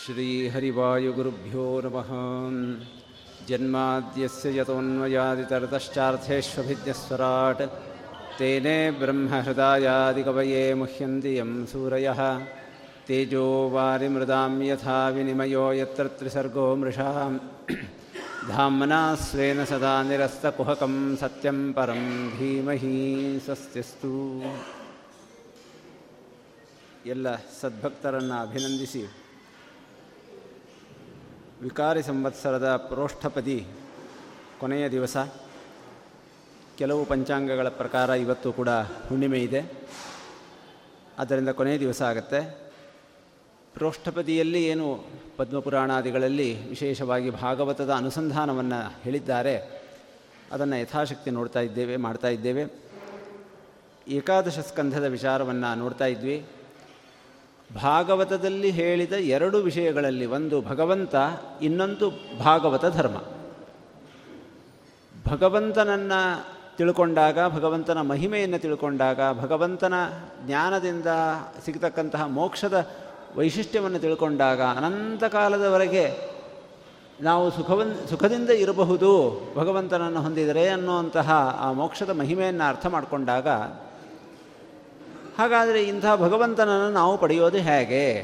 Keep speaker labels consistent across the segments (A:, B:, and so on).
A: श्रीहरिवायुगुरुभ्यो नमः जन्माद्यस्य यतोऽन्वयादितरतश्चार्थेष्वभिज्ञस्वराट् तेने ब्रह्महृदायादिकवये मुह्यन्ति यं सूरयः तेजो वारिमृदां यथा विनिमयो यत्र त्रिसर्गो मृषां धाम्ना स्वेन सदा निरस्तकुहकं सत्यं परं धीमहि ಸ್ವಸ್ತಿಸ್ತು ಎಲ್ಲ ಸದ್ಭಕ್ತರನ್ನು ಅಭಿನಂದಿಸಿ ವಿಕಾರಿ ಸಂವತ್ಸರದ ಪ್ರೋಷ್ಠಪದಿ ಕೊನೆಯ ದಿವಸ. ಕೆಲವು ಪಂಚಾಂಗಗಳ ಪ್ರಕಾರ ಇವತ್ತು ಕೂಡ ಹುಣ್ಣಿಮೆ ಇದೆ. ಆದ್ದರಿಂದ ಕೊನೆಯ ದಿವಸ ಆಗುತ್ತೆ. ಪ್ರೋಷ್ಠಪದಿಯಲ್ಲಿ ಏನು ಪದ್ಮಪುರಾಣಾದಿಗಳಲ್ಲಿ ವಿಶೇಷವಾಗಿ ಭಾಗವತದ ಅನುಸಂಧಾನವನ್ನು ಹೇಳಿದ್ದಾರೆ. ಅದನ್ನು ಯಥಾಶಕ್ತಿ ನೋಡ್ತಾ ಇದ್ದೇವೆ, ಮಾಡ್ತಾ ಇದ್ದೇವೆ. ಏಕಾದಶ ಸ್ಕಂಧದ ವಿಚಾರವನ್ನು ನೋಡ್ತಾ ಇದ್ವಿ. ಭಾಗವತದಲ್ಲಿ ಹೇಳಿದ ಎರಡು ವಿಷಯಗಳಲ್ಲಿ ಒಂದು ಭಗವಂತ, ಇನ್ನೊಂದು ಭಾಗವತ ಧರ್ಮ. ಭಗವಂತನನ್ನು ತಿಳ್ಕೊಂಡಾಗ, ಭಗವಂತನ ಮಹಿಮೆಯನ್ನು ತಿಳ್ಕೊಂಡಾಗ, ಭಗವಂತನ ಜ್ಞಾನದಿಂದ ಸಿಗತಕ್ಕಂತಹ ಮೋಕ್ಷದ ವೈಶಿಷ್ಟ್ಯವನ್ನು ತಿಳ್ಕೊಂಡಾಗ ಅನಂತ ಕಾಲದವರೆಗೆ ನಾವು ಸುಖವನ್, ಸುಖದಿಂದ ಇರಬಹುದು, ಭಗವಂತನನ್ನು ಹೊಂದಿದರೆ ಅನ್ನುವಂತಹ ಆ ಮೋಕ್ಷದ ಮಹಿಮೆಯನ್ನು ಅರ್ಥ ಮಾಡಿಕೊಂಡಾಗ ಹಾಗಾದರೆ ಇಂಥ ಭಗವಂತನನ್ನು ನಾವು ಪಡೆಯೋದು ಹೇಗೆ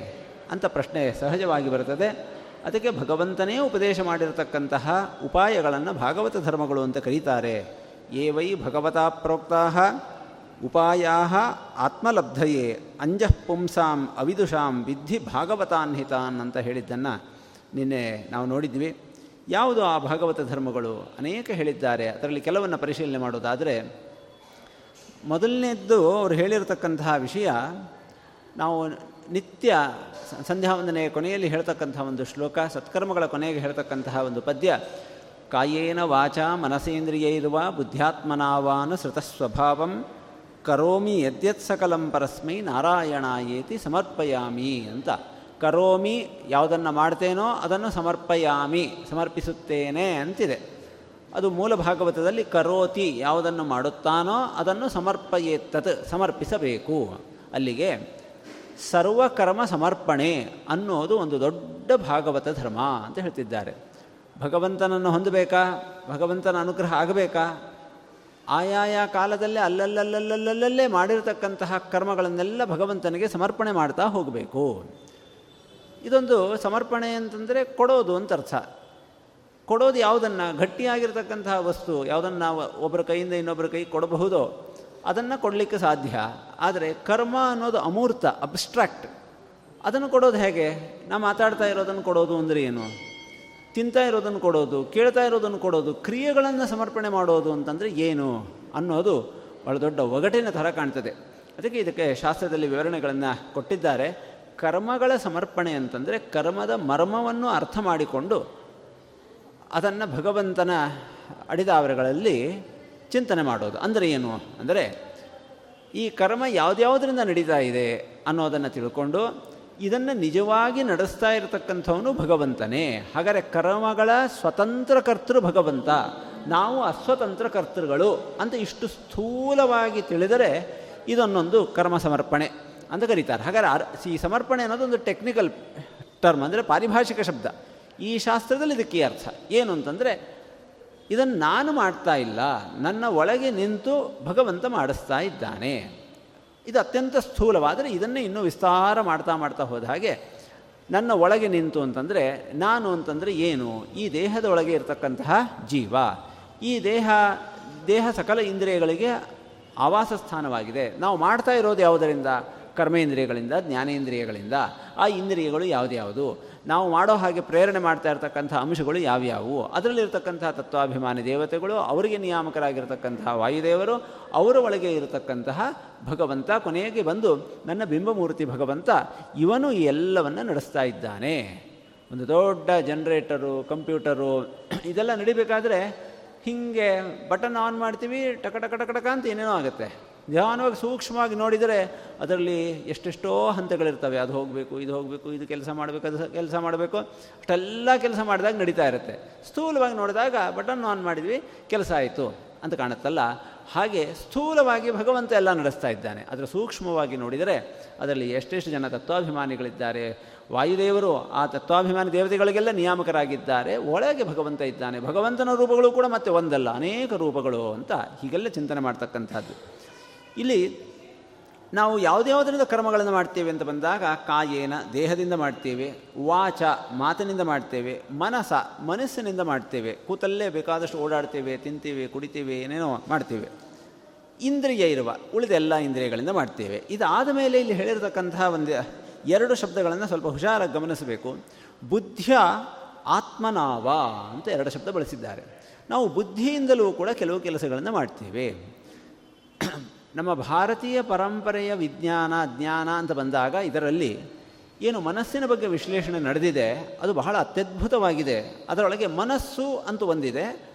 A: ಅಂತ ಪ್ರಶ್ನೆ ಸಹಜವಾಗಿ ಬರುತ್ತದೆ. ಅದಕ್ಕೆ ಭಗವಂತನೇ ಉಪದೇಶ ಮಾಡಿರತಕ್ಕಂತಹ ಉಪಾಯಗಳನ್ನು ಭಾಗವತ ಧರ್ಮಗಳು ಅಂತ ಕರೀತಾರೆ. ಏ ವೈ ಭಗವತಾ ಪ್ರೋಕ್ತಾ ಉಪಾಯ ಆತ್ಮಲಬ್ಧಯೇ ಅಂಜಃ ಪುಂಸಾಂ ಅವಿದುಷಾಂ ವಿದ್ಧಿ ಭಾಗವತಾನ್ಹಿತಾನ್ ಅಂತ ಹೇಳಿದ್ದನ್ನು ನಿನ್ನೆ ನಾವು ನೋಡಿದ್ವಿ. ಯಾವುದು ಆ ಭಾಗವತ ಧರ್ಮಗಳು? ಅನೇಕ ಹೇಳಿದ್ದಾರೆ. ಅದರಲ್ಲಿ ಕೆಲವನ್ನು ಪರಿಶೀಲನೆ ಮಾಡೋದಾದರೆ ಮೊದಲನೇದ್ದು ಅವರು ಹೇಳಿರತಕ್ಕಂತಹ ವಿಷಯ, ನಾವು ನಿತ್ಯ ಸಂಧ್ಯಾವಂದನೆಯ ಕೊನೆಯಲ್ಲಿ ಹೇಳ್ತಕ್ಕಂತಹ ಒಂದು ಶ್ಲೋಕ, ಸತ್ಕರ್ಮಗಳ ಕೊನೆಗೆ ಹೇಳ್ತಕ್ಕಂತಹ ಒಂದು ಪದ್ಯ, ಕಾಯೇನ ವಾಚ ಮನಸೇಂದ್ರಿಯ ಇರುವ ಬುದ್ಧ್ಯಾತ್ಮನಾವಾನು ಸ್ವಭಾವಂ ಕರೋಮಿ ಯದ್ಯತ್ ಸಕಲಂ ಪರಸ್ಮೈ ನಾರಾಯಣಾಯೇತಿ ಸಮರ್ಪಯಾಮಿ ಅಂತ. ಕರೋಮಿ ಯಾವುದನ್ನು ಮಾಡ್ತೇನೋ ಅದನ್ನು ಸಮರ್ಪಯಾಮಿ, ಸಮರ್ಪಿಸುತ್ತೇನೆ ಅಂತಿದೆ. ಅದು ಮೂಲ ಭಾಗವತದಲ್ಲಿ ಕರೋತಿ ಯಾವುದನ್ನು ಮಾಡುತ್ತಾನೋ ಅದನ್ನು ಸಮರ್ಪಯೇತತ್, ಸಮರ್ಪಿಸಬೇಕು. ಅಲ್ಲಿಗೆ ಸರ್ವಕರ್ಮ ಸಮರ್ಪಣೆ ಅನ್ನೋದು ಒಂದು ದೊಡ್ಡ ಭಾಗವತ ಧರ್ಮ ಅಂತ ಹೇಳ್ತಿದ್ದಾರೆ. ಭಗವಂತನನ್ನು ಹೊಂದಬೇಕಾ? ಭಗವಂತನ ಅನುಗ್ರಹ ಆಗಬೇಕಾ? ಆಯಾಯ ಕಾಲದಲ್ಲೇ ಅಲ್ಲಲ್ಲಲ್ಲಲ್ಲಲ್ಲಲ್ಲೇ ಮಾಡಿರತಕ್ಕಂತಹ ಕರ್ಮಗಳನ್ನೆಲ್ಲ ಭಗವಂತನಿಗೆ ಸಮರ್ಪಣೆ ಮಾಡ್ತಾ ಹೋಗಬೇಕು. ಇದೊಂದು ಸಮರ್ಪಣೆ ಅಂತಂದರೆ ಕೊಡೋದು ಅಂತ ಅರ್ಥ. ಕೊಡೋದು ಯಾವುದನ್ನು, ಗಟ್ಟಿಯಾಗಿರ್ತಕ್ಕಂತಹ ವಸ್ತು ಯಾವುದನ್ನು ನಾವು ಒಬ್ಬರ ಕೈಯಿಂದ ಇನ್ನೊಬ್ಬರ ಕೈ ಕೊಡಬಹುದೋ ಅದನ್ನು ಕೊಡಲಿಕ್ಕೆ ಸಾಧ್ಯ. ಆದರೆ ಕರ್ಮ ಅನ್ನೋದು ಅಮೂರ್ತ ಅಬ್ಸ್ಟ್ರಾಕ್ಟ್ ಅದನ್ನು ಕೊಡೋದು ಹೇಗೆ? ನಾವು ಮಾತಾಡ್ತಾ ಇರೋದನ್ನು ಕೊಡೋದು ಅಂದರೆ ಏನು? ತಿಂತಾ ಇರೋದನ್ನು ಕೊಡೋದು, ಕೇಳ್ತಾ ಇರೋದನ್ನು ಕೊಡೋದು, ಕ್ರಿಯೆಗಳನ್ನು ಸಮರ್ಪಣೆ ಮಾಡೋದು ಅಂತಂದರೆ ಏನು ಅನ್ನೋದು ಬಹಳ ದೊಡ್ಡ ಒಗಟಿನ ಥರ ಕಾಣ್ತದೆ. ಅದಕ್ಕೆ ಇದಕ್ಕೆ ಶಾಸ್ತ್ರದಲ್ಲಿ ವಿವರಣೆಗಳನ್ನು ಕೊಟ್ಟಿದ್ದಾರೆ. ಕರ್ಮಗಳ ಸಮರ್ಪಣೆ ಅಂತಂದರೆ ಕರ್ಮದ ಮರ್ಮವನ್ನು ಅರ್ಥ ಮಾಡಿಕೊಂಡು ಅದನ್ನು ಭಗವಂತನ ಅಡಿದಾವರಗಳಲ್ಲಿ ಚಿಂತನೆ ಮಾಡೋದು. ಅಂದರೆ ಏನು? ಅಂದರೆ ಈ ಕರ್ಮ ಯಾವುದ್ಯಾವುದರಿಂದ ನಡೀತಾ ಇದೆ ಅನ್ನೋದನ್ನು ತಿಳ್ಕೊಂಡು ಇದನ್ನು ನಿಜವಾಗಿ ನಡೆಸ್ತಾ ಇರತಕ್ಕಂಥವನು ಭಗವಂತನೇ. ಹಾಗಾದರೆ ಕರ್ಮಗಳ ಸ್ವತಂತ್ರ ಕರ್ತೃ ಭಗವಂತ. ನಾವು ಅಸ್ವತಂತ್ರ ಕರ್ತೃಗಳು ಅಂತ ಇಷ್ಟು ಸ್ಥೂಲವಾಗಿ ತಿಳಿದರೆ ಇದನ್ನೊಂದು ಕರ್ಮ ಸಮರ್ಪಣೆ ಅಂತ ಕರೀತಾರೆ. ಹಾಗಾದ್ರೆ ಈ ಸಮರ್ಪಣೆ ಅನ್ನೋದು ಒಂದು ಟೆಕ್ನಿಕಲ್ ಟರ್ಮ್ ಅಂದರೆ ಪಾರಿಭಾಷಿಕ ಶಬ್ದ. ಈ ಶಾಸ್ತ್ರದಲ್ಲಿ ಇದಕ್ಕೆ ಅರ್ಥ. ಏನು ಅಂತಂದರೆ ಇದನ್ನು ನಾನು ಮಾಡ್ತಾ ಇಲ್ಲ, ನನ್ನ ಒಳಗೆ ನಿಂತು ಭಗವಂತ ಮಾಡಿಸ್ತಾ ಇದ್ದಾನೆ. ಇದು ಅತ್ಯಂತ ಸ್ಥೂಲವಾದರೆ ಇದನ್ನೇ ಇನ್ನೂ ವಿಸ್ತಾರ ಮಾಡ್ತಾ ಮಾಡ್ತಾ ಹೋದ ಹಾಗೆ, ನನ್ನ ಒಳಗೆ ನಿಂತು ಅಂತಂದರೆ, ನಾನು ಅಂತಂದರೆ ಏನು? ಈ ದೇಹದ ಒಳಗೆ ಇರತಕ್ಕಂತಹ ಜೀವ. ಈ ದೇಹ ದೇಹ ಸಕಲ ಇಂದ್ರಿಯಗಳಿಗೆ ಆವಾಸ ಸ್ಥಾನವಾಗಿದೆ. ನಾವು ಮಾಡ್ತಾ ಇರೋದು ಯಾವುದರಿಂದ? ಕರ್ಮೇಂದ್ರಿಯಗಳಿಂದ, ಜ್ಞಾನೇಂದ್ರಿಯಗಳಿಂದ. ಆ ಇಂದ್ರಿಯಗಳು ಯಾವುದ್ಯಾವುದು? ನಾವು ಮಾಡೋ ಹಾಗೆ ಪ್ರೇರಣೆ ಮಾಡ್ತಾ ಇರತಕ್ಕಂಥ ಅಂಶಗಳು ಯಾವ್ಯಾವು? ಅದರಲ್ಲಿರ್ತಕ್ಕಂಥ ತತ್ವಾಭಿಮಾನಿ ದೇವತೆಗಳು, ಅವರಿಗೆ ನಿಯಾಮಕರಾಗಿರ್ತಕ್ಕಂತಹ ವಾಯುದೇವರು, ಅವರ ಒಳಗೆ ಇರತಕ್ಕಂತಹ ಭಗವಂತ ಕೊನೆಗೆ ಬಂದು ನನ್ನ ಬಿಂಬಮೂರ್ತಿ ಭಗವಂತ, ಇವನು ಈ ಎಲ್ಲವನ್ನು ನಡೆಸ್ತಾ ಇದ್ದಾನೆ. ಒಂದು ದೊಡ್ಡ ಜನರೇಟರು, ಕಂಪ್ಯೂಟರು, ಇದೆಲ್ಲ ನಡಿಬೇಕಾದ್ರೆ ಹೀಗೆ ಬಟನ್ ಆನ್ ಮಾಡ್ತೀವಿ ಟಕ ಟಕ ಟಕ ಅಂತ ಏನೇನೋ ಆಗುತ್ತೆ. ನಿಧಾನವಾಗಿ ಸೂಕ್ಷ್ಮವಾಗಿ ನೋಡಿದರೆ ಅದರಲ್ಲಿ ಎಷ್ಟೆಷ್ಟೋ ಹಂತಗಳಿರ್ತವೆ. ಅದು ಹೋಗಬೇಕು, ಇದು ಹೋಗಬೇಕು, ಇದು ಕೆಲಸ ಮಾಡಬೇಕು, ಅದು ಕೆಲಸ ಮಾಡಬೇಕು. ಅಷ್ಟೆಲ್ಲ ಕೆಲಸ ಮಾಡಿದಾಗ ನಡೀತಾ ಇರುತ್ತೆ. ಸ್ಥೂಲವಾಗಿ ನೋಡಿದಾಗ ಬಟನ್ ಆನ್ ಮಾಡಿದ್ವಿ, ಕೆಲಸ ಆಯಿತು ಅಂತ ಕಾಣುತ್ತಲ್ಲ. ಹಾಗೆ ಸ್ಥೂಲವಾಗಿ ಭಗವಂತ ಎಲ್ಲ ನಡೆಸ್ತಾ ಇದ್ದಾನೆ. ಅದರ ಸೂಕ್ಷ್ಮವಾಗಿ ನೋಡಿದರೆ ಅದರಲ್ಲಿ ಎಷ್ಟೆಷ್ಟು ಜನ ತತ್ವಾಭಿಮಾನಿಗಳಿದ್ದಾರೆ. ವಾಯುದೇವರು ಆ ತತ್ವಾಭಿಮಾನಿ ದೇವತೆಗಳಿಗೆಲ್ಲ ನಿಯಾಮಕರಾಗಿದ್ದಾರೆ. ಒಳಗೆ ಭಗವಂತ ಇದ್ದಾನೆ. ಭಗವಂತನ ರೂಪಗಳು ಕೂಡ ಮತ್ತೆ ಒಂದಲ್ಲ, ಅನೇಕ ರೂಪಗಳು ಅಂತ ಹೀಗೆಲ್ಲ ಚಿಂತನೆ ಮಾಡ್ತಕ್ಕಂಥದ್ದು. ಇಲ್ಲಿ ನಾವು ಯಾವುದ್ಯಾವುದರಿಂದ ಕರ್ಮಗಳನ್ನು ಮಾಡ್ತೇವೆ ಅಂತ ಬಂದಾಗ ಕಾಯೇನ, ದೇಹದಿಂದ ಮಾಡ್ತೇವೆ, ವಾಚ, ಮಾತಿನಿಂದ ಮಾಡ್ತೇವೆ, ಮನಸ, ಮನಸ್ಸಿನಿಂದ ಮಾಡ್ತೇವೆ, ಕೂತಲ್ಲೇ ಬೇಕಾದಷ್ಟು ಓಡಾಡ್ತೇವೆ, ತಿಂತೀವಿ, ಕುಡಿತೀವಿ, ಏನೇನೋ ಮಾಡ್ತೇವೆ. ಇಂದ್ರಿಯ ಇರುವ, ಉಳಿದ ಎಲ್ಲ ಇಂದ್ರಿಯಗಳಿಂದ ಮಾಡ್ತೇವೆ. ಇದಾದ ಮೇಲೆ ಇಲ್ಲಿ ಹೇಳಿರತಕ್ಕಂತಹ ಒಂದು ಎರಡು ಶಬ್ದಗಳನ್ನು ಸ್ವಲ್ಪ ಹುಷಾರಾಗಿ ಗಮನಿಸಬೇಕು. ಬುದ್ಧಿಯ ಆತ್ಮನಾವ ಅಂತ ಎರಡು ಶಬ್ದ ಬಳಸಿದ್ದಾರೆ. ನಾವು ಬುದ್ಧಿಯಿಂದಲೂ ಕೂಡ ಕೆಲವು ಕೆಲಸಗಳನ್ನು ಮಾಡ್ತೇವೆ. ನಮ್ಮ ಭಾರತೀಯ ಪರಂಪರೆಯ ವಿಜ್ಞಾನ, ಜ್ಞಾನ ಅಂತ ಬಂದಾಗ ಇದರಲ್ಲಿ ಏನು ಮನಸ್ಸಿನ ಬಗ್ಗೆ ವಿಶ್ಲೇಷಣೆ ನಡೆದಿದೆ, ಅದು ಬಹಳ ಅತ್ಯದ್ಭುತವಾಗಿದೆ. ಅದರೊಳಗೆ ಮನಸ್ಸು ಅಂತ ಒಂದಿದೆ.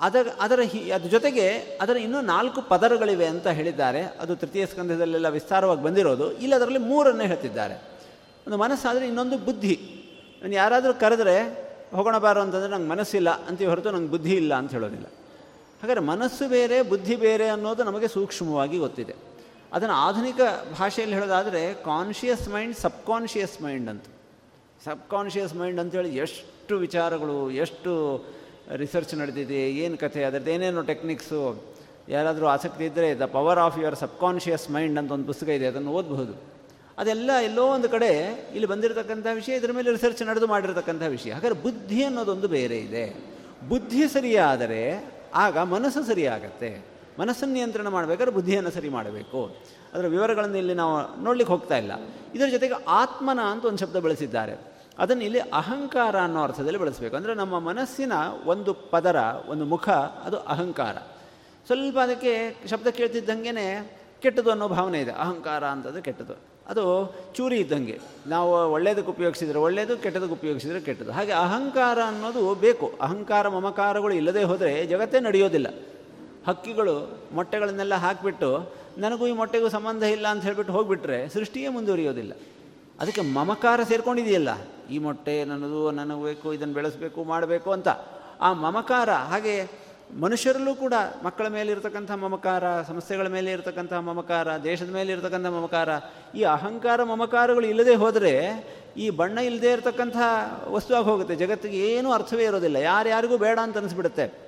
A: ಅದರ ಅದರ ಹಿ, ಅದ್ರ ಜೊತೆಗೆ ಅದರ ಇನ್ನೂ ನಾಲ್ಕು ಪದರಗಳಿವೆ ಅಂತ ಹೇಳಿದ್ದಾರೆ. ಅದು ತೃತೀಯ ಸ್ಕಂಧದಲ್ಲೆಲ್ಲ ವಿಸ್ತಾರವಾಗಿ ಬಂದಿರೋದು. ಇಲ್ಲಿ ಅದರಲ್ಲಿ ಮೂರನ್ನೇ ಹೇಳ್ತಿದ್ದಾರೆ. ಒಂದು ಮನಸ್ಸಾದರೆ ಇನ್ನೊಂದು ಬುದ್ಧಿ. ನಾನು ಯಾರಾದರೂ ಕರೆದ್ರೆ ಹೋಗೋಣ ಬಾರೋ ಅಂತಂದರೆ ನಂಗೆ ಮನಸ್ಸಿಲ್ಲ ಅಂತ ಹೊರತು ನಂಗೆ ಬುದ್ಧಿ ಇಲ್ಲ ಅಂತ ಹೇಳೋದಿಲ್ಲ. ಹಾಗಾದರೆ ಮನಸ್ಸು ಬೇರೆ, ಬುದ್ಧಿ ಬೇರೆ ಅನ್ನೋದು ನಮಗೆ ಸೂಕ್ಷ್ಮವಾಗಿ ಗೊತ್ತಿದೆ. ಅದನ್ನು ಆಧುನಿಕ ಭಾಷೆಯಲ್ಲಿ ಹೇಳೋದಾದರೆ ಕಾನ್ಷಿಯಸ್ ಮೈಂಡ್ ಸಬ್ಕಾನ್ಷಿಯಸ್ ಮೈಂಡ್ ಅಂತ. ಸಬ್ಕಾನ್ಷಿಯಸ್ ಮೈಂಡ್ ಅಂತೇಳಿ ಎಷ್ಟು ವಿಚಾರಗಳು, ಎಷ್ಟು ರಿಸರ್ಚ್ ನಡೆದಿದೆ, ಏನು ಕಥೆ, ಅದರದ್ದು ಏನೇನು ಟೆಕ್ನಿಕ್ಸು ಯಾರಾದರೂ ಆಸಕ್ತಿ ಇದ್ದರೆ the power of your subconscious mind ಅಂತ ಒಂದು ಪುಸ್ತಕ ಇದೆ, ಅದನ್ನು ಓದಬಹುದು. ಅದೆಲ್ಲ ಎಲ್ಲೋ ಒಂದು ಕಡೆ ಇಲ್ಲಿ ಬಂದಿರತಕ್ಕಂಥ ವಿಷಯ, ಇದರ ಮೇಲೆ ರಿಸರ್ಚ್ ನಡೆದು ಮಾಡಿರತಕ್ಕಂಥ ವಿಷಯ. ಹಾಗಾದ್ರೆ ಬುದ್ಧಿ ಅನ್ನೋದೊಂದು ಬೇರೆ ಇದೆ. ಬುದ್ಧಿ ಸರಿಯಾದರೆ ಆಗ ಮನಸ್ಸು ಸರಿಯಾಗತ್ತೆ. ಮನಸ್ಸನ್ನು ನಿಯಂತ್ರಣ ಮಾಡಬೇಕಾದ್ರೆ ಬುದ್ಧಿಯನ್ನು ಸರಿ ಮಾಡಬೇಕು. ಅದರ ವಿವರಗಳನ್ನು ಇಲ್ಲಿ ನಾವು ನೋಡ್ಲಿಕ್ಕೆ ಹೋಗ್ತಾ ಇಲ್ಲ. ಇದರ ಜೊತೆಗೆ ಆತ್ಮನ ಅಂತ ಒಂದು ಶಬ್ದ ಬಳಸಿದ್ದಾರೆ. ಅದನ್ನು ಇಲ್ಲಿ ಅಹಂಕಾರ ಅನ್ನೋ ಅರ್ಥದಲ್ಲಿ ಬಳಸಬೇಕು. ಅಂದರೆ ನಮ್ಮ ಮನಸ್ಸಿನ ಒಂದು ಪದರ, ಒಂದು ಮುಖ, ಅದು ಅಹಂಕಾರ. ಸ್ವಲ್ಪ ಅದಕ್ಕೆ ಶಬ್ದ ಕೇಳ್ತಿದ್ದಂಗೆ ಕೆಟ್ಟದು ಅನ್ನೋ ಭಾವನೆ ಇದೆ. ಅಹಂಕಾರ ಅಂತಂದರೆ ಕೆಟ್ಟದು ಅದು ಚೂರಿ ಇದ್ದಂಗೆ. ನಾವು ಒಳ್ಳೆಯದಕ್ಕೆ ಉಪಯೋಗಿಸಿದರೆ ಒಳ್ಳೆಯದು ಕೆಟ್ಟದಕ್ಕೆ ಉಪಯೋಗಿಸಿದರೆ ಕೆಟ್ಟದು. ಹಾಗೆ ಅಹಂಕಾರ ಅನ್ನೋದು ಬೇಕು. ಅಹಂಕಾರ, ಮಮಕಾರಗಳು ಇಲ್ಲದೆ ಹೋದರೆ ಜಗತ್ತೇ ನಡೆಯೋದಿಲ್ಲ. ಹಕ್ಕಿಗಳು, ಮೊಟ್ಟೆಗಳನ್ನೆಲ್ಲ ಹಾಕಿಬಿಟ್ಟು, ನನಗೂ ಈ ಮೊಟ್ಟೆಗೂ ಸಂಬಂಧ ಇಲ್ಲ ಅಂತ ಹೇಳಿಬಿಟ್ಟು ಹೋಗಿಬಿಟ್ರೆ ಸೃಷ್ಟಿಯೇ ಮುಂದುವರಿಯೋದಿಲ್ಲ. ಅದಕ್ಕೆ ಮಮಕಾರ ಸೇರ್ಕೊಂಡಿದೆಯಲ್ಲ? ಈ ಮೊಟ್ಟೆ ನನ್ನದು, ನನಗೆ ಬೇಕು, ಇದನ್ನು ಬೆಳೆಸಬೇಕು, ಮಾಡಬೇಕು ಅಂತ. ಆ ಮಮಕಾರ, ಹಾಗೆ ಮನುಷ್ಯರಲ್ಲೂ ಕೂಡ ಮಕ್ಕಳ ಮೇಲೆ ಇರತಕ್ಕಂಥ ಮಮಕಾರ, ಸಮಸ್ಯೆಗಳ ಮೇಲೆ ಇರತಕ್ಕಂಥ ಮಮಕಾರ, ದೇಶದ ಮೇಲೆ ಇರತಕ್ಕಂಥ ಮಮಕಾರ, ಈ ಅಹಂಕಾರ ಮಮಕಾರಗಳು ಇಲ್ಲದೆ ಹೋದರೆ ಈ ಬಣ್ಣ ಇಲ್ಲದೆ ಇರತಕ್ಕಂಥ ವಸ್ತುವಾಗಿ ಹೋಗುತ್ತೆ ಜಗತ್ತಿಗೆ ಏನೂ ಅರ್ಥವೇ ಇರೋದಿಲ್ಲ. ಯಾರ್ಯಾರಿಗೂ ಬೇಡ ಅಂತ ಅನಿಸ್ಬಿಡುತ್ತೆ.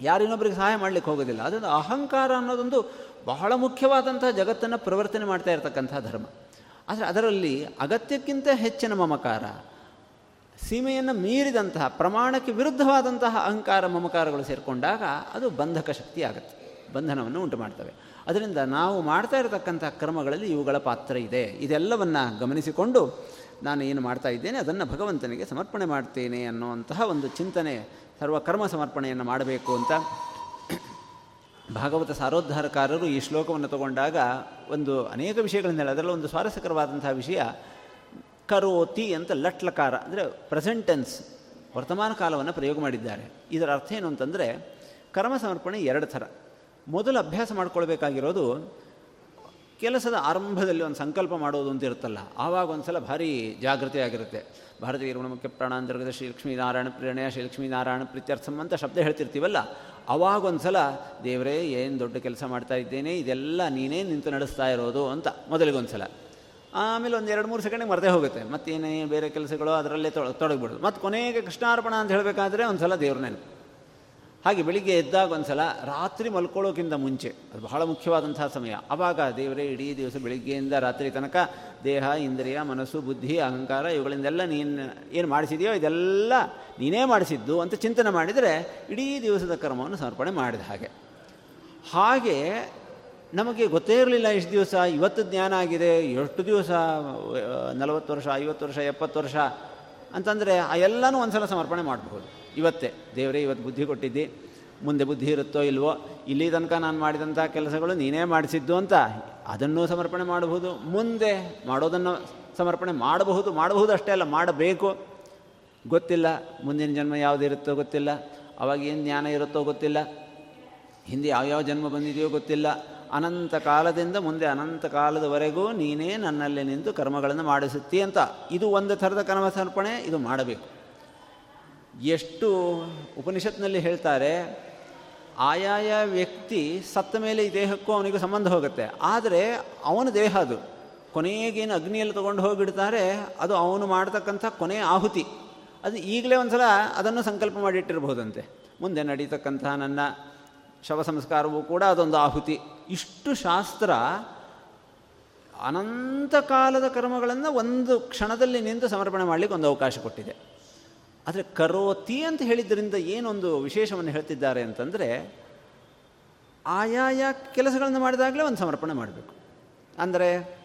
A: ಯಾರಿನೊಬ್ಬರಿಗೆ ಸಹಾಯ ಮಾಡಲಿಕ್ಕೆ ಹೋಗೋದಿಲ್ಲ. ಅದೊಂದು ಅಹಂಕಾರ ಅನ್ನೋದೊಂದು ಬಹಳ ಮುಖ್ಯವಾದಂಥ ಜಗತ್ತನ್ನು ಪ್ರವರ್ತನೆ ಮಾಡ್ತಾ ಇರತಕ್ಕಂಥ ಧರ್ಮ. ಆದರೆ ಅದರಲ್ಲಿ ಅಗತ್ಯಕ್ಕಿಂತ ಹೆಚ್ಚಿನ ಮಮಕಾರ ಸೀಮೆಯನ್ನು ಮೀರಿದಂತಹ, ಪ್ರಮಾಣಕ್ಕೆ ವಿರುದ್ಧವಾದಂತಹ ಅಹಂಕಾರ ಮಮಕಾರಗಳು ಸೇರಿಕೊಂಡಾಗ ಅದು ಬಂಧಕ ಶಕ್ತಿ ಆಗುತ್ತೆ. ಬಂಧನವನ್ನು ಉಂಟು ಮಾಡ್ತವೆ ಅದರಿಂದ ನಾವು ಮಾಡ್ತಾ ಇರತಕ್ಕಂಥ ಕ್ರಮಗಳಲ್ಲಿ ಇವುಗಳ ಪಾತ್ರ ಇದೆ. ಇದೆಲ್ಲವನ್ನು ಗಮನಿಸಿಕೊಂಡು ನಾನು ಏನು ಮಾಡ್ತಾ ಇದ್ದೇನೆ, ಅದನ್ನು ಭಗವಂತನಿಗೆ ಸಮರ್ಪಣೆ ಮಾಡ್ತೇನೆ ಅನ್ನುವಂತಹ ಒಂದು ಚಿಂತನೆ, ಸರ್ವಕರ್ಮ ಸಮರ್ಪಣೆಯನ್ನು ಮಾಡಬೇಕು ಅಂತ ಭಾಗವತ ಸಾರೋದ್ಧಾರಕಾರರು ಈ ಶ್ಲೋಕವನ್ನು ತಗೊಂಡಾಗ ಒಂದು ಅನೇಕ ವಿಷಯಗಳನ್ನು ಅದರಲ್ಲೂ ಒಂದು ಸ್ವಾರಸ್ಯಕರವಾದಂತಹ ವಿಷಯ ಕರೋತಿ ಅಂತ ಲಟ್ಲಕಾರ ಅಂದರೆ ಪ್ರೆಸೆಂಟೆನ್ಸ್ ವರ್ತಮಾನ ಕಾಲವನ್ನು ಪ್ರಯೋಗ ಮಾಡಿದ್ದಾರೆ. ಇದರ ಅರ್ಥ ಏನು ಅಂತಂದರೆ, ಕರ್ಮ ಸಮರ್ಪಣೆ ಎರಡು ಥರ. ಮೊದಲು ಅಭ್ಯಾಸ ಮಾಡ್ಕೊಳ್ಬೇಕಾಗಿರೋದು, ಕೆಲಸದ ಆರಂಭದಲ್ಲಿ ಒಂದು ಸಂಕಲ್ಪ ಮಾಡೋದು ಅಂತ ಇರುತ್ತಲ್ಲ, ಆವಾಗ ಒಂದು ಸಲ ಭಾರಿ ಜಾಗೃತಿ ಆಗಿರುತ್ತೆ. ಭಾರತೀಯ ಮುಖ್ಯ ಪ್ರಾಣಾಂತರ್ಗತ ಶ್ರೀ ಲಕ್ಷ್ಮೀನಾರಾಯಣ ಪ್ರೇರಣೆಯ ಶ್ರೀ ಲಕ್ಷ್ಮೀನಾರಾಯಣ ಪ್ರೀತ್ಯರ್ಥಂ ಅಂತ ಶಬ್ದ ಹೇಳ್ತಿರ್ತೀವಲ್ಲ, ಆವಾಗ ಒಂದು ಸಲ ದೇವರೇ, ಏನು ದೊಡ್ಡ ಕೆಲಸ ಮಾಡ್ತಾ ಇದ್ದೇನೆ, ಇದೆಲ್ಲ ನೀನೇ ನಿಂತು ನಡೆಸ್ತಾ ಇರೋದು ಅಂತ ಮೊದಲಿಗೊಂದು ಸಲ ಆಮೇಲೆ ಒಂದು ಎರಡು ಮೂರು ಸೆಕೆಂಡಿಗೆ ಮರದೇ ಹೋಗುತ್ತೆ. ಮತ್ತೇನೇ ಬೇರೆ ಕೆಲಸಗಳು ಅದರಲ್ಲೇ ತೊಡ ತೊಡಗಿಬಿಡೋದು. ಮತ್ತು ಕೊನೆಗೆ ಕೃಷ್ಣಾರ್ಪಣ ಅಂತ ಹೇಳಬೇಕಾದ್ರೆ ಒಂದು ಸಲ ದೇವ್ರ ನೆನಪು ಹಾಗೆ ಬೆಳಿಗ್ಗೆ ಎದ್ದಾಗ ಒಂದು ಸಲ ರಾತ್ರಿ ಮಲ್ಕೊಳ್ಳೋಕ್ಕಿಂತ ಮುಂಚೆ, ಅದು ಬಹಳ ಮುಖ್ಯವಾದಂತಹ ಸಮಯ. ಆವಾಗ ದೇವರೇ, ಇಡೀ ದಿವಸ ಬೆಳಿಗ್ಗೆಯಿಂದ ರಾತ್ರಿ ತನಕ ದೇಹ, ಇಂದ್ರಿಯ, ಮನಸ್ಸು, ಬುದ್ಧಿ, ಅಹಂಕಾರ, ಇವುಗಳಿಂದೆಲ್ಲ ನೀನು ಏನು ಮಾಡಿಸಿದೆಯೋ ಇದೆಲ್ಲ ನೀನೇ ಮಾಡಿಸಿದ್ದು ಅಂತ ಚಿಂತನೆ ಮಾಡಿದರೆ ಇಡೀ ದಿವಸದ ಕ್ರಮವನ್ನು ಸಮರ್ಪಣೆ ಮಾಡಿದ ಹಾಗೆ. ಹಾಗೆ ನಮಗೆ ಗೊತ್ತೇ ಇರಲಿಲ್ಲ ಎಷ್ಟು ದಿವಸ. ಇವತ್ತು ಜ್ಞಾನ ಆಗಿದೆ. ಎಷ್ಟು ದಿವಸ, ನಲವತ್ತು ವರ್ಷ, ಐವತ್ತು ವರ್ಷ, ಎಪ್ಪತ್ತು ವರ್ಷ ಅಂತಂದರೆ ಆ ಎಲ್ಲನೂ ಒಂದು ಸಲ ಸಮರ್ಪಣೆ ಮಾಡಬಹುದು. ಇವತ್ತೇ. ದೇವರೇ, ಇವತ್ತು ಬುದ್ಧಿ ಕೊಟ್ಟಿದ್ದಿ. ಮುಂದೆ ಬುದ್ಧಿ ಇರುತ್ತೋ ಇಲ್ವೋ? ಇಲ್ಲಿ ತನಕ ನಾನು ಮಾಡಿದಂಥ ಕೆಲಸಗಳು ನೀನೇ ಮಾಡಿಸಿದ್ದು ಅಂತ ಅದನ್ನು ಸಮರ್ಪಣೆ ಮಾಡಬಹುದು. ಮುಂದೆ ಮಾಡೋದನ್ನು ಸಮರ್ಪಣೆ ಮಾಡಬಹುದು. ಮಾಡಬಹುದು ಅಷ್ಟೇ ಅಲ್ಲ, ಮಾಡಬೇಕು. ಗೊತ್ತಿಲ್ಲ. ಮುಂದಿನ ಜನ್ಮ ಯಾವುದಿರುತ್ತೋ ಗೊತ್ತಿಲ್ಲ. ಅವಾಗ ಏನು ಜ್ಞಾನ ಇರುತ್ತೋ ಗೊತ್ತಿಲ್ಲ. ಹಿಂದೆ ಯಾವ್ಯಾವ ಜನ್ಮ ಬಂದಿದೆಯೋ ಗೊತ್ತಿಲ್ಲ. ಅನಂತ ಕಾಲದಿಂದ ಮುಂದೆ ಅನಂತ ಕಾಲದವರೆಗೂ ನೀನೇ ನನ್ನಲ್ಲಿ ನಿಂತು ಕರ್ಮಗಳನ್ನು ಮಾಡಿಸುತ್ತಿ ಅಂತ. ಇದು ಒಂದು ಥರದ ಕರ್ಮ ಸಮರ್ಪಣೆ, ಇದು ಮಾಡಬೇಕು. ಎಷ್ಟು ಉಪನಿಷತ್ನಲ್ಲಿ ಹೇಳ್ತಾರೆ, ಆಯಾಯ ವ್ಯಕ್ತಿ ಸತ್ತ ಮೇಲೆ ಈ ದೇಹಕ್ಕೂ ಅವನಿಗೂ ಸಂಬಂಧ ಹೋಗುತ್ತೆ. ಆದರೆ ಅವನ ದೇಹ ಅದು. ಕೊನೆಗೇನು ಅಗ್ನಿಯಲ್ಲಿ ತೊಗೊಂಡು ಹೋಗಿಡ್ತಾರೆ, ಅದು ಅವನು ಮಾಡ್ತಕ್ಕಂಥ ಕೊನೆಯ ಆಹುತಿ. ಅದು ಈಗಲೇ ಒಂದು ಸಲ ಅದನ್ನು ಸಂಕಲ್ಪ ಮಾಡಿಟ್ಟಿರ್ಬೋದಂತೆ. ಮುಂದೆ ನಡೀತಕ್ಕಂಥ ನನ್ನ ಶವ ಸಂಸ್ಕಾರವೂ ಕೂಡ ಅದೊಂದು ಆಹುತಿ. ಇಷ್ಟು ಶಾಸ್ತ್ರ ಅನಂತ ಕಾಲದ ಕರ್ಮಗಳನ್ನು ಒಂದು ಕ್ಷಣದಲ್ಲಿ ನಿಂತು ಸಮರ್ಪಣೆ ಮಾಡಲಿಕ್ಕೆ ಒಂದು ಅವಕಾಶ ಕೊಟ್ಟಿದೆ. ಆದರೆ ಕರೋತಿ ಅಂತ ಹೇಳಿದ್ದರಿಂದ ಏನೊಂದು ವಿಶೇಷವನ್ನು ಹೇಳ್ತಿದ್ದಾರೆ ಅಂತಂದರೆ ಆಯಾಯ ಕೆಲಸಗಳನ್ನು ಮಾಡಿದಾಗಲೇ ಒಂದು ಸಮರ್ಪಣೆ ಮಾಡಬೇಕು. ಅಂದರೆ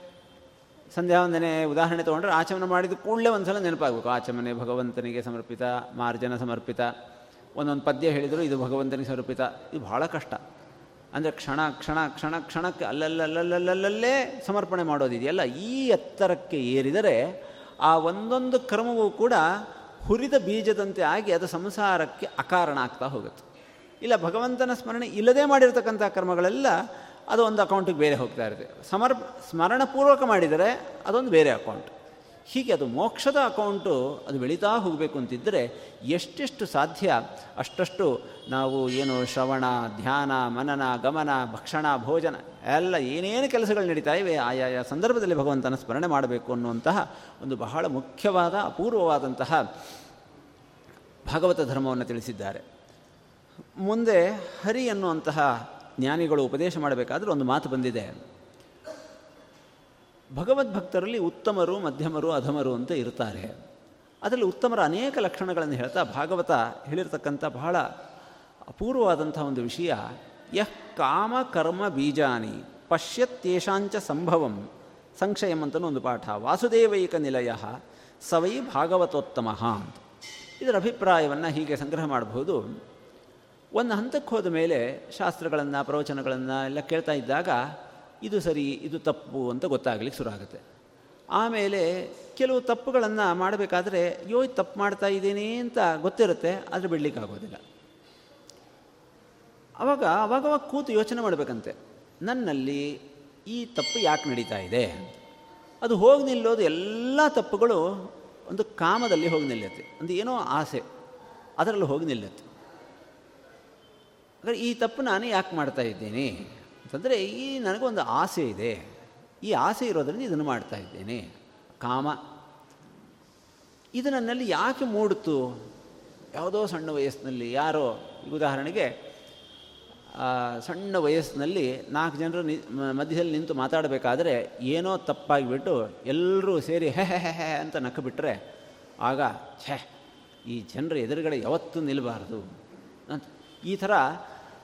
A: ಸಂಧ್ಯಾ ವಂದನೆ ಉದಾಹರಣೆ ತೊಗೊಂಡ್ರೆ ಆಚಮನ ಮಾಡಿದ ಕೂಡಲೇ ಒಂದು ಸಲ ನೆನಪಾಗಬೇಕು. ಆಚಮನೆ ಭಗವಂತನಿಗೆ ಸಮರ್ಪಿತ, ಮಾರ್ಜನ ಸಮರ್ಪಿತ. ಒಂದೊಂದು ಪದ್ಯ ಹೇಳಿದರು ಇದು ಭಗವಂತನಿಗೆ ಸ್ವರೂಪಿತ ಇದು ಬಹಳ ಕಷ್ಟ. ಅಂದರೆ ಕ್ಷಣ ಕ್ಷಣ ಕ್ಷಣ, ಕ್ಷಣಕ್ಕೆ ಅಲ್ಲಲ್ಲಲ್ಲಲ್ಲಲ್ಲಲ್ಲೇ ಸಮರ್ಪಣೆ ಮಾಡೋದಿದೆಯಲ್ಲ ಈ ಎತ್ತರಕ್ಕೆ ಏರಿದರೆ ಆ ಒಂದೊಂದು ಕ್ರಮವೂ ಕೂಡ ಹುರಿದ ಬೀಜದಂತೆ ಆಗಿ ಅದು ಸಂಸಾರಕ್ಕೆ ಅಕಾರಣ ಆಗ್ತಾ ಹೋಗುತ್ತೆ. ಇಲ್ಲ, ಭಗವಂತನ ಸ್ಮರಣೆ ಇಲ್ಲದೆ ಮಾಡಿರ್ತಕ್ಕಂಥ ಕ್ರಮಗಳೆಲ್ಲ ಅದು ಒಂದು ಅಕೌಂಟಿಗೆ ಬೇರೆ ಹೋಗ್ತಾ ಇರುತ್ತೆ. ಸಮರ್ಪ, ಸ್ಮರಣಪೂರ್ವಕ ಮಾಡಿದರೆ ಅದೊಂದು ಬೇರೆ ಅಕೌಂಟ್. ಹೀಗೆ ಅದು ಮೋಕ್ಷದ ಅಕೌಂಟು ಅದು ಬೆಳೀತಾ ಹೋಗಬೇಕು ಅಂತಿದ್ದರೆ ಎಷ್ಟೆಷ್ಟು ಸಾಧ್ಯ? ಅಷ್ಟಷ್ಟು ನಾವು ಏನು ಶ್ರವಣ, ಧ್ಯಾನ, ಮನನ, ಗಮನ, ಭಕ್ಷಣ, ಭೋಜನ ಎಲ್ಲ ಏನೇನು ಕೆಲಸಗಳು ನಡೀತಾ ಇವೆ ಆಯಾಯ ಸಂದರ್ಭದಲ್ಲಿ ಭಗವಂತನ ಸ್ಮರಣೆ ಮಾಡಬೇಕು ಅನ್ನುವಂತಹ ಒಂದು ಬಹಳ ಮುಖ್ಯವಾದ, ಅಪೂರ್ವವಾದಂತಹ ಭಾಗವತ ಧರ್ಮವನ್ನು ತಿಳಿಸಿದ್ದಾರೆ. ಮುಂದೆ ಹರಿ ಅನ್ನುವಂತಹ ಜ್ಞಾನಿಗಳು ಉಪದೇಶ ಮಾಡಬೇಕಾದ್ರೆ ಒಂದು ಮಾತು ಬಂದಿದೆ. ಭಗವದ್ಭಕ್ತರಲ್ಲಿ ಉತ್ತಮರು, ಮಧ್ಯಮರು, ಅಧಮರು ಅಂತ ಇರ್ತಾರೆ. ಅದರಲ್ಲಿ ಉತ್ತಮರ ಅನೇಕ ಲಕ್ಷಣಗಳನ್ನು ಹೇಳ್ತಾ ಭಾಗವತ ಹೇಳಿರ್ತಕ್ಕಂಥ ಬಹಳ ಅಪೂರ್ವವಾದಂಥ ಒಂದು ವಿಷಯ. ಯಹ್ ಕಾಮ ಕರ್ಮ ಬೀಜಾನಿ ಪಶ್ಯತ್ಯೇಷಾಂಚ ಸಂಭವಂ ಸಂಕ್ಷಯಂ ಅಂತಲೂ ಒಂದು ಪಾಠ. ವಾಸುದೇವೈಕ ನಿಲಯ ಸವೈ ಭಾಗವತೋತ್ತಮ ಅಂತ. ಇದರ ಅಭಿಪ್ರಾಯವನ್ನು ಹೀಗೆ ಸಂಗ್ರಹ ಮಾಡಬಹುದು. ಒಂದು ಹಂತಕ್ಕೆ ಹೋದ ಮೇಲೆ ಶಾಸ್ತ್ರಗಳನ್ನು, ಪ್ರವಚನಗಳನ್ನು ಎಲ್ಲ ಕೇಳ್ತಾ ಇದ್ದಾಗ ಇದು ಸರಿ, ಇದು ತಪ್ಪು ಅಂತ ಗೊತ್ತಾಗಲಿಕ್ಕೆ ಶುರು ಆಗುತ್ತೆ ಆಮೇಲೆ ಕೆಲವು ತಪ್ಪುಗಳನ್ನು ಮಾಡಬೇಕಾದ್ರೆ, ಯೋ ತಪ್ಪು ಮಾಡ್ತಾ ಇದ್ದೀನಿ ಅಂತ ಗೊತ್ತಿರುತ್ತೆ, ಆದರೆ ಬಿಡಲಿಕ್ಕಾಗೋದಿಲ್ಲ. ಅವಾಗ, ಅವಾಗವಾಗ ಕೂತು ಯೋಚನೆ ಮಾಡಬೇಕಂತೆ. ನನ್ನಲ್ಲಿ ಈ ತಪ್ಪು ಯಾಕೆ ನಡೀತಾ ಇದೆ? ಅದು ಹೋಗಿ ನಿಲ್ಲೋದು ಎಲ್ಲ ತಪ್ಪುಗಳು ಒಂದು ಕಾಮದಲ್ಲಿ ಹೋಗಿ ನಿಲ್ಲುತ್ತೆ. ಒಂದು ಏನೋ ಆಸೆ, ಅದರಲ್ಲಿ ಹೋಗಿ ನಿಲ್ಲುತ್ತೆ. ಹಾಗಾದ್ರೆ ಈ ತಪ್ಪು ನಾನು ಯಾಕೆ ಮಾಡ್ತಾ ಇದ್ದೇನೆ? ಅಂತಂದರೆ ಈ ನನಗೊಂದು ಆಸೆ ಇದೆ. ಈ ಆಸೆ ಇರೋದರಿಂದ ಇದನ್ನು ಮಾಡ್ತಾ ಇದ್ದೇನೆ. ಕಾಮ. ಇದು ನನ್ನಲ್ಲಿ ಯಾಕೆ ಮೂಡಿತು? ಯಾವುದೋ ಸಣ್ಣ ವಯಸ್ಸಿನಲ್ಲಿ, ಯಾರೋ ಉದಾಹರಣೆಗೆ ಸಣ್ಣ ವಯಸ್ಸಿನಲ್ಲಿ ನಾಲ್ಕು ಜನರು ನಿ ಮಧ್ಯದಲ್ಲಿ ನಿಂತು ಮಾತಾಡಬೇಕಾದ್ರೆ ಏನೋ ತಪ್ಪಾಗಿಬಿಟ್ಟು ಎಲ್ಲರೂ ಸೇರಿ ಹೆ ಹೆ ಹೆ ಅಂತ ನಕ್ಕಬಿಟ್ರೆ ಆಗ, ಛೆ, ಈ ಜನರ ಎದುರುಗಡೆ ಯಾವತ್ತೂ ನಿಲ್ಲಬಾರ್ದು ಅಂತ. ಈ ಥರ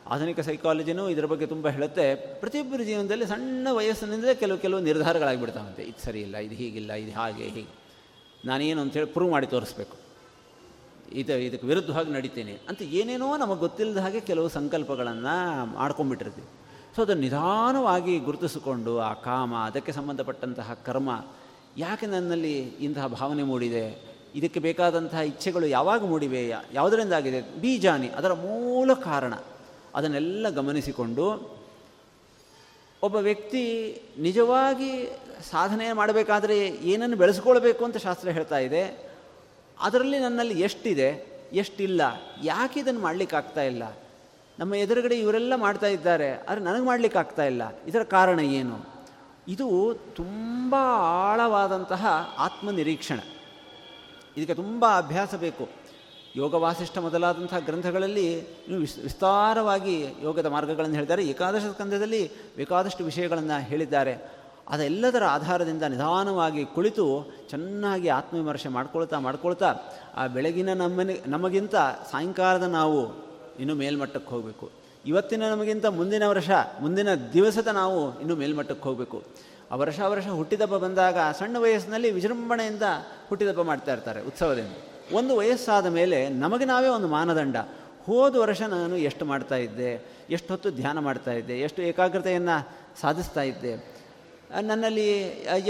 A: ಆಧುನಿಕ ಸೈಕಾಲಜಿನೂ ಇದರ ಬಗ್ಗೆ ತುಂಬ ಹೇಳುತ್ತೆ. ಪ್ರತಿಯೊಬ್ಬರ ಜೀವನದಲ್ಲಿ ಸಣ್ಣ ವಯಸ್ಸಿನಿಂದಲೇ ಕೆಲವು ಕೆಲವು ನಿರ್ಧಾರಗಳಾಗಿಬಿಡ್ತಾವಂತೆ. ಇದು ಸರಿ ಇಲ್ಲ, ಇದು ಹೀಗಿಲ್ಲ, ಇದು ಹಾಗೆ, ಹೀಗೆ. ನಾನೇನು ಅಂತೇಳಿ ಪ್ರೂವ್ ಮಾಡಿ ತೋರಿಸ್ಬೇಕು. ಇದು, ಇದಕ್ಕೆ ವಿರುದ್ಧವಾಗಿ ನಡೀತೀನಿ. ಅಂತ ಏನೇನೋ ನಮಗೆ ಗೊತ್ತಿಲ್ಲದ ಹಾಗೆ ಕೆಲವು ಸಂಕಲ್ಪಗಳನ್ನು ಮಾಡ್ಕೊಂಡ್ಬಿಟ್ಟಿರ್ತೀವಿ. ಸೊ ಅದನ್ನು ನಿಧಾನವಾಗಿ ಗುರುತಿಸಿಕೊಂಡು ಆ ಕಾಮ, ಅದಕ್ಕೆ ಸಂಬಂಧಪಟ್ಟಂತಹ ಕರ್ಮ, ಯಾಕೆ ನನ್ನಲ್ಲಿ ಇಂತಹ ಭಾವನೆ ಮೂಡಿದೆ? ಇದಕ್ಕೆ ಬೇಕಾದಂತಹ ಇಚ್ಛೆಗಳು ಯಾವಾಗ ಮೂಡಿವೆ? ಯಾವುದರಿಂದಾಗಿದೆ ಬೀಜಾನಿ, ಅದರ ಮೂಲ ಕಾರಣ. ಅದನ್ನೆಲ್ಲ ಗಮನಿಸಿಕೊಂಡು ಒಬ್ಬ ವ್ಯಕ್ತಿ ನಿಜವಾಗಿ ಸಾಧನೆ ಮಾಡಬೇಕಾದರೆ ಏನನ್ನು ಬೆಳೆಸ್ಕೊಳ್ಬೇಕು ಅಂತ ಶಾಸ್ತ್ರ ಹೇಳ್ತಾ ಇದೆ. ಅದರಲ್ಲಿ ನನ್ನಲ್ಲಿ ಎಷ್ಟಿದೆ, ಎಷ್ಟಿಲ್ಲ, ಯಾಕೆ ಇದನ್ನು ಮಾಡಲಿಕ್ಕಾಗ್ತಾ ಇಲ್ಲ? ನಮ್ಮ ಎದುರುಗಡೆ ಇವರೆಲ್ಲ ಮಾಡ್ತಾ ಇದ್ದಾರೆ, ಆದರೆ ನನಗೆ ಮಾಡಲಿಕ್ಕಾಗ್ತಾ ಇಲ್ಲ. ಇದರ ಕಾರಣ ಏನು? ಇದು ತುಂಬ ಆಳವಾದಂತಹ ಆತ್ಮನಿರೀಕ್ಷಣೆ. ಇದಕ್ಕೆ ತುಂಬ ಅಭ್ಯಾಸ ಬೇಕು. ಯೋಗ ವಾಸಿಷ್ಠ ಮೊದಲಾದಂಥ ಗ್ರಂಥಗಳಲ್ಲಿ ವಿಸ್, ವಿಸ್ತಾರವಾಗಿ ಯೋಗದ ಮಾರ್ಗಗಳನ್ನು ಹೇಳಿದ್ದಾರೆ. ಏಕಾದಶ ಸ್ಕಂದದಲ್ಲಿ ಬೇಕಾದಷ್ಟು ವಿಷಯಗಳನ್ನು ಹೇಳಿದ್ದಾರೆ. ಅದೆಲ್ಲದರ ಆಧಾರದಿಂದ ನಿಧಾನವಾಗಿ ಕುಳಿತು ಚೆನ್ನಾಗಿ ಆತ್ಮವಿಮರ್ಶೆ ಮಾಡ್ಕೊಳ್ತಾ ಮಾಡ್ಕೊಳ್ತಾ ಆ ಬೆಳಗಿನ ನಮ್ಮನೆ, ನಮಗಿಂತ ಸಾಯಂಕಾಲದ ನಾವು ಇನ್ನೂ ಮೇಲ್ಮಟ್ಟಕ್ಕೆ ಹೋಗಬೇಕು. ಇವತ್ತಿನ ನಮಗಿಂತ ಮುಂದಿನ ವರ್ಷ, ಮುಂದಿನ ದಿವಸದ ನಾವು ಇನ್ನೂ ಮೇಲ್ಮಟ್ಟಕ್ಕೆ ಹೋಗಬೇಕು. ಆ ವರ್ಷ ವರ್ಷ ಹುಟ್ಟಿದಬ್ಬ ಬಂದಾಗ ಸಣ್ಣ ವಯಸ್ಸಿನಲ್ಲಿ ವಿಜೃಂಭಣೆಯಿಂದ ಹುಟ್ಟಿದಬ್ಬ ಮಾಡ್ತಾ ಇರ್ತಾರೆ ಉತ್ಸವದಿಂದ. ಒಂದು ವಯಸ್ಸಾದ ಮೇಲೆ ನಮಗೆ ನಾವೇ ಒಂದು ಮಾನದಂಡ. ಹೋದ ವರ್ಷ ನಾನು ಎಷ್ಟು ಮಾಡ್ತಾ ಇದ್ದೆ, ಎಷ್ಟು ಹೊತ್ತು ಧ್ಯಾನ ಮಾಡ್ತಾ ಇದ್ದೆ, ಎಷ್ಟು ಏಕಾಗ್ರತೆಯನ್ನು ಸಾಧಿಸ್ತಾ ಇದ್ದೆ, ನನ್ನಲ್ಲಿ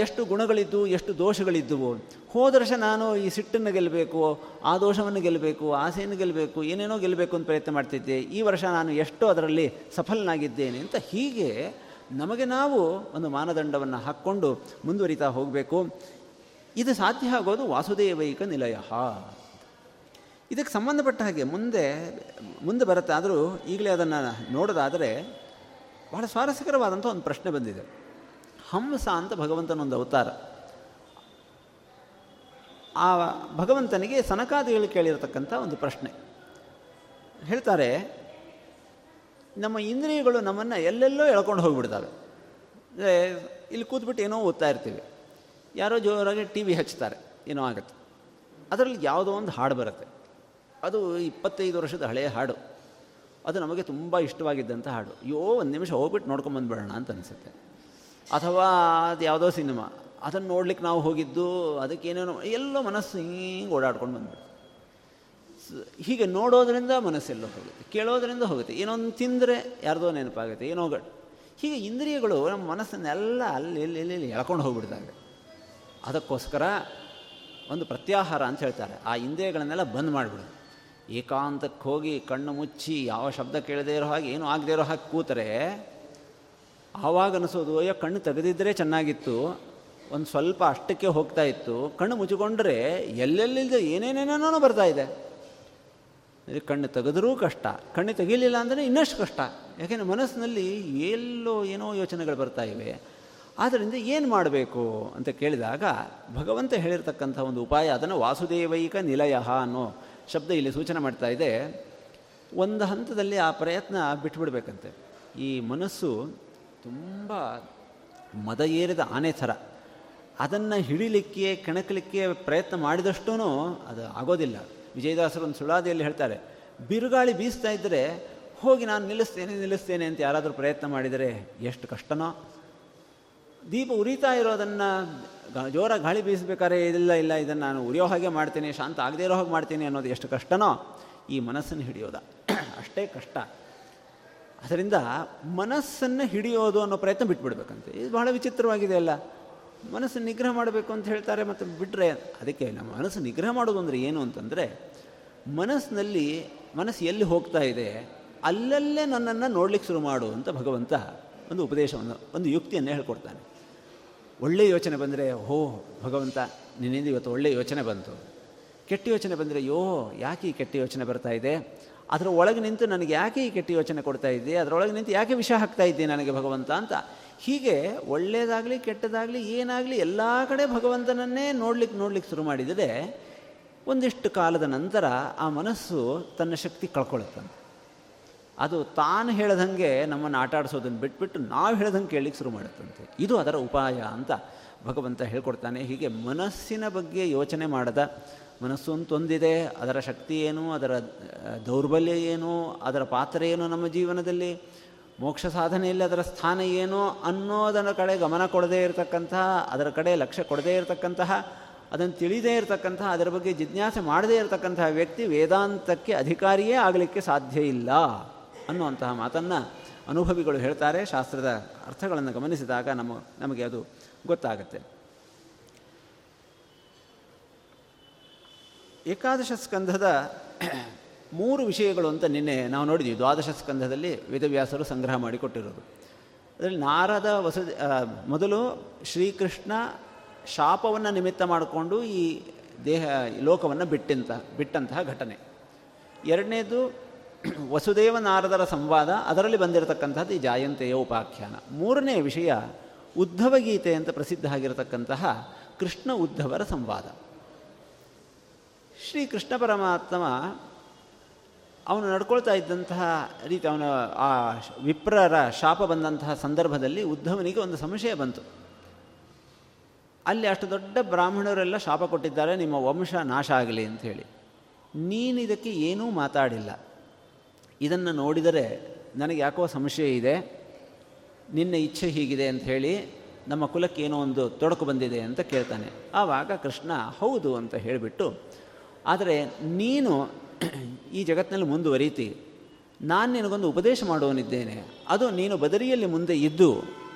A: ಎಷ್ಟು ಗುಣಗಳಿದ್ದವು ಎಷ್ಟು ದೋಷಗಳಿದ್ದುವು. ಹೋದ ವರ್ಷ ನಾನು ಈ ಸಿಟ್ಟನ್ನು ಗೆಲ್ಲಬೇಕು, ಆ ದೋಷವನ್ನು ಗೆಲ್ಲಬೇಕು ಆಸೆಯನ್ನು ಗೆಲ್ಲಬೇಕು, ಏನೇನೋ ಗೆಲ್ಲಬೇಕು ಅಂತ ಪ್ರಯತ್ನ ಮಾಡ್ತಿದ್ದೆ. ಈ ವರ್ಷ ನಾನು ಎಷ್ಟು ಅದರಲ್ಲಿ ಸಫಲನಾಗಿದ್ದೇನೆ ಅಂತ ಹೀಗೆ ನಮಗೆ ನಾವು ಒಂದು ಮಾನದಂಡವನ್ನು ಹಾಕ್ಕೊಂಡು ಮುಂದುವರಿತಾ ಹೋಗಬೇಕು. ಇದು ಸಾಧ್ಯ ಆಗೋದು ವಾಸುದೇವೈಕ ನಿಲಯ. ಇದಕ್ಕೆ ಸಂಬಂಧಪಟ್ಟ ಹಾಗೆ ಮುಂದೆ ಮುಂದೆ ಬರುತ್ತೆ. ಆದರೂ ಈಗಲೇ ಅದನ್ನು ನೋಡೋದಾದರೆ ಬಹಳ ಸ್ವಾರಸ್ಯಕರವಾದಂಥ ಒಂದು ಪ್ರಶ್ನೆ ಬಂದಿದೆ. ಹಂಸ ಅಂತ ಭಗವಂತನೊಂದು ಅವತಾರ. ಆ ಭಗವಂತನಿಗೆ ಸನಕಾದಿಗಳು ಕೇಳಿರತಕ್ಕಂಥ ಒಂದು ಪ್ರಶ್ನೆ. ಹೇಳ್ತಾರೆ, ನಮ್ಮ ಇಂದ್ರಿಯಗಳು ನಮ್ಮನ್ನು ಎಲ್ಲೆಲ್ಲೋ ಎಳ್ಕೊಂಡು ಹೋಗಿಬಿಡ್ತವೆ. ಇಲ್ಲಿ ಕೂತ್ಬಿಟ್ಟು ಏನೋ ಓದ್ತಾ ಇರ್ತೀವಿ. ಯಾರೋ ಜೋರಾಗಿ ಟಿ ವಿ ಹಚ್ತಾರೆ, ಏನೋ ಆಗುತ್ತೆ. ಅದರಲ್ಲಿ ಯಾವುದೋ ಒಂದು ಹಾಡು ಬರುತ್ತೆ. ಅದು ಇಪ್ಪತ್ತೈದು ವರ್ಷದ ಹಳೆಯ ಹಾಡು. ಅದು ನಮಗೆ ತುಂಬ ಇಷ್ಟವಾಗಿದ್ದಂಥ ಹಾಡು. ಅಯ್ಯೋ, ಒಂದು ನಿಮಿಷ ಹೋಗ್ಬಿಟ್ಟು ನೋಡ್ಕೊಂಬಂದ್ಬಿಡೋಣ ಅಂತ ಅನಿಸುತ್ತೆ. ಅಥವಾ ಅದು ಯಾವುದೋ ಸಿನಿಮಾ. ಅದನ್ನು ನೋಡ್ಲಿಕ್ಕೆ ನಾವು ಹೋಗಿದ್ದು ಅದಕ್ಕೇನೇನೋ ಎಲ್ಲೋ ಮನಸ್ಸು ಹಿಂಗೆ ಓಡಾಡ್ಕೊಂಡು ಬಂದ್ಬಿಡುತ್ತೆ. ಹೀಗೆ ನೋಡೋದ್ರಿಂದ ಮನಸ್ಸೆಲ್ಲೋ ಹೋಗುತ್ತೆ, ಕೇಳೋದ್ರಿಂದ ಹೋಗುತ್ತೆ. ಏನೊಂದು ತಿಂದರೆ ಯಾರ್ದೋ ನೆನಪಾಗುತ್ತೆ, ಏನೋ ಹೀಗೆ ಇಂದ್ರಿಯಗಳು ನಮ್ಮ ಮನಸ್ಸನ್ನೆಲ್ಲ ಅಲ್ಲಿ ಎಲ್ಲಿ ಎಳ್ಕೊಂಡು ಹೋಗ್ಬಿಡ್ತಾರೆ ಅದಕ್ಕೋಸ್ಕರ ಒಂದು ಪ್ರತ್ಯಾಹಾರ ಅಂತ ಹೇಳ್ತಾರೆ. ಆ ಇಂದ್ರಿಯಗಳನ್ನೆಲ್ಲ ಬಂದ್ ಮಾಡಿಬಿಡು. ಏಕಾಂತಕ್ಕೆ ಹೋಗಿ ಕಣ್ಣು ಮುಚ್ಚಿ ಯಾವ ಶಬ್ದ ಕೇಳದೇ ಇರೋ ಹಾಗೆ ಏನೂ ಆಗದೇ ಇರೋ ಹಾಗೆ ಕೂತರೆ ಆವಾಗ ಅನಿಸೋದು, ಅಯ್ಯೋ, ಕಣ್ಣು ತೆಗೆದಿದ್ದರೆ ಚೆನ್ನಾಗಿತ್ತು, ಒಂದು ಸ್ವಲ್ಪ ಅಷ್ಟಕ್ಕೆ ಹೋಗ್ತಾ ಇತ್ತು. ಕಣ್ಣು ಮುಚ್ಚಿಕೊಂಡ್ರೆ ಎಲ್ಲೆಲ್ಲಿಲ್ಲದೆ ಏನೇನೇನೇನೋ ಬರ್ತಾ ಇದೆ. ಕಣ್ಣು ತೆಗೆದರೂ ಕಷ್ಟ, ಕಣ್ಣು ತೆಗೀಲಿಲ್ಲ ಅಂದರೆ ಇನ್ನಷ್ಟು ಕಷ್ಟ. ಯಾಕೆಂದರೆ ಮನಸ್ಸಿನಲ್ಲಿ ಎಲ್ಲೋ ಏನೋ ಯೋಚನೆಗಳು ಬರ್ತಾ ಇವೆ. ಆದ್ದರಿಂದ ಏನು ಮಾಡಬೇಕು ಅಂತ ಕೇಳಿದಾಗ ಭಗವಂತ ಹೇಳಿರ್ತಕ್ಕಂಥ ಒಂದು ಉಪಾಯ ಅದನ್ನು ವಾಸುದೇವೈಕ ನಿಲಯ ಅನ್ನೋ ಶಬ್ದ ಇಲ್ಲಿ ಸೂಚನೆ ಮಾಡ್ತಾ ಇದೆ. ಒಂದು ಹಂತದಲ್ಲಿ ಆ ಪ್ರಯತ್ನ ಬಿಟ್ಬಿಡ್ಬೇಕಂತೆ. ಈ ಮನಸ್ಸು ತುಂಬ ಮದ ಏರಿದ ಆನೆ ಥರ. ಅದನ್ನು ಹಿಡಿಲಿಕ್ಕೆ, ಕೆಣಕಲಿಕ್ಕೆ ಪ್ರಯತ್ನ ಮಾಡಿದಷ್ಟೂ ಅದು ಆಗೋದಿಲ್ಲ. ವಿಜಯದಾಸರು ಒಂದು ಸುಳಾದಿಯಲ್ಲಿ ಹೇಳ್ತಾರೆ, ಬಿರುಗಾಳಿ ಬೀಸ್ತಾ ಇದ್ದರೆ ಹೋಗಿ ನಾನು ನಿಲ್ಲಿಸ್ತೇನೆ ನಿಲ್ಲಿಸ್ತೇನೆ ಅಂತ ಯಾರಾದರೂ ಪ್ರಯತ್ನ ಮಾಡಿದರೆ ಎಷ್ಟು ಕಷ್ಟನೋ. ದೀಪ ಉರಿತಾ ಇರೋದನ್ನು ಜೋರ ಗಾಳಿ ಬೀಸಬೇಕಾದ್ರೆ ಇಲ್ಲ ಇಲ್ಲ, ಇದನ್ನು ನಾನು ಉರಿಯೋ ಹಾಗೆ ಮಾಡ್ತೀನಿ, ಶಾಂತ ಆಗದೇ ಇರೋ ಹಾಗೆ ಮಾಡ್ತೀನಿ ಅನ್ನೋದು ಎಷ್ಟು ಕಷ್ಟನೋ ಈ ಮನಸ್ಸನ್ನು ಹಿಡಿಯೋದ. ಅಷ್ಟೇ ಕಷ್ಟ. ಅದರಿಂದ ಮನಸ್ಸನ್ನು ಹಿಡಿಯೋದು ಅನ್ನೋ ಪ್ರಯತ್ನ ಬಿಟ್ಬಿಡ್ಬೇಕಂತೆ. ಇದು ಬಹಳ ವಿಚಿತ್ರವಾಗಿದೆ ಅಲ್ಲ. ಮನಸ್ಸು ನಿಗ್ರಹ ಮಾಡಬೇಕು ಅಂತ ಹೇಳ್ತಾರೆ, ಮತ್ತು ಬಿಟ್ಟರೆ ಅದಕ್ಕೆ ನಮ್ಮ ಮನಸ್ಸು ನಿಗ್ರಹ ಮಾಡೋದು ಅಂದರೆ ಏನು ಅಂತಂದರೆ, ಮನಸ್ಸಿನಲ್ಲಿ, ಮನಸ್ಸು ಎಲ್ಲಿ ಹೋಗ್ತಾ ಇದೆ, ಅಲ್ಲಲ್ಲೇ ನನ್ನನ್ನು ನೋಡ್ಲಿಕ್ಕೆ ಶುರು ಮಾಡು ಅಂತ ಭಗವಂತ ಒಂದು ಉಪದೇಶವನ್ನು, ಒಂದು ಯುಕ್ತಿಯನ್ನು ಹೇಳ್ಕೊಡ್ತಾನೆ. ಒಳ್ಳೆಯ ಯೋಚನೆ ಬಂದರೆ ಹೋ ಭಗವಂತ, ನಿನ್ನಿಂದ ಇವತ್ತು ಒಳ್ಳೆಯ ಯೋಚನೆ ಬಂತು. ಕೆಟ್ಟ ಯೋಚನೆ ಬಂದರೆ, ಯೋ, ಯಾಕೆ ಈ ಕೆಟ್ಟ ಯೋಚನೆ ಬರ್ತಾ ಇದೆ? ಅದರ ಒಳಗೆ ನಿಂತು ನನಗೆ ಯಾಕೆ ಈ ಕೆಟ್ಟ ಯೋಚನೆ ಕೊಡ್ತಾ ಇದ್ದೆ ಅದರೊಳಗೆ ನಿಂತು ಯಾಕೆ ವಿಷ ಹಾಕ್ತಾ ಇದ್ದೆ ನನಗೆ ಭಗವಂತ ಅಂತ. ಹೀಗೆ ಒಳ್ಳೆಯದಾಗಲಿ ಕೆಟ್ಟದಾಗಲಿ, ಏನಾಗಲಿ ಎಲ್ಲ ಕಡೆ ಭಗವಂತನನ್ನೇ ನೋಡ್ಲಿಕ್ಕೆ ನೋಡ್ಲಿಕ್ಕೆ ಶುರು ಮಾಡಿದರೆ, ಒಂದಿಷ್ಟು ಕಾಲದ ನಂತರ ಆ ಮನಸ್ಸು ತನ್ನ ಶಕ್ತಿ ಕಳ್ಕೊಳ್ಳುತ್ತಂತೆ. ಅದು ತಾನು ಹೇಳ್ದಂಗೆ ನಮ್ಮನ್ನು ಆಟ ಆಡಿಸೋದನ್ನು ಬಿಟ್ಬಿಟ್ಟು ನಾವು ಹೇಳ್ದಂಗೆ ಕೇಳಲಿಕ್ಕೆ ಶುರು ಮಾಡುತ್ತಂತೆ. ಇದು ಅದರ ಉಪಾಯ ಅಂತ ಭಗವಂತ ಹೇಳ್ಕೊಡ್ತಾನೆ. ಹೀಗೆ ಮನಸ್ಸಿನ ಬಗ್ಗೆ ಯೋಚನೆ ಮಾಡದ ಮನಸ್ಸು ಅಂತೊಂದಿದೆ. ಅದರ ಶಕ್ತಿ ಏನು? ಅದರ ದೌರ್ಬಲ್ಯ ಏನು? ಅದರ ಪಾತ್ರ ಏನು ನಮ್ಮ ಜೀವನದಲ್ಲಿ? ಮೋಕ್ಷ ಸಾಧನೆಯಲ್ಲಿ ಅದರ ಸ್ಥಾನ ಏನು? ಅನ್ನೋದರ ಕಡೆ ಗಮನ ಕೊಡದೇ ಇರತಕ್ಕಂತಹ, ಅದರ ಕಡೆ ಲಕ್ಷ್ಯ ಕೊಡದೇ ಇರತಕ್ಕಂತಹ, ಅದನ್ನು ತಿಳಿದೇ ಇರತಕ್ಕಂತಹ, ಅದರ ಬಗ್ಗೆ ಜಿಜ್ಞಾಸೆ ಮಾಡದೇ ಇರತಕ್ಕಂತಹ ವ್ಯಕ್ತಿ ವೇದಾಂತಕ್ಕೆ ಅಧಿಕಾರಿಯೇ ಆಗಲಿಕ್ಕೆ ಸಾಧ್ಯ ಇಲ್ಲ. ಅನ್ನುವಂತಹ ಮಾತನ್ನು ಅನುಭವಿಗಳು ಹೇಳ್ತಾರೆ. ಶಾಸ್ತ್ರದ ಅರ್ಥಗಳನ್ನು ಗಮನಿಸಿದಾಗ ನಮ್ಮ, ನಮಗೆ ಅದು ಗೊತ್ತಾಗುತ್ತೆ. ಏಕಾದಶ ಸ್ಕಂಧದ ಮೂರು ವಿಷಯಗಳು ಅಂತ ನಿನ್ನೆ ನಾವು ನೋಡಿದ್ವಿ. ದ್ವಾದಶ ಸ್ಕಂಧದಲ್ಲಿ ವೇದವ್ಯಾಸರು ಸಂಗ್ರಹ ಮಾಡಿಕೊಟ್ಟಿರೋದು ಅದರಲ್ಲಿ ನಾರದ ವಸ ಮೊದಲು ಶ್ರೀಕೃಷ್ಣ ಶಾಪವನ್ನು ನಿಮಿತ್ತ ಮಾಡಿಕೊಂಡು ಈ ದೇಹ ಲೋಕವನ್ನು ಬಿಟ್ಟಂತ, ಬಿಟ್ಟಂತಹ ಘಟನೆ. ಎರಡನೇದು ವಸುದೇವ ನಾರದರ ಸಂವಾದ ಅದರಲ್ಲಿ ಬಂದಿರತಕ್ಕಂಥದ್ದು ಈ ಜಾಯಂತೆಯ ಉಪಾಖ್ಯಾನ. ಮೂರನೇ ವಿಷಯ, ಉದ್ಧವ ಗೀತೆ ಅಂತ ಪ್ರಸಿದ್ಧ ಆಗಿರತಕ್ಕಂತಹ ಕೃಷ್ಣ ಉದ್ಧವರ ಸಂವಾದ. ಶ್ರೀ ಕೃಷ್ಣ ಪರಮಾತ್ಮ ಅವನು ನಡ್ಕೊಳ್ತಾ ಇದ್ದಂತಹ ರೀತಿ ಅವನ ಆ ವಿಪ್ರರ ಶಾಪ ಬಂದಂತಹ ಸಂದರ್ಭದಲ್ಲಿ ಉದ್ಧವನಿಗೆ ಒಂದು ಸಂಶಯ ಬಂತು. ಅಲ್ಲಿ ಅಷ್ಟು ದೊಡ್ಡ ಬ್ರಾಹ್ಮಣರೆಲ್ಲ ಶಾಪ ಕೊಟ್ಟಿದ್ದಾರೆ, ನಿಮ್ಮ ವಂಶ ನಾಶ ಆಗಲಿ ಅಂಥೇಳಿ. ನೀನು ಇದಕ್ಕೆ ಏನೂ ಮಾತಾಡಿಲ್ಲ. ಇದನ್ನು ನೋಡಿದರೆ ನನಗೆ ಯಾಕೋ ಸಂಶಯ ಇದೆ. ನಿನ್ನ ಇಚ್ಛೆ ಹೀಗಿದೆ ಅಂತ ಹೇಳಿ ನಮ್ಮ ಕುಲಕ್ಕೆ ಏನೋ ಒಂದು ತೊಡಕು ಬಂದಿದೆ ಅಂತ ಕೇಳ್ತಾನೆ. ಆವಾಗ ಕೃಷ್ಣ, ಹೌದು ಅಂತ ಹೇಳಿಬಿಟ್ಟು, ಆದರೆ ನೀನು ಈ ಜಗತ್ತಿನಲ್ಲಿ ಮುಂದುವರಿತಿ. ನಾನು ನಿನಗೊಂದು ಉಪದೇಶ ಮಾಡುವನಿದ್ದೇನೆ. ಅದು ನೀನು ಬದರಿಯಲ್ಲಿ ಮುಂದೆ ಇದ್ದು,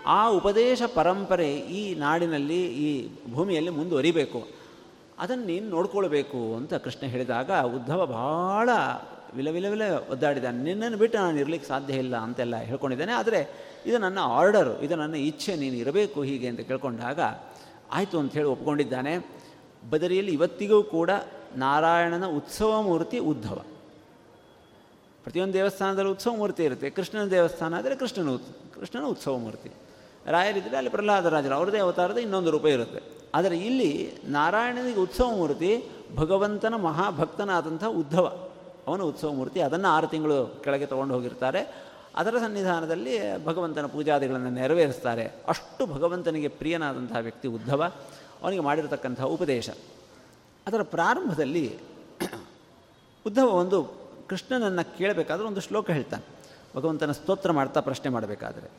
A: ಆ ಉಪದೇಶ ಪರಂಪರೆ ಈ ನಾಡಿನಲ್ಲಿ, ಈ ಭೂಮಿಯಲ್ಲಿ ಮುಂದುವರಿಬೇಕು. ಅದನ್ನು ನೀನು ನೋಡ್ಕೊಳ್ಬೇಕು, ಅಂತ ಕೃಷ್ಣ ಹೇಳಿದಾಗ ಉದ್ಧವ ಭಾಳ ವಿಲ ಒದ್ದಾಡಿದ್ದಾನೆ. ನಿನ್ನನ್ನು ಬಿಟ್ಟು ನಾನು ಇರಲಿಕ್ಕೆ ಸಾಧ್ಯ ಇಲ್ಲ ಅಂತೆಲ್ಲ ಹೇಳ್ಕೊಂಡಿದ್ದಾನೆ. ಆದರೆ ಇದು ನನ್ನ ಆರ್ಡರು, ಇದು ನನ್ನ ಇಚ್ಛೆ, ನೀನು ಇರಬೇಕು ಹೀಗೆ ಅಂತ ಕೇಳ್ಕೊಂಡಾಗ ಆಯಿತು ಅಂತ ಹೇಳಿ ಒಪ್ಕೊಂಡಿದ್ದಾನೆ. ಬದರಿಯಲ್ಲಿ ಇವತ್ತಿಗೂ ಕೂಡ ನಾರಾಯಣನ ಉತ್ಸವ ಮೂರ್ತಿ ಉದ್ಧವ. ಪ್ರತಿಯೊಂದು ದೇವಸ್ಥಾನದಲ್ಲಿ ಉತ್ಸವ ಮೂರ್ತಿ ಇರುತ್ತೆ. ಕೃಷ್ಣನ ದೇವಸ್ಥಾನ ಆದರೆ ಕೃಷ್ಣನ ಉತ್, ಕೃಷ್ಣನ ಉತ್ಸವ ಮೂರ್ತಿ. ರಾಯರಿದ್ದರೆ ಅಲ್ಲಿ ಪ್ರಹ್ಲಾದರಾಜರು ಅವ್ರದೇ ಅವತಾರದ ಇನ್ನೊಂದು ರೂಪ ಇರುತ್ತೆ. ಆದರೆ ಇಲ್ಲಿ ನಾರಾಯಣನಿಗೆ ಉತ್ಸವ ಮೂರ್ತಿ ಭಗವಂತನ ಮಹಾಭಕ್ತನಾದಂಥ ಉದ್ಧವ. ಅವನ ಉತ್ಸವ ಮೂರ್ತಿ, ಅದನ್ನು ಆರು ತಿಂಗಳು ಕೆಳಗೆ ತೊಗೊಂಡು ಹೋಗಿರ್ತಾರೆ. ಅದರ ಸನ್ನಿಧಾನದಲ್ಲಿ ಭಗವಂತನ ಪೂಜಾದಿಗಳನ್ನು ನೆರವೇರಿಸ್ತಾರೆ. ಅಷ್ಟು ಭಗವಂತನಿಗೆ ಪ್ರಿಯನಾದಂತಹ ವ್ಯಕ್ತಿ ಉದ್ಧವ. ಅವನಿಗೆ ಮಾಡಿರತಕ್ಕಂಥ ಉಪದೇಶ. ಅದರ ಪ್ರಾರಂಭದಲ್ಲಿ ಉದ್ಧವ ಒಂದು ಕೃಷ್ಣನನ್ನು ಕೇಳಬೇಕಾದ್ರೆ ಒಂದು ಶ್ಲೋಕ ಹೇಳ್ತಾನೆ. ಭಗವಂತನ ಸ್ತೋತ್ರ ಮಾಡ್ತಾ ಪ್ರಶ್ನೆ ಮಾಡಬೇಕಾದ್ರೆ.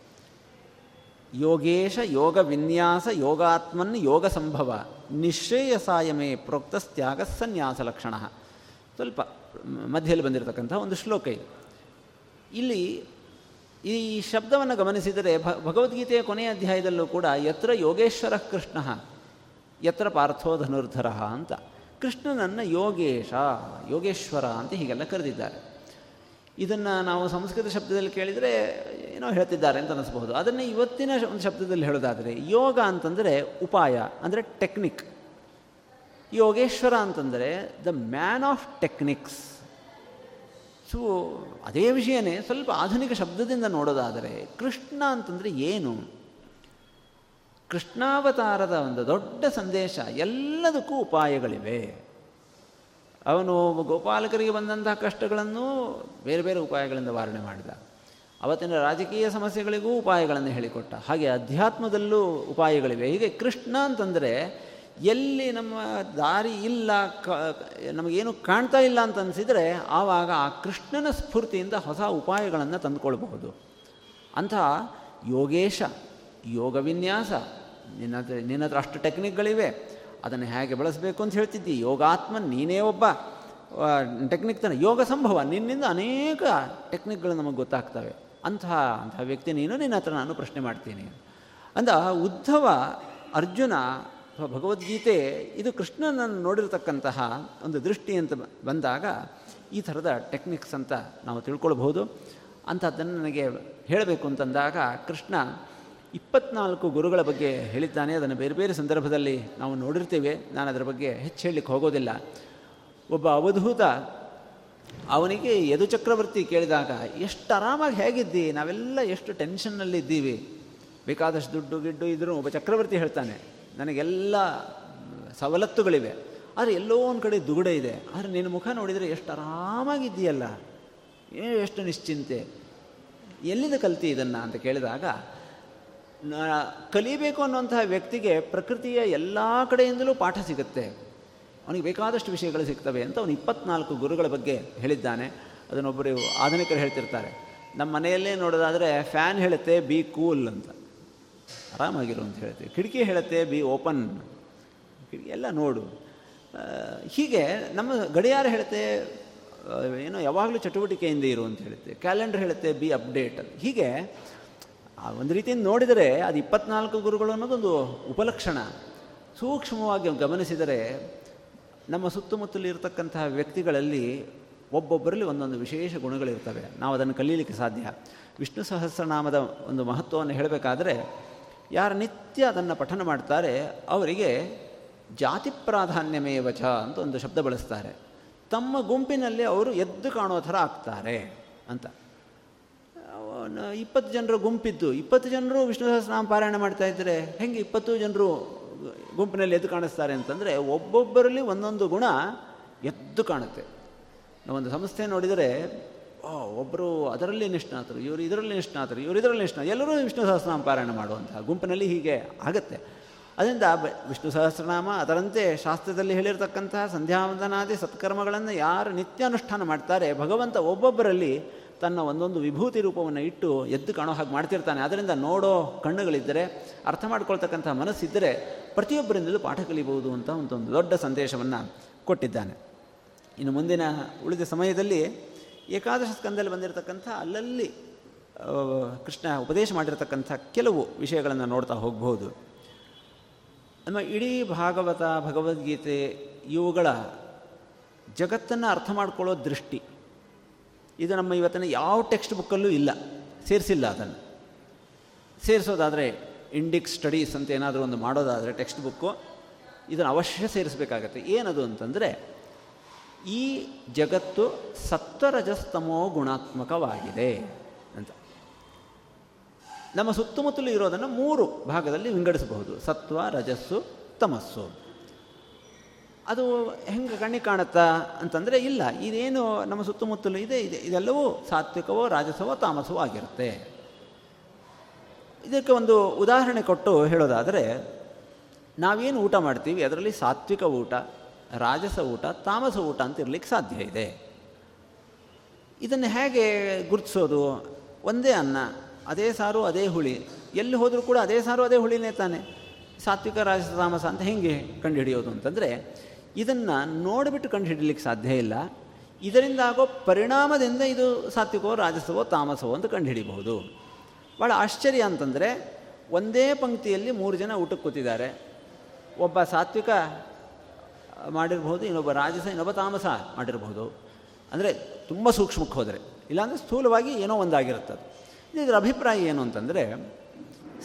A: ಯೋಗೇಶ ಯೋಗ ವಿನ್ಯಾಸ ಯೋಗಾತ್ಮನ್ ಯೋಗ ಸಂಭವ ನಿಶ್ರೇಯಸಾಯಮೇ ಪ್ರೋಕ್ತಸ್ತ್ಯಾಗ ಸನ್ಯಾಸ ಲಕ್ಷಣ. ಸ್ವಲ್ಪ ಮಧ್ಯದಲ್ಲಿ ಬಂದಿರತಕ್ಕಂಥ ಒಂದು ಶ್ಲೋಕ ಇದು. ಇಲ್ಲಿ ಈ ಶಬ್ದವನ್ನು ಗಮನಿಸಿದರೆ ಭಗವದ್ಗೀತೆಯ ಕೊನೆಯ ಅಧ್ಯಾಯದಲ್ಲೂ ಕೂಡ ಯತ್ರ ಯೋಗೇಶ್ವರ ಕೃಷ್ಣ, ಯತ್ರ ಪಾರ್ಥೋ ಧನುರ್ಧರ ಅಂತ ಕೃಷ್ಣನನ್ನು ಯೋಗೇಶ, ಯೋಗೇಶ್ವರ ಅಂತ ಹೀಗೆಲ್ಲ ಕರೆದಿದ್ದಾರೆ. ಇದನ್ನು ನಾವು ಸಂಸ್ಕೃತ ಶಬ್ದದಲ್ಲಿ ಕೇಳಿದರೆ ಏನೋ ಹೇಳ್ತಿದ್ದಾರೆ ಅಂತ ಅನ್ನಿಸ್ಬಹುದು ಅದನ್ನು ಇವತ್ತಿನ ಒಂದು ಶಬ್ದದಲ್ಲಿ ಹೇಳೋದಾದರೆ ಯೋಗ ಅಂತಂದರೆ ಉಪಾಯ, ಅಂದರೆ ಟೆಕ್ನಿಕ್. ಯೋಗೇಶ್ವರ ಅಂತಂದರೆ the man of techniques. So ಅದೇ ವಿಷಯನೇ, ಸ್ವಲ್ಪ ಆಧುನಿಕ ಶಬ್ದದಿಂದ ನೋಡೋದಾದರೆ ಕೃಷ್ಣ ಅಂತಂದರೆ ಏನು? ಕೃಷ್ಣಾವತಾರದ ಒಂದು ದೊಡ್ಡ ಸಂದೇಶ, ಎಲ್ಲದಕ್ಕೂ ಉಪಾಯಗಳಿವೆ. ಅವನು ಗೋಪಾಲಕರಿಗೆ ಬಂದಂತಹ ಕಷ್ಟಗಳನ್ನು ಬೇರೆ ಬೇರೆ ಉಪಾಯಗಳಿಂದ ವಾರಣೆ ಮಾಡಿದ. ಅವತ್ತಿನ ರಾಜಕೀಯ ಸಮಸ್ಯೆಗಳಿಗೂ ಉಪಾಯಗಳನ್ನು ಹೇಳಿಕೊಟ್ಟ. ಹಾಗೆ ಅಧ್ಯಾತ್ಮದಲ್ಲೂ ಉಪಾಯಗಳಿವೆ. ಹೀಗೆ ಕೃಷ್ಣ ಅಂತಂದರೆ ಎಲ್ಲಿ ನಮ್ಮ ದಾರಿ ಇಲ್ಲ, ಕ, ನಮಗೇನು ಕಾಣ್ತಾ ಇಲ್ಲ ಅಂತ ಅನಿಸಿದರೆ ಆವಾಗ ಆ ಕೃಷ್ಣನ ಸ್ಫೂರ್ತಿಯಿಂದ ಹೊಸ ಉಪಾಯಗಳನ್ನು ತಂದುಕೊಳ್ಬಹುದು. ಅಂಥ ಯೋಗೇಶ, ಯೋಗ ವಿನ್ಯಾಸ, ನಿನ್ನ ಹತ್ರ ನಿನ್ನ ಹತ್ರ ಅಷ್ಟು ಟೆಕ್ನಿಕ್ಗಳಿವೆ. ಅದನ್ನು ಹೇಗೆ ಬಳಸಬೇಕು ಅಂತ ಹೇಳ್ತಿದ್ದಿ? ಯೋಗಾತ್ಮ, ನೀನೇ ಒಬ್ಬ ಟೆಕ್ನಿಕ್ ತಾನೆ. ಯೋಗ ಸಂಭವ, ನಿನ್ನಿಂದ ಅನೇಕ ಟೆಕ್ನಿಕ್ಗಳು ನಮಗೆ ಗೊತ್ತಾಗ್ತವೆ. ಅಂತಹ ಅಂತಹ ವ್ಯಕ್ತಿ ನೀನು, ನಿನ್ನ ಹತ್ರ ನಾನು ಪ್ರಶ್ನೆ ಮಾಡ್ತೀನಿ. ಅಂದ, ಉದ್ಧವ ಅರ್ಜುನ ಭಗವದ್ಗೀತೆ, ಇದು ಕೃಷ್ಣನನ್ನು ನೋಡಿರತಕ್ಕಂತಹ ಒಂದು ದೃಷ್ಟಿ ಅಂತ ಬಂದಾಗ ಈ ಥರದ ಟೆಕ್ನಿಕ್ಸ್ ಅಂತ ನಾವು ತಿಳ್ಕೊಳ್ಬೋದು ಅಂಥದ್ದನ್ನು ನನಗೆ ಹೇಳಬೇಕು ಅಂತಂದಾಗ ಕೃಷ್ಣ ಇಪ್ಪತ್ನಾಲ್ಕು ಗುರುಗಳ ಬಗ್ಗೆ ಹೇಳಿದ್ದಾನೆ. ಅದನ್ನು ಬೇರೆ ಬೇರೆ ಸಂದರ್ಭದಲ್ಲಿ ನಾವು ನೋಡಿರ್ತೇವೆ. ನಾನು ಅದರ ಬಗ್ಗೆ ಹೆಚ್ಚು ಹೇಳಲಿಕ್ಕೆ ಹೋಗೋದಿಲ್ಲ. ಒಬ್ಬ ಅವಧೂತ ಅವನಿಗೆ ಯದು ಚಕ್ರವರ್ತಿ ಕೇಳಿದಾಗ, ಎಷ್ಟು ಆರಾಮಾಗಿ ಹೇಗಿದ್ದಿ? ನಾವೆಲ್ಲ ಎಷ್ಟು ಟೆನ್ಷನ್ನಲ್ಲಿದ್ದೀವಿ ಬೇಕಾದಷ್ಟು ದುಡ್ಡು ಗಿಡ್ಡು ಇದ್ದರೂ ಒಬ್ಬ ಚಕ್ರವರ್ತಿ ಹೇಳ್ತಾನೆ. ನನಗೆಲ್ಲ ಸವಲತ್ತುಗಳಿವೆ. ಆದರೆ ಎಲ್ಲೋ ಒಂದು ಕಡೆ ದುಗುಡ ಇದೆ. ಆದರೆ ನಿನ್ನ ಮುಖ ನೋಡಿದರೆ ಎಷ್ಟು ಆರಾಮಾಗಿದ್ದೀಯಲ್ಲ? ಎಷ್ಟು ನಿಶ್ಚಿಂತೆ? ಎಲ್ಲಿಂದ ಕಲ್ತಿ ಇದನ್ನು ಅಂತ ಕೇಳಿದಾಗ ಕಲಿಬೇಕು ಅನ್ನುವಂತಹ ವ್ಯಕ್ತಿಗೆ ಪ್ರಕೃತಿಯ ಎಲ್ಲ ಕಡೆಯಿಂದಲೂ ಪಾಠ ಸಿಗುತ್ತೆ. ಅವನಿಗೆ ಬೇಕಾದಷ್ಟು ವಿಷಯಗಳು ಸಿಗ್ತವೆ ಅಂತ ಅವನು ಇಪ್ಪತ್ನಾಲ್ಕು ಗುರುಗಳ ಬಗ್ಗೆ ಹೇಳಿದ್ದಾನೆ. ಅದನ್ನೊಬ್ಬರು ಆಧುನಿಕರು ಹೇಳ್ತಿರ್ತಾರೆ. ನಮ್ಮ ಮನೆಯಲ್ಲೇ ನೋಡೋದಾದರೆ, ಫ್ಯಾನ್ ಹೇಳುತ್ತೆ, ಬಿ ಕೂಲ್ ಅಂತ. ಆರಾಮಾಗಿರು ಅಂತ ಹೇಳ್ತೀವಿ. ಕಿಟಕಿ ಹೇಳುತ್ತೆ, ಬಿ ಓಪನ್. ಎಲ್ಲ ನೋಡು. ಹೀಗೆ ನಮ್ಮ ಗಡಿಯಾರ ಹೇಳುತ್ತೆ ಏನೋ ಯಾವಾಗಲೂ ಚಟುವಟಿಕೆಯಿಂದ ಇರು ಅಂತ ಹೇಳುತ್ತೆ. ಕ್ಯಾಲೆಂಡರ್ ಹೇಳುತ್ತೆ, ಬಿ ಅಪ್ಡೇಟ್. ಹೀಗೆ ಒಂದು ರೀತಿಯಿಂದ ನೋಡಿದರೆ ಅದು ಇಪ್ಪತ್ನಾಲ್ಕು ಗುರುಗಳು ಅನ್ನೋದೊಂದು ಉಪಲಕ್ಷಣ. ಸೂಕ್ಷ್ಮವಾಗಿ ಗಮನಿಸಿದರೆ ನಮ್ಮ ಸುತ್ತಮುತ್ತಲು ಇರತಕ್ಕಂತಹ ವ್ಯಕ್ತಿಗಳಲ್ಲಿ ಒಬ್ಬೊಬ್ಬರಲ್ಲಿ ಒಂದೊಂದು ವಿಶೇಷ ಗುಣಗಳಿರ್ತವೆ. ನಾವು ಅದನ್ನು ಕಲೀಲಿಕ್ಕೆ ಸಾಧ್ಯ. ವಿಷ್ಣು ಸಹಸ್ರನಾಮದ ಒಂದು ಮಹತ್ವವನ್ನು ಹೇಳಬೇಕಾದ್ರೆ ಯಾರು ನಿತ್ಯ ಅದನ್ನು ಪಠನ ಮಾಡ್ತಾರೆ, ಅವರಿಗೆ ಜಾತಿ ಪ್ರಾಧಾನ್ಯಮೇವಚ ಅಂತ ಒಂದು ಶಬ್ದ ಬಳಸ್ತಾರೆ. ತಮ್ಮ ಗುಂಪಿನಲ್ಲಿ ಅವರು ಎದ್ದು ಕಾಣೋ ಥರ ಆಗ್ತಾರೆ ಅಂತ. ಇಪ್ಪತ್ತು ಜನರು ಗುಂಪಿದ್ದು, ಇಪ್ಪತ್ತು ಜನರು ವಿಷ್ಣು ಸಹಸ್ರನಾಮ ಪಾರಾಯಣ ಮಾಡ್ತಾ ಇದ್ದರೆ ಹೆಂಗೆ ಇಪ್ಪತ್ತು ಜನರು ಗುಂಪಿನಲ್ಲಿ ಎದ್ದು ಕಾಣಿಸ್ತಾರೆ ಅಂತಂದರೆ ಒಬ್ಬೊಬ್ಬರಲ್ಲಿ ಒಂದೊಂದು ಗುಣ ಎದ್ದು ಕಾಣುತ್ತೆ. ಒಂದು ಸಂಸ್ಥೆ ನೋಡಿದರೆ ಒಬ್ಬರು ಅದರಲ್ಲಿ ನಿಷ್ಣಾತರು, ಇವರು ಇದರಲ್ಲಿ ನಿಷ್ಣಾತರು, ಇವರು ಇದರಲ್ಲಿ ನಿಷ್ಣಾತ ಎಲ್ಲರೂ ವಿಷ್ಣು ಸಹಸ್ರನಾಮ ಪಾರಾಯಣ ಮಾಡುವಂತಹ ಗುಂಪಿನಲ್ಲಿ ಹೀಗೆ ಆಗುತ್ತೆ. ಅದರಿಂದ ವಿಷ್ಣು ಸಹಸ್ರನಾಮ ಅದರಂತೆ ಶಾಸ್ತ್ರದಲ್ಲಿ ಹೇಳಿರತಕ್ಕಂತಹ ಸಂಧ್ಯಾವಂದನಾದಿ ಸತ್ಕರ್ಮಗಳನ್ನು ಯಾರು ನಿತ್ಯ ಅನುಷ್ಠಾನ ಮಾಡ್ತಾರೆ, ಭಗವಂತ ಒಬ್ಬೊಬ್ಬರಲ್ಲಿ ತನ್ನ ಒಂದೊಂದು ವಿಭೂತಿ ರೂಪವನ್ನು ಇಟ್ಟು ಎದ್ದು ಕಾಣೋ ಹಾಗೆ ಮಾಡ್ತಿರ್ತಾನೆ. ಅದರಿಂದ ನೋಡೋ ಕಣ್ಣುಗಳಿದ್ದರೆ, ಅರ್ಥ ಮಾಡ್ಕೊಳ್ತಕ್ಕಂಥ ಮನಸ್ಸಿದ್ದರೆ ಪ್ರತಿಯೊಬ್ಬರಿಂದಲೂ ಪಾಠ ಕಲಿಬಹುದು ಅಂತ ಒಂದು ದೊಡ್ಡ ಸಂದೇಶವನ್ನು ಕೊಟ್ಟಿದ್ದಾನೆ. ಇನ್ನು ಮುಂದಿನ ಉಳಿದ ಸಮಯದಲ್ಲಿ ಏಕಾದಶ ಸ್ಕಂದಲ್ಲಿ ಬಂದಿರತಕ್ಕಂಥ ಅಲ್ಲಲ್ಲಿ ಕೃಷ್ಣ ಉಪದೇಶ ಮಾಡಿರತಕ್ಕಂಥ ಕೆಲವು ವಿಷಯಗಳನ್ನು ನೋಡ್ತಾ ಹೋಗ್ಬೋದು ನಮ್ಮ ಇಡೀ ಭಾಗವತ, ಭಗವದ್ಗೀತೆ ಇವುಗಳ ಜಗತ್ತನ್ನು ಅರ್ಥ ಮಾಡ್ಕೊಳ್ಳೋ ದೃಷ್ಟಿ. ಇದು ನಮ್ಮ ಇವತ್ತಿನ ಯಾವ ಟೆಕ್ಸ್ಟ್ ಬುಕ್ಕಲ್ಲೂ ಇಲ್ಲ. ಸೇರಿಸಿಲ್ಲ ಅದನ್ನು. ಸೇರಿಸೋದಾದರೆ ಇಂಡಿಕ್ಸ್ ಸ್ಟಡೀಸ್ ಅಂತ ಏನಾದರೂ ಒಂದು ಮಾಡೋದಾದರೆ ಟೆಕ್ಸ್ಟ್ ಬುಕ್ಕು, ಇದನ್ನು ಅವಶ್ಯ ಸೇರಿಸಬೇಕಾಗತ್ತೆ. ಏನದು ಅಂತಂದರೆ ಈ ಜಗತ್ತು ಸತ್ವರಜಸ್ತಮೋ ಗುಣಾತ್ಮಕವಾಗಿದೆ ಅಂತ. ನಮ್ಮ ಸುತ್ತಮುತ್ತಲು ಇರೋದನ್ನು ಮೂರು ಭಾಗದಲ್ಲಿ ವಿಂಗಡಿಸಬಹುದು. ಸತ್ವ, ರಜಸ್ಸು, ತಮಸ್ಸು. ಅದು ಹೆಂಗೆ ಕಣ್ಣಿಗೆ ಕಾಣುತ್ತಾ ಅಂತಂದರೆ ಇಲ್ಲ, ಇದೇನು ನಮ್ಮ ಸುತ್ತಮುತ್ತಲು ಇದೆ ಇದೆ, ಇದೆಲ್ಲವೂ ಸಾತ್ವಿಕವೋ, ರಾಜಸವೋ, ತಾಮಸವೋ ಆಗಿರುತ್ತೆ. ಇದಕ್ಕೆ ಒಂದು ಉದಾಹರಣೆ ಕೊಟ್ಟು ಹೇಳೋದಾದರೆ, ನಾವೇನು ಊಟ ಮಾಡ್ತೀವಿ, ಅದರಲ್ಲಿ ಸಾತ್ವಿಕ ಊಟ ರಾಜಸ ಊಟ, ತಾಮಸ ಊಟ ಅಂತ ಇರಲಿಕ್ಕೆ ಸಾಧ್ಯ ಇದೆ. ಇದನ್ನು ಹೇಗೆ ಗುರುತಿಸೋದು? ಒಂದೇ ಅನ್ನ, ಅದೇ ಸಾರು, ಅದೇ ಹುಳಿ. ಎಲ್ಲಿ ಹೋದರೂ ಕೂಡ ಅದೇ ಸಾರು, ಅದೇ ಹುಳಿನೇ ತಾನೆ. ಸಾತ್ವಿಕ, ರಾಜಸ, ತಾಮಸ ಅಂತ ಹೆಂಗೆ ಕಂಡುಹಿಡಿಯೋದು ಅಂತಂದರೆ, ಇದನ್ನು ನೋಡಿಬಿಟ್ಟು ಕಂಡುಹಿಡಲಿಕ್ಕೆ ಸಾಧ್ಯ ಇಲ್ಲ. ಇದರಿಂದ ಆಗೋ ಪರಿಣಾಮದಿಂದ ಇದು ಸಾತ್ವಿಕವೋ, ರಾಜಸವೋ, ತಾಮಸವೋ ಅಂತ ಕಂಡುಹಿಡಿಬಹುದು. ಭಾಳ ಆಶ್ಚರ್ಯ ಅಂತಂದರೆ, ಒಂದೇ ಪಂಕ್ತಿಯಲ್ಲಿ ಮೂರು ಜನ ಊಟಕ್ಕೆ ಕೂತಿದ್ದಾರೆ. ಒಬ್ಬ ಸಾತ್ವಿಕ ಮಾಡಿರ್ಬೋದು ಇನ್ನೊಬ್ಬ ರಾಜಸ, ಇನ್ನೊಬ್ಬ ತಾಮಸ ಮಾಡಿರಬಹುದು. ಅಂದರೆ ತುಂಬ ಸೂಕ್ಷ್ಮಕ್ಕೆ ಹೋದರೆ. ಇಲ್ಲಾಂದರೆ ಸ್ಥೂಲವಾಗಿ ಏನೋ ಒಂದಾಗಿರುತ್ತೆ ಅದು ಇದರ ಅಭಿಪ್ರಾಯ ಏನು ಅಂತಂದರೆ,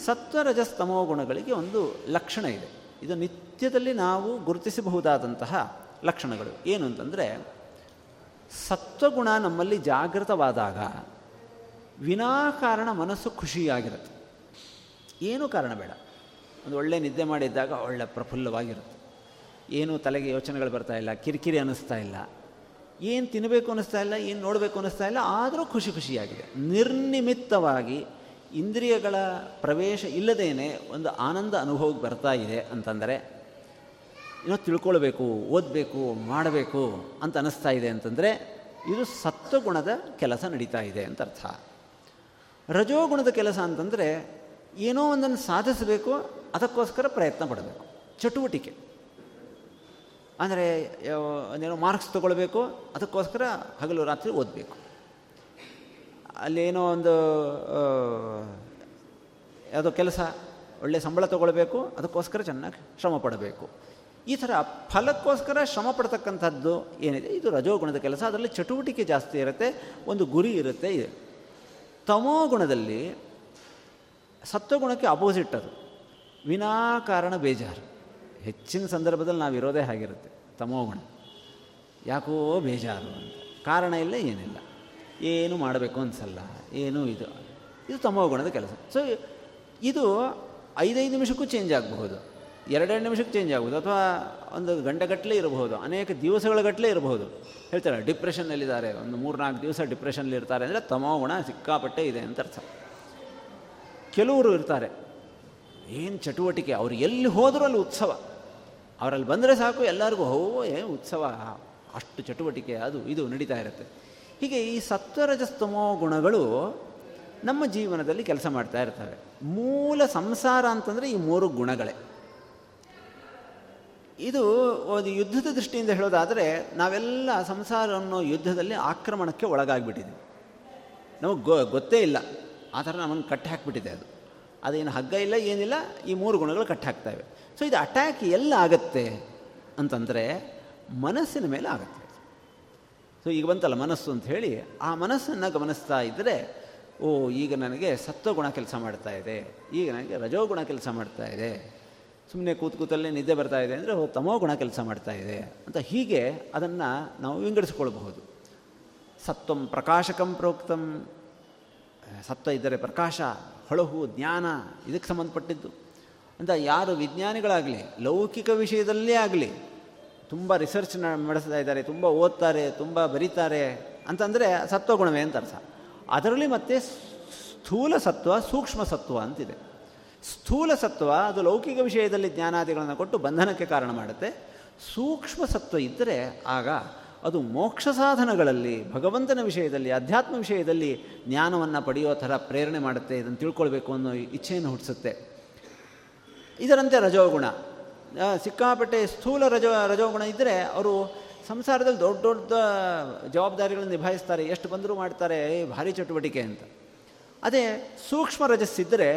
A: ಸತ್ವರಜಸ್ತಮೋ ಗುಣಗಳಿಗೆ ಒಂದು ಲಕ್ಷಣ ಇದೆ. ಇದು ನಿತ್ಯದಲ್ಲಿ ನಾವು ಗುರುತಿಸಬಹುದಾದಂತಹ ಲಕ್ಷಣಗಳು. ಏನು ಅಂತಂದರೆ, ಸತ್ವಗುಣ ನಮ್ಮಲ್ಲಿ ಜಾಗೃತವಾದಾಗ ವಿನಾಕಾರಣ ಮನಸ್ಸು ಖುಷಿಯಾಗಿರುತ್ತೆ. ಏನೂ ಕಾರಣ ಬೇಡ. ಒಂದು ಒಳ್ಳೆ ನಿದ್ದೆ ಮಾಡಿದ್ದಾಗ ಒಳ್ಳೆ ಪ್ರಫುಲ್ಲವಾಗಿರುತ್ತೆ. ಏನೂ ತಲೆಗೆ ಯೋಚನೆಗಳು ಬರ್ತಾ ಇಲ್ಲ, ಕಿರಿಕಿರಿ ಅನ್ನಿಸ್ತಾ ಇಲ್ಲ. ಏನು ತಿನ್ನಬೇಕು ಅನ್ನಿಸ್ತಾ ಇಲ್ಲ, ಏನು ನೋಡಬೇಕು ಅನ್ನಿಸ್ತಾ ಇಲ್ಲ, ಆದರೂ ಖುಷಿ ಖುಷಿಯಾಗಿದೆ. ನಿರ್ನಿಮಿತ್ತವಾಗಿ ಇಂದ್ರಿಯಗಳ ಪ್ರವೇಶ ಇಲ್ಲದೇನೆ ಒಂದು ಆನಂದ ಅನುಭವಕ್ಕೆ ಬರ್ತಾ ಇದೆ ಅಂತಂದರೆ, ಏನೋ ತಿಳ್ಕೊಳ್ಬೇಕು, ಓದಬೇಕು, ಮಾಡಬೇಕು ಅಂತ ಅನ್ನಿಸ್ತಾ ಇದೆ ಅಂತಂದರೆ, ಇದು ಸತ್ವಗುಣದ ಕೆಲಸ ನಡೀತಾ ಇದೆ ಅಂತ ಅರ್ಥ. ರಜೋಗುಣದ ಕೆಲಸ ಅಂತಂದರೆ, ಏನೋ ಒಂದನ್ನು ಸಾಧಿಸಬೇಕು, ಅದಕ್ಕೋಸ್ಕರ ಪ್ರಯತ್ನ ಪಡಬೇಕು. ಚಟುವಟಿಕೆ. ಅಂದರೆ ಏನೋ ಮಾರ್ಕ್ಸ್ ತೊಗೊಳ್ಬೇಕು, ಅದಕ್ಕೋಸ್ಕರ ಹಗಲು ರಾತ್ರಿ ಓದಬೇಕು. ಅಲ್ಲೇನೋ ಒಂದು ಯಾವುದೋ ಕೆಲಸ, ಒಳ್ಳೆ ಸಂಬಳ ತೊಗೊಳ್ಬೇಕು, ಅದಕ್ಕೋಸ್ಕರ ಚೆನ್ನಾಗಿ ಶ್ರಮ ಪಡಬೇಕು. ಈ ಥರ ಫಲಕ್ಕೋಸ್ಕರ ಶ್ರಮ ಪಡ್ತಕ್ಕಂಥದ್ದು ಏನಿದೆ? ಇದು ರಜೋಗುಣದ ಕೆಲಸ. ಅದರಲ್ಲಿ ಚಟುವಟಿಕೆ ಜಾಸ್ತಿ ಇರುತ್ತೆ, ಒಂದು ಗುರಿ ಇರುತ್ತೆ, ಇದೆ. ತಮೋಗುಣದಲ್ಲಿ ಸತ್ವಗುಣಕ್ಕೆ ಅಪೋಸಿಟ್ ಅದು. ವಿನಾಕಾರಣ ಬೇಜಾರು. ಹೆಚ್ಚಿನ ಸಂದರ್ಭದಲ್ಲಿ ನಾವು ಇರೋದೇ ಹಾಗಿರುತ್ತೆ. ತಮೋಗುಣ ಯಾಕೋ ಬೇಜಾರು ಅಂತ. ಕಾರಣ ಇಲ್ಲ, ಏನಿಲ್ಲ. ಏನು ಮಾಡಬೇಕು ಅನಿಸಲ್ಲ. ಏನು ಇದು. ಇದು ತಮೋಗುಣದ ಕೆಲಸ. ಸೊ ಇದು ಐದೈದು ನಿಮಿಷಕ್ಕೂ ಚೇಂಜ್ ಆಗಬಹುದು. ಎರಡೆರಡು ನಿಮಿಷಕ್ಕೆ ಚೇಂಜ್ ಆಗ್ಬೋದು ಅಥವಾ ಒಂದು ಗಂಟೆಗಟ್ಟಲೆ ಇರಬಹುದು. ಅನೇಕ ದಿವಸಗಳ ಗಟ್ಟಲೆ ಇರಬಹುದು. ಹೇಳ್ತಾರೆ, ಡಿಪ್ರೆಷನ್ನಲ್ಲಿದ್ದಾರೆ. ಒಂದು ಮೂರು ನಾಲ್ಕು ದಿವಸ ಡಿಪ್ರೆಷನ್ಲಿ ಇರ್ತಾರೆ ಅಂದರೆ ತಮೋಗುಣ ಸಿಕ್ಕಾಪಟ್ಟೆ ಇದೆ ಅಂತ ಅರ್ಥ. ಕೆಲವರು ಇರ್ತಾರೆ. ಏನು ಚಟುವಟಿಕೆ. ಅವ್ರು ಎಲ್ಲಿ ಹೋದರೂ ಅಲ್ಲಿ ಉತ್ಸವ. ಅವರಲ್ಲಿ ಬಂದರೆ ಸಾಕು, ಎಲ್ಲರಿಗೂ, ಹೋ, ಏ, ಉತ್ಸವ, ಅಷ್ಟು ಚಟುವಟಿಕೆ, ಅದು, ಇದು ನಡೀತಾ ಇರುತ್ತೆ. ಹೀಗೆ ಈ ಸತ್ವರಜಸ್ತಮೋ ಗುಣಗಳು ನಮ್ಮ ಜೀವನದಲ್ಲಿ ಕೆಲಸ ಮಾಡ್ತಾ ಇರ್ತವೆ. ಮೂಲ ಸಂಸಾರ ಅಂತಂದರೆ ಈ ಮೂರು ಗುಣಗಳೇ. ಇದು ಒಂದು ಯುದ್ಧದ ದೃಷ್ಟಿಯಿಂದ ಹೇಳೋದಾದರೆ, ನಾವೆಲ್ಲ ಸಂಸಾರ ಅನ್ನೋ ಯುದ್ಧದಲ್ಲಿ ಆಕ್ರಮಣಕ್ಕೆ ಒಳಗಾಗಿಬಿಟ್ಟಿದ್ದೀವಿ. ನಮಗೆ ಗೊ, ಗೊತ್ತೇ ಇಲ್ಲ. ಆ ಥರ ನಮ್ಮನ್ನು ಕಟ್ಟಿ ಹಾಕಿಬಿಟ್ಟಿದೆ ಅದು. ಅದೇನು ಹಗ್ಗ ಇಲ್ಲ, ಏನಿಲ್ಲ, ಈ ಮೂರು ಗುಣಗಳು ಕಟ್ಟಿ ಸೊ ಇದು ಅಟ್ಯಾಕ್ ಎಲ್ಲ ಆಗತ್ತೆ ಅಂತಂದರೆ ಮನಸ್ಸಿನ ಮೇಲೆ ಆಗುತ್ತೆ. ಸೊ ಈಗ ಬಂತಲ್ಲ ಮನಸ್ಸು ಅಂತ ಹೇಳಿ, ಆ ಮನಸ್ಸನ್ನು ಗಮನಿಸ್ತಾ ಇದ್ದರೆ ಓ, ಈಗ ನನಗೆ ಸತ್ವಗುಣ ಕೆಲಸ ಮಾಡ್ತಾ ಇದೆ, ಈಗ ನನಗೆ ರಜೋಗುಣ ಕೆಲಸ ಮಾಡ್ತಾ ಇದೆ. ಸುಮ್ಮನೆ ಕೂತು ಕೂತಲ್ಲೇ ನಿದ್ದೆ ಬರ್ತಾ ಇದೆ ಅಂದರೆ, ಓ ತಮೋ ಗುಣ ಕೆಲಸ ಮಾಡ್ತಾ ಇದೆ ಅಂತ ಹೀಗೆ ಅದನ್ನು ನಾವು ವಿಂಗಡಿಸ್ಕೊಳ್ಬಹುದು. ಸತ್ವಂ ಪ್ರಕಾಶಕಂ ಪ್ರೋಕ್ತಂ, ಸತ್ವ ಇದ್ದರೆ ಪ್ರಕಾಶ, ಹೊಳಹು, ಜ್ಞಾನ, ಇದಕ್ಕೆ ಸಂಬಂಧಪಟ್ಟಿದ್ದು. ಅಂತ ಯಾರು ವಿಜ್ಞಾನಿಗಳಾಗಲಿ, ಲೌಕಿಕ ವಿಷಯದಲ್ಲೇ ಆಗಲಿ, ತುಂಬ ರಿಸರ್ಚ್ ನಡೆಸ್ತಾ ಇದ್ದಾರೆ, ತುಂಬ ಓದ್ತಾರೆ, ತುಂಬ ಬರೀತಾರೆ ಅಂತಂದರೆ ಸತ್ವಗುಣವೇ ಅಂತ ಅರ್ಥ. ಅದರಲ್ಲಿ ಮತ್ತೆ ಸ್ಥೂಲ ಸತ್ವ, ಸೂಕ್ಷ್ಮ ಸತ್ವ ಅಂತಿದೆ. ಸ್ಥೂಲ ಸತ್ವ ಅದು ಲೌಕಿಕ ವಿಷಯದಲ್ಲಿ ಜ್ಞಾನಾದಿಗಳನ್ನು ಕೊಟ್ಟು ಬಂಧನಕ್ಕೆ ಕಾರಣ ಮಾಡುತ್ತೆ. ಸೂಕ್ಷ್ಮ ಸತ್ವ ಇದ್ದರೆ ಆಗ ಅದು ಮೋಕ್ಷ ಸಾಧನಗಳಲ್ಲಿ, ಭಗವಂತನ ವಿಷಯದಲ್ಲಿ, ಅಧ್ಯಾತ್ಮ ವಿಷಯದಲ್ಲಿ ಜ್ಞಾನವನ್ನು ಪಡೆಯೋ ಥರ ಪ್ರೇರಣೆ ಮಾಡುತ್ತೆ, ಇದನ್ನು ತಿಳ್ಕೊಳ್ಬೇಕು ಅನ್ನೋ ಇಚ್ಛೆಯನ್ನು ಹುಟ್ಟಿಸುತ್ತೆ. ಇದರಂತೆ ರಜೋಗುಣ. ಸಿಕ್ಕಾಪಟ್ಟೆ ಸ್ಥೂಲ ರಜೋ, ರಜೋಗುಣ ಇದ್ದರೆ ಅವರು ಸಂಸಾರದಲ್ಲಿ ದೊಡ್ಡ ದೊಡ್ಡ ಜವಾಬ್ದಾರಿಗಳನ್ನು ನಿಭಾಯಿಸ್ತಾರೆ. ಎಷ್ಟು ಬಂದರೂ ಮಾಡ್ತಾರೆ ಭಾರಿ ಚಟುವಟಿಕೆ ಅಂತ. ಅದೇ ಸೂಕ್ಷ್ಮ ರಜಸ್ಸಿದ್ದರೆ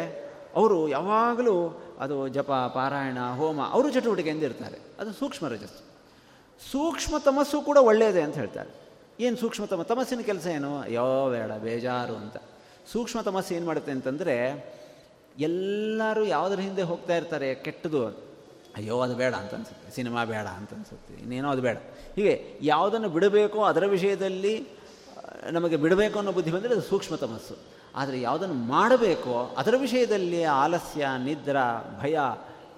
A: ಅವರು ಯಾವಾಗಲೂ ಅದು ಜಪ, ಪಾರಾಯಣ, ಹೋಮ, ಅವರು ಚಟುವಟಿಕೆಯಿಂದ ಇರ್ತಾರೆ. ಅದು ಸೂಕ್ಷ್ಮ ರಜಸ್ಸು ಸೂಕ್ಷ್ಮ ತಮಸ್ಸು ಕೂಡ ಒಳ್ಳೆಯದೇ ಅಂತ ಹೇಳ್ತಾರೆ. ಏನು ಸೂಕ್ಷ್ಮ ತಮ, ತಮಸ್ಸಿನ ಕೆಲಸ ಏನು? ಯಾವ ಬೇಡ, ಬೇಜಾರು ಅಂತ. ಸೂಕ್ಷ್ಮ ತಮಸ್ಸು ಏನು ಮಾಡುತ್ತೆ ಅಂತಂದರೆ ಎಲ್ಲರೂ ಯಾವುದ್ರ ಹಿಂದೆ ಹೋಗ್ತಾ ಇರ್ತಾರೆ, ಕೆಟ್ಟದು ಅಯ್ಯೋ, ಅದು ಬೇಡ ಅಂತ ಅನ್ಸುತ್ತೆ. ಸಿನಿಮಾ ಬೇಡ ಅಂತ ಅನ್ಸುತ್ತೆ. ಇನ್ನೇನೋ ಅದು ಬೇಡ. ಹೀಗೆ ಯಾವುದನ್ನು ಬಿಡಬೇಕೋ ಅದರ ವಿಷಯದಲ್ಲಿ ನಮಗೆ ಬಿಡಬೇಕು ಅನ್ನೋ ಬುದ್ಧಿ ಬಂದರೆ ಅದು ಸೂಕ್ಷ್ಮ ತಮಸ್ಸು. ಆದರೆ ಯಾವುದನ್ನು ಮಾಡಬೇಕೋ ಅದರ ವಿಷಯದಲ್ಲಿ ಆಲಸ್ಯ, ನಿದ್ರಾ, ಭಯ,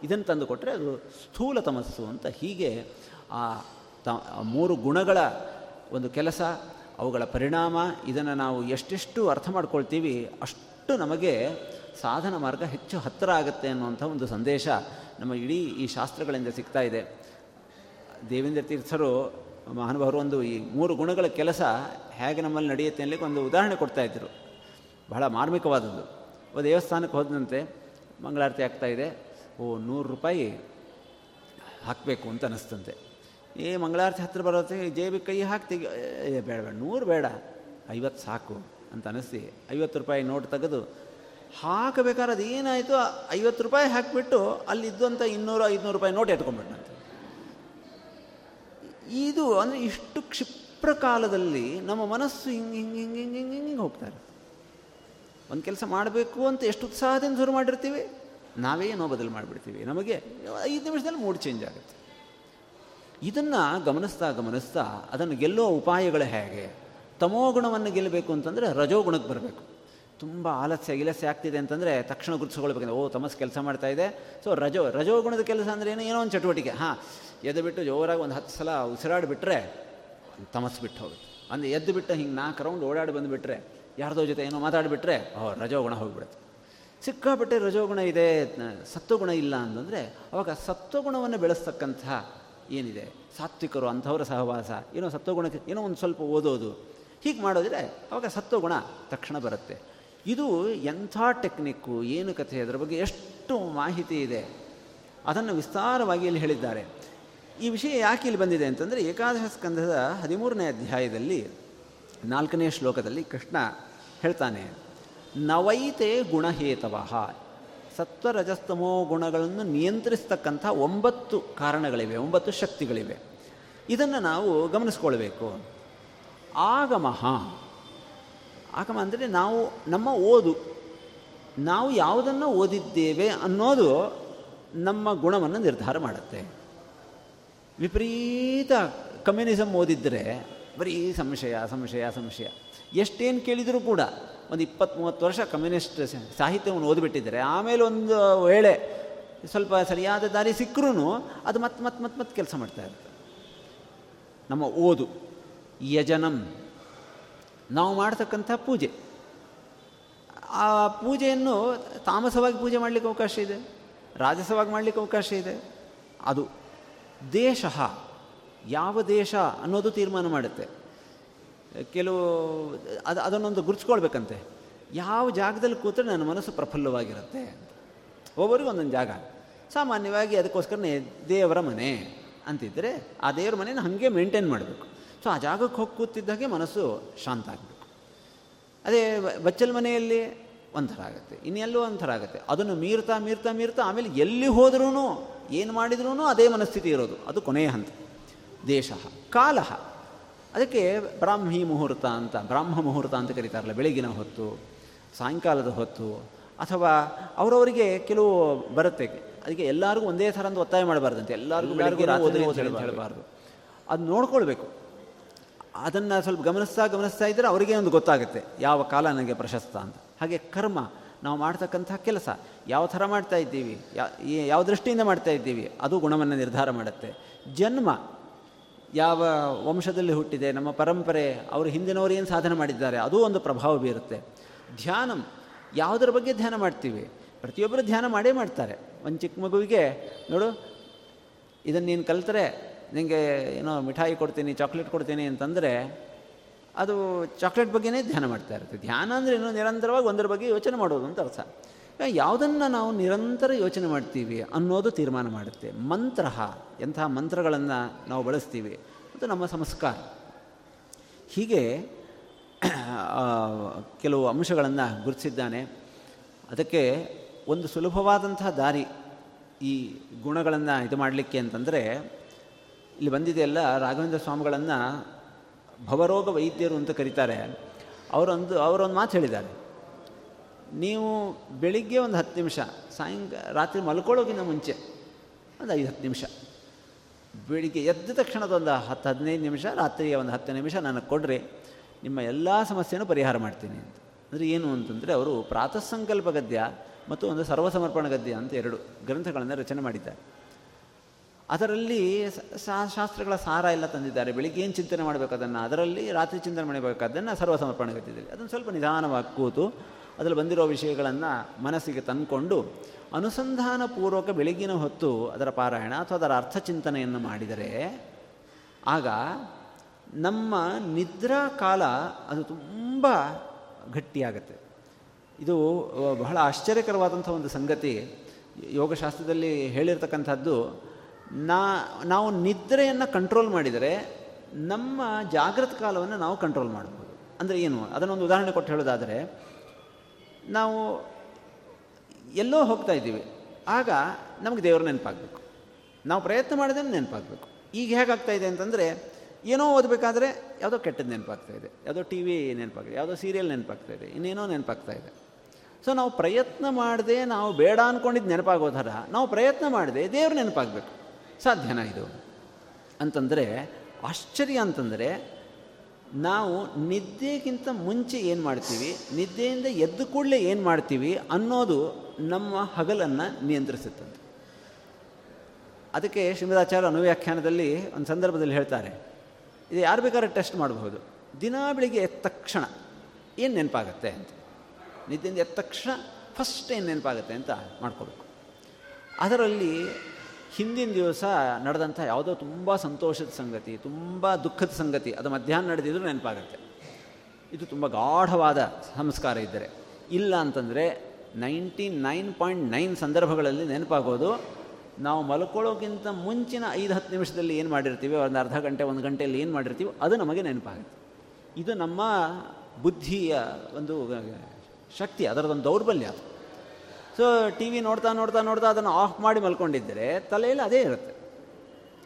A: ಇದನ್ನು ತಂದು ಕೊಟ್ಟರೆ ಅದು ಸ್ಥೂಲ ತಮಸ್ಸು ಅಂತ ಹೀಗೆ, ಆ, ತ ಮೂರು ಗುಣಗಳ ಒಂದು ಕೆಲಸ, ಅವುಗಳ ಪರಿಣಾಮ, ಇದನ್ನು ನಾವು ಎಷ್ಟೆಷ್ಟು ಅರ್ಥ ಮಾಡ್ಕೊಳ್ತೀವಿ ಅಷ್ಟು ನಮಗೆ ಸಾಧನ ಮಾರ್ಗ ಹೆಚ್ಚು ಹತ್ತಿರ ಆಗುತ್ತೆ ಅನ್ನುವಂಥ ಒಂದು ಸಂದೇಶ ನಮ್ಮ ಇಡೀ ಈ ಶಾಸ್ತ್ರಗಳಿಂದ ಸಿಗ್ತಾ ಇದೆ. ದೇವೇಂದ್ರ ತೀರ್ಥರು ಮಹಾನುಭಾವರು ಒಂದು ಈ ಮೂರು ಗುಣಗಳ ಕೆಲಸ ಹೇಗೆ ನಮ್ಮಲ್ಲಿ ನಡೆಯುತ್ತೆ ಅನ್ನಲಿಕ್ಕೆ ಒಂದು ಉದಾಹರಣೆ ಕೊಡ್ತಾ ಇದ್ದರು ಬಹಳ ಮಾರ್ಮಿಕವಾದದ್ದು. ಒಂದು ದೇವಸ್ಥಾನಕ್ಕೆ ಹೋದಂತೆ ಮಂಗಳಾರತಿ ಆಗ್ತಾ ಇದೆ. ಓ, ನೂರು ರೂಪಾಯಿ ಹಾಕಬೇಕು ಅಂತ ಅನ್ನಿಸ್ತಂತೆ ಏ, ಮಂಗಳಾರತಿ ಹತ್ತಿರ ಬರೋತ್ತೆ ಜೇಬಿ ಕೈ ಹಾಕ್ತಿ ಬೇಡ ಬೇಡ, ನೂರು ಬೇಡ, ಐವತ್ತು ಸಾಕು ಅಂತ ಅನ್ನಿಸಿ ಐವತ್ತು ರೂಪಾಯಿ ನೋಟ್ ತೆಗೆದು ಹಾಕಬೇಕಾದ್ರೆ ಅದು ಏನಾಯಿತು ಐವತ್ತು ರೂಪಾಯಿ ಹಾಕಿಬಿಟ್ಟು ಅಲ್ಲಿದ್ದಂಥ ಇನ್ನೂರು, ಐದುನೂರು ರೂಪಾಯಿ ನೋಟ್ ಎತ್ಕೊಂಡ್ಬಿಟ್ಟಂತೆ ಇದು ಅಂದರೆ ಇಷ್ಟು ಕ್ಷಿಪ್ರ ಕಾಲದಲ್ಲಿ ನಮ್ಮ ಮನಸ್ಸು ಹಿಂಗೆ ಹಿಂಗೆ ಹಿಂಗೆ ಹಿಂಗೆ ಹಿಂಗೆ ಹಿಂಗೆ ಹೋಗ್ತಾರೆ ಒಂದು ಕೆಲಸ ಮಾಡಬೇಕು ಅಂತ ಎಷ್ಟು ಉತ್ಸಾಹದಿಂದ ಶುರು ಮಾಡಿರ್ತೀವಿ? ನಾವೇ ಏನೋ ಬದಲು ಮಾಡಿಬಿಡ್ತೀವಿ. ನಮಗೆ ಐದು ನಿಮಿಷದಲ್ಲಿ ಮೂಡ್ ಚೇಂಜ್ ಆಗುತ್ತೆ. ಇದನ್ನು ಗಮನಿಸ್ತಾ ಗಮನಿಸ್ತಾ ಅದನ್ನು ಗೆಲ್ಲುವ ಉಪಾಯಗಳು ಹೇಗೆ? ತಮೋಗುಣವನ್ನು ಗೆಲ್ಲಬೇಕು ಅಂತಂದರೆ ರಜೋಗುಣಕ್ಕೆ ಬರಬೇಕು. ತುಂಬ ಆಲಸ್ಯ, ಇಲಸ್ಯ ಆಗ್ತಿದೆ ಅಂತಂದರೆ ತಕ್ಷಣ ಗುರುತಿಸ್ಕೊಳ್ಬೇಕಂದ್ರೆ ಓ, ತಮಸ್ ಕೆಲಸ ಮಾಡ್ತಾ ಇದೆ. ಸೊ ರಜೋ ರಜೋ ಗುಣದ ಕೆಲಸ ಅಂದರೆ ಏನು? ಏನೋ ಒಂದು ಚಟುವಟಿಕೆ. ಹಾಂ ಎದ್ದು ಬಿಟ್ಟು ಜೋರಾಗಿ ಒಂದು ಹತ್ತು ಸಲ ಉಸಿರಾಡಿಬಿಟ್ರೆ ತಮಸ್ ಬಿಟ್ಟು ಹೋಗುತ್ತೆ. ಅಂದರೆ ಎದ್ದು ಬಿಟ್ಟು ಹಿಂಗೆ ನಾಲ್ಕು ರೌಂಡ್ ಓಡಾಡಿ ಬಂದುಬಿಟ್ರೆ, ಯಾರ್ದೋ ಜೊತೆ ಏನೋ ಮಾತಾಡಿಬಿಟ್ರೆ, ಓ ರಜೋಗುಣ ಹೋಗಿಬಿಡುತ್ತೆ. ಸಿಕ್ಕಾಪಟ್ಟೆ ರಜೋಗುಣ ಇದೆ. ಸತ್ವಗುಣ ಇಲ್ಲ ಅಂತಂದರೆ ಅವಾಗ ಸತ್ವಗುಣವನ್ನು ಬೆಳೆಸ್ತಕ್ಕಂತಹ ಏನಿದೆ? ಸಾತ್ವಿಕರು, ಅಂಥವರ ಸಹವಾಸ. ಏನೋ ಸತ್ವಗುಣಕ್ಕೆ ಏನೋ ಒಂದು ಸ್ವಲ್ಪ ಓದೋದು. ಹೀಗೆ ಮಾಡೋದಿದ್ರೆ ಅವಾಗ ಸತ್ವಗುಣ ತಕ್ಷಣ ಬರುತ್ತೆ. ಇದು ಎಂಥ ಟೆಕ್ನಿಕ್ಕು, ಏನು ಕಥೆ, ಅದರ ಬಗ್ಗೆ ಎಷ್ಟು ಮಾಹಿತಿ ಇದೆ, ಅದನ್ನು ವಿಸ್ತಾರವಾಗಿ ಇಲ್ಲಿ ಹೇಳಿದ್ದಾರೆ. ಈ ವಿಷಯ ಯಾಕೆ ಇಲ್ಲಿ ಬಂದಿದೆ ಅಂತಂದರೆ ಏಕಾದಶ ಸ್ಕಂಧದ ಹದಿಮೂರನೇ ಅಧ್ಯಾಯದಲ್ಲಿ, ನಾಲ್ಕನೇ ಶ್ಲೋಕದಲ್ಲಿ ಕೃಷ್ಣ ಹೇಳ್ತಾನೆ, ನವೈತೆ ಗುಣಹೇತವ, ಸತ್ವರಜಸ್ತಮೋ ಗುಣಗಳನ್ನು ನಿಯಂತ್ರಿಸ್ತಕ್ಕಂಥ ಒಂಬತ್ತು ಕಾರಣಗಳಿವೆ, ಒಂಬತ್ತು ಶಕ್ತಿಗಳಿವೆ. ಇದನ್ನು ನಾವು ಗಮನಿಸ್ಕೊಳ್ಬೇಕು. ಆಗಮಃ ಆಗಮ ಅಂದರೆ ನಾವು ನಮ್ಮ ಓದು, ನಾವು ಯಾವುದನ್ನು ಓದಿದ್ದೇವೆ ಅನ್ನೋದು ನಮ್ಮ ಗುಣವನ್ನು ನಿರ್ಧಾರ ಮಾಡುತ್ತೆ. ವಿಪರೀತ ಕಮ್ಯುನಿಸಮ್ ಓದಿದ್ದರೆ ಬರೀ ಸಂಶಯ ಸಂಶಯ ಸಂಶಯ. ಎಷ್ಟೇನು ಕೇಳಿದರೂ ಕೂಡ ಒಂದು ಇಪ್ಪತ್ತು ಮೂವತ್ತು ವರ್ಷ ಕಮ್ಯುನಿಸ್ಟ್ ಸಾಹಿತ್ಯವನ್ನು ಓದಿಬಿಟ್ಟಿದ್ದಾರೆ. ಆಮೇಲೆ ಒಂದು ವೇಳೆ ಸ್ವಲ್ಪ ಸರಿಯಾದ ದಾರಿ ಸಿಕ್ಕರೂ ಅದು ಮತ್ತೆ ಮತ್ತೆ ಮತ್ತೆ ಮತ್ತೆ ಕೆಲಸ ಮಾಡ್ತಾ ಇರುತ್ತೆ. ನಮ್ಮ ಓದು, ಯಜನಂ. ನಾವು ಮಾಡ್ತಕ್ಕಂಥ ಪೂಜೆ. ಆ ಪೂಜೆಯನ್ನು ತಾಮಸವಾಗಿ ಪೂಜೆ ಮಾಡಲಿಕ್ಕೆ ಅವಕಾಶ ಇದೆ, ರಾಜಸವಾಗಿ ಮಾಡಲಿಕ್ಕೆ ಅವಕಾಶ ಇದೆ. ಅದು ದೇಶ ಯಾವ ದೇಶ ಅನ್ನೋದು ತೀರ್ಮಾನ ಮಾಡುತ್ತೆ. ಕೆಲವು ಅದು, ಅದನ್ನೊಂದು ಗುರುತಿಸ್ಕೊಳ್ಬೇಕಂತೆ. ಯಾವ ಜಾಗದಲ್ಲಿ ಕೂತ್ರೆ ನನ್ನ ಮನಸ್ಸು ಪ್ರಫುಲ್ಲವಾಗಿರುತ್ತೆ ಒಬ್ಬರಿಗೂ ಒಂದೊಂದು ಜಾಗ. ಸಾಮಾನ್ಯವಾಗಿ ಅದಕ್ಕೋಸ್ಕರನೇ ದೇವರ ಮನೆ ಅಂತಿದ್ದರೆ ಆ ದೇವರ ಮನೇನ ಹಾಗೆ ಮೇಂಟೈನ್ ಮಾಡಬೇಕು. ಸೊ ಆ ಜಾಗಕ್ಕೆ ಹೋಗಿ ಕೂತಿದ್ದಾಗೆ ಮನಸ್ಸು ಶಾಂತ ಆಗಬೇಕು ಅದೇ ಬಚ್ಚಲ್ ಮನೆಯಲ್ಲಿ ಒಂಥರ ಆಗುತ್ತೆ. ಇನ್ನೆಲ್ಲೂ ಒಂಥರ ಆಗುತ್ತೆ. ಅದನ್ನು ಮೀರ್ತಾ ಮೀರ್ತಾ ಮೀರ್ತಾ ಆಮೇಲೆ ಎಲ್ಲಿ ಹೋದ್ರೂ ಏನು ಮಾಡಿದ್ರೂ ಅದೇ ಮನಸ್ಥಿತಿ ಇರೋದು. ಅದು ಕೊನೆಯ ಹಂತ. ದೇಶ ಕಾಲ. ಅದಕ್ಕೆ ಬ್ರಾಹ್ಮಿ ಮುಹೂರ್ತ ಅಂತ ಬ್ರಾಹ್ಮ ಮುಹೂರ್ತ ಅಂತ ಕರೀತಾರಲ್ಲ ಬೆಳಗಿನ ಹೊತ್ತು ಸಾಯಂಕಾಲದ ಹೊತ್ತು ಅಥವಾ ಅವರವರಿಗೆ ಕೆಲವು ಬರುತ್ತೆ. ಅದಕ್ಕೆ ಎಲ್ಲರಿಗೂ ಒಂದೇ ಥರ ಅಂತ ಒತ್ತಾಯ ಮಾಡಬಾರ್ದಂತೆ. ಎಲ್ಲರಿಗೂ ಎಲ್ಲರಿಗೂ ಹೇಳಬಾರ್ದು. ಅದು ನೋಡ್ಕೊಳ್ಬೇಕು. ಅದನ್ನು ಸ್ವಲ್ಪ ಗಮನಿಸ್ತಾ ಗಮನಿಸ್ತಾ ಇದ್ದರೆ ಅವರಿಗೆ ಒಂದು ಗೊತ್ತಾಗುತ್ತೆ. ಯಾವ ಕಾಲ ನನಗೆ ಪ್ರಶಸ್ತ ಅಂತ. ಹಾಗೆ ಕರ್ಮ, ನಾವು ಮಾಡ್ತಕ್ಕಂಥ ಕೆಲಸ. ಯಾವ ಥರ ಮಾಡ್ತಾ ಇದ್ದೀವಿ? ಯಾವ ದೃಷ್ಟಿಯಿಂದ ಮಾಡ್ತಾ ಇದ್ದೀವಿ? ಅದು ಗುಣವನ್ನು ನಿರ್ಧಾರ ಮಾಡುತ್ತೆ. ಜನ್ಮ, ಯಾವ ವಂಶದಲ್ಲಿ ಹುಟ್ಟಿದೆ, ನಮ್ಮ ಪರಂಪರೆ, ಅವರು ಹಿಂದಿನವರು ಏನು ಸಾಧನೆ ಮಾಡಿದ್ದಾರೆ, ಅದು ಒಂದು ಪ್ರಭಾವ ಬೀರುತ್ತೆ. ಧ್ಯಾನಂ, ಯಾವುದರ ಬಗ್ಗೆ ಧ್ಯಾನ ಮಾಡ್ತೀವಿ? ಪ್ರತಿಯೊಬ್ಬರು ಧ್ಯಾನ ಮಾಡೇ ಮಾಡ್ತಾರೆ. ಒಂದು ಚಿಕ್ಕ ಮಗುವಿಗೆ, ನೋಡು ಇದನ್ನು ನೀನು ಕಲಿತರೆ ನಿಮಗೆ ಏನೋ ಮಿಠಾಯಿ ಕೊಡ್ತೀನಿ ಚಾಕ್ಲೇಟ್ ಕೊಡ್ತೀನಿ ಅಂತಂದರೆ ಅದು ಚಾಕ್ಲೇಟ್ ಬಗ್ಗೆನೇ ಧ್ಯಾನ ಮಾಡ್ತಾ ಇರುತ್ತೆ. ಧ್ಯಾನ ಅಂದರೆ ಇನ್ನೂ ನಿರಂತರವಾಗಿ ಒಂದರ ಬಗ್ಗೆ ಯೋಚನೆ ಮಾಡೋದು ಅಂತ ಅರ್ಥ. ಯಾವುದನ್ನು ನಾವು ನಿರಂತರ ಯೋಚನೆ ಮಾಡ್ತೀವಿ ಅನ್ನೋದು ತೀರ್ಮಾನ ಮಾಡುತ್ತೆ. ಮಂತ್ರ ಎಂತಹ ಮಂತ್ರಗಳನ್ನು ನಾವು ಬಳಸ್ತೀವಿ ಮತ್ತು ನಮ್ಮ ಸಂಸ್ಕಾರ. ಹೀಗೆ ಕೆಲವು ಅಂಶಗಳನ್ನು ಗುರುತಿಸಿದ್ದಾನೆ. ಅದಕ್ಕೆ ಒಂದು ಸುಲಭವಾದಂತಹ ದಾರಿ ಈ ಗುಣಗಳನ್ನು ಇದು ಮಾಡಲಿಕ್ಕೆ ಅಂತಂದರೆ ಇಲ್ಲಿ ಬಂದಿದೆಯಲ್ಲ ರಾಘವೇಂದ್ರ ಸ್ವಾಮಿಗಳನ್ನು ಭವರೋಗ ವೈದ್ಯರು ಅಂತ ಕರೀತಾರೆ. ಅವರೊಂದು ಅವರೊಂದು ಮಾತು ಹೇಳಿದ್ದಾರೆ. ನೀವು ಬೆಳಿಗ್ಗೆ ಒಂದು ಹತ್ತು ನಿಮಿಷ ಸಾಯಂಕಾಲ ರಾತ್ರಿ ಮಲ್ಕೊಳ್ಳೋಕ್ಕಿಂತ ಮುಂಚೆ ಒಂದು ಐದು ಹತ್ತು ನಿಮಿಷ. ಬೆಳಿಗ್ಗೆ ಎದ್ದ ತಕ್ಷಣದೊಂದು ಹತ್ತು, ಹದಿನೈದು ನಿಮಿಷ, ರಾತ್ರಿಯ ಒಂದು ಹತ್ತು ನಿಮಿಷ ನನಗೆ ಕೊಡ್ರಿ, ನಿಮ್ಮ ಎಲ್ಲ ಸಮಸ್ಯೆನೂ ಪರಿಹಾರ ಮಾಡ್ತೀನಿ ಅಂತ. ಅಂದರೆ ಏನು ಅಂತಂದರೆ ಅವರು ಪ್ರಾತಃ ಸಂಕಲ್ಪ ಗದ್ಯ ಮತ್ತು ಒಂದು ಸರ್ವಸಮರ್ಪಣ ಗದ್ಯ ಅಂತ ಎರಡು ಗ್ರಂಥಗಳನ್ನು ರಚನೆ ಮಾಡಿದ್ದಾರೆ. ಅದರಲ್ಲಿ ಶಾಸ್ತ್ರಗಳ ಸಾರ ಎಲ್ಲ ತಂದಿದ್ದಾರೆ. ಬೆಳಿಗ್ಗೆ ಏನು ಚಿಂತನೆ ಮಾಡಬೇಕು ಅದನ್ನು? ಅದರಲ್ಲಿ ರಾತ್ರಿ ಚಿಂತನೆ ಮಾಡಬೇಕಾದ್ದನ್ನು ಸರ್ವಸಮರ್ಪಣ ಗದ್ಯದಲ್ಲಿ ಅದನ್ನು ಸ್ವಲ್ಪ ನಿಧಾನವಾಗಿ ಕೂತು ಅದರಲ್ಲಿ ಬಂದಿರೋ ವಿಷಯಗಳನ್ನು ಮನಸ್ಸಿಗೆ ತಂದುಕೊಂಡು ಅನುಸಂಧಾನ ಪೂರ್ವಕ ಬೆಳಗಿನ ಹೊತ್ತು ಅದರ ಪಾರಾಯಣ ಅಥವಾ ಅದರ ಅರ್ಥ ಚಿಂತನೆಯನ್ನು ಮಾಡಿದರೆ ಆಗ ನಮ್ಮ ನಿದ್ರಾ ಕಾಲ ಅದು ತುಂಬ ಗಟ್ಟಿಯಾಗತ್ತೆ. ಇದು ಬಹಳ ಆಶ್ಚರ್ಯಕರವಾದಂಥ ಒಂದು ಸಂಗತಿ. ಯೋಗಶಾಸ್ತ್ರದಲ್ಲಿ ಹೇಳಿರ್ತಕ್ಕಂಥದ್ದು ನಾ, ನಾವು ನಿದ್ರೆಯನ್ನು ಕಂಟ್ರೋಲ್ ಮಾಡಿದರೆ ನಮ್ಮ ಜಾಗೃತ ಕಾಲವನ್ನು ನಾವು ಕಂಟ್ರೋಲ್ ಮಾಡ್ಬೋದು. ಅಂದರೆ ಏನು? ಅದನ್ನೊಂದು ಉದಾಹರಣೆ ಕೊಟ್ಟು ಹೇಳೋದಾದರೆ, ನಾವು ಎಲ್ಲೋ ಹೋಗ್ತಾ ಇದ್ದೀವಿ, ಆಗ ನಮಗೆ ದೇವರು ನೆನಪಾಗಬೇಕು. ನಾವು ಪ್ರಯತ್ನ ಮಾಡಿದ್ರೆ ನೆನಪಾಗಬೇಕು. ಈಗ ಹೇಗಾಗ್ತಾ ಇದೆ ಅಂತಂದರೆ, ಏನೋ ಓದಬೇಕಾದ್ರೆ ಯಾವುದೋ ಕೆಟ್ಟದ್ದು ನೆನಪಾಗ್ತಾ ಇದೆ, ಯಾವುದೋ ಟಿ ವಿ ನೆನಪಾಗ್ತದೆ, ಯಾವುದೋ ಸೀರಿಯಲ್ ನೆನಪಾಗ್ತಾ ಇದೆ, ಇನ್ನೇನೋ ನೆನಪಾಗ್ತಾ ಇದೆ. ಸೊ ನಾವು ಪ್ರಯತ್ನ ಮಾಡದೆ ನಾವು ಬೇಡ ಅಂದ್ಕೊಂಡಿದ್ದು ನೆನಪಾಗೋ ಥರ ನಾವು ಪ್ರಯತ್ನ ಮಾಡದೆ ದೇವ್ರ ನೆನಪಾಗಬೇಕು. ಸಾಧ್ಯನಾ ಇದು. ಅಂತಂದರೆ, ಆಶ್ಚರ್ಯ ಅಂತಂದರೆ, ನಾವು ನಿದ್ದೆಗಿಂತ ಮುಂಚೆ ಏನು ಮಾಡ್ತೀವಿ, ನಿದ್ದೆಯಿಂದ ಎದ್ದು ಕೂಡಲೇ ಏನು ಮಾಡ್ತೀವಿ ಅನ್ನೋದು ನಮ್ಮ ಹಗಲನ್ನು ನಿಯಂತ್ರಿಸುತ್ತಂತೆ. ಅದಕ್ಕೆ ಶ್ರೀಮದಾಚಾರ್ಯ ಅನುವ್ಯಾಖ್ಯಾನದಲ್ಲಿ ಒಂದು ಸಂದರ್ಭದಲ್ಲಿ ಹೇಳ್ತಾರೆ, ಇದು ಯಾರು ಬೇಕಾದ್ರೆ ಟೆಸ್ಟ್ ಮಾಡಬಹುದು. ದಿನ ಬೆಳಿಗ್ಗೆ ಎದ್ದ ತಕ್ಷಣ ಏನು ನೆನಪಾಗತ್ತೆ ಅಂತ. ನಿದ್ದೆಯಿಂದ ಎದ್ದ ತಕ್ಷಣ ಫಸ್ಟ್ ಏನು ನೆನಪಾಗುತ್ತೆ ಅಂತ ಮಾಡ್ಕೋಬೇಕು. ಅದರಲ್ಲಿ ಹಿಂದಿನ ದಿವಸ ನಡೆದಂಥ ಯಾವುದೋ ತುಂಬ ಸಂತೋಷದ ಸಂಗತಿ, ತುಂಬ ದುಃಖದ ಸಂಗತಿ, ಅದು ಮಧ್ಯಾಹ್ನ ನಡೆದಿದ್ರು ನೆನಪಾಗುತ್ತೆ. ಇದು ತುಂಬ ಗಾಢವಾದ ಸಂಸ್ಕಾರ ಇದ್ದರೆ. ಇಲ್ಲ ಅಂತಂದರೆ ನೈಂಟಿ ನೈನ್ ಪಾಯಿಂಟ್ ನೈನ್ ಸಂದರ್ಭಗಳಲ್ಲಿ ನೆನಪಾಗೋದು, ನಾವು ಮಲ್ಕೊಳ್ಳೋಕ್ಕಿಂತ ಮುಂಚಿನ ಐದು ಹತ್ತು ನಿಮಿಷದಲ್ಲಿ ಏನು ಮಾಡಿರ್ತೀವಿ, ಒಂದು ಅರ್ಧ ಗಂಟೆ, ಒಂದು ಗಂಟೆಯಲ್ಲಿ ಏನು ಮಾಡಿರ್ತೀವಿ ಅದು ನಮಗೆ ನೆನಪಾಗುತ್ತೆ. ಇದು ನಮ್ಮ ಬುದ್ಧಿಯ ಒಂದು ಶಕ್ತಿ ಅದರದೊಂದು ದೌರ್ಬಲ್ಯ ಅದು. ಸೊ ಟಿ ವಿ ನೋಡ್ತಾ ನೋಡ್ತಾ ನೋಡ್ತಾ ಅದನ್ನು ಆಫ್ ಮಾಡಿ ಮಲ್ಕೊಂಡಿದ್ದರೆ ತಲೆಯಲ್ಲಿ ಅದೇ ಇರುತ್ತೆ.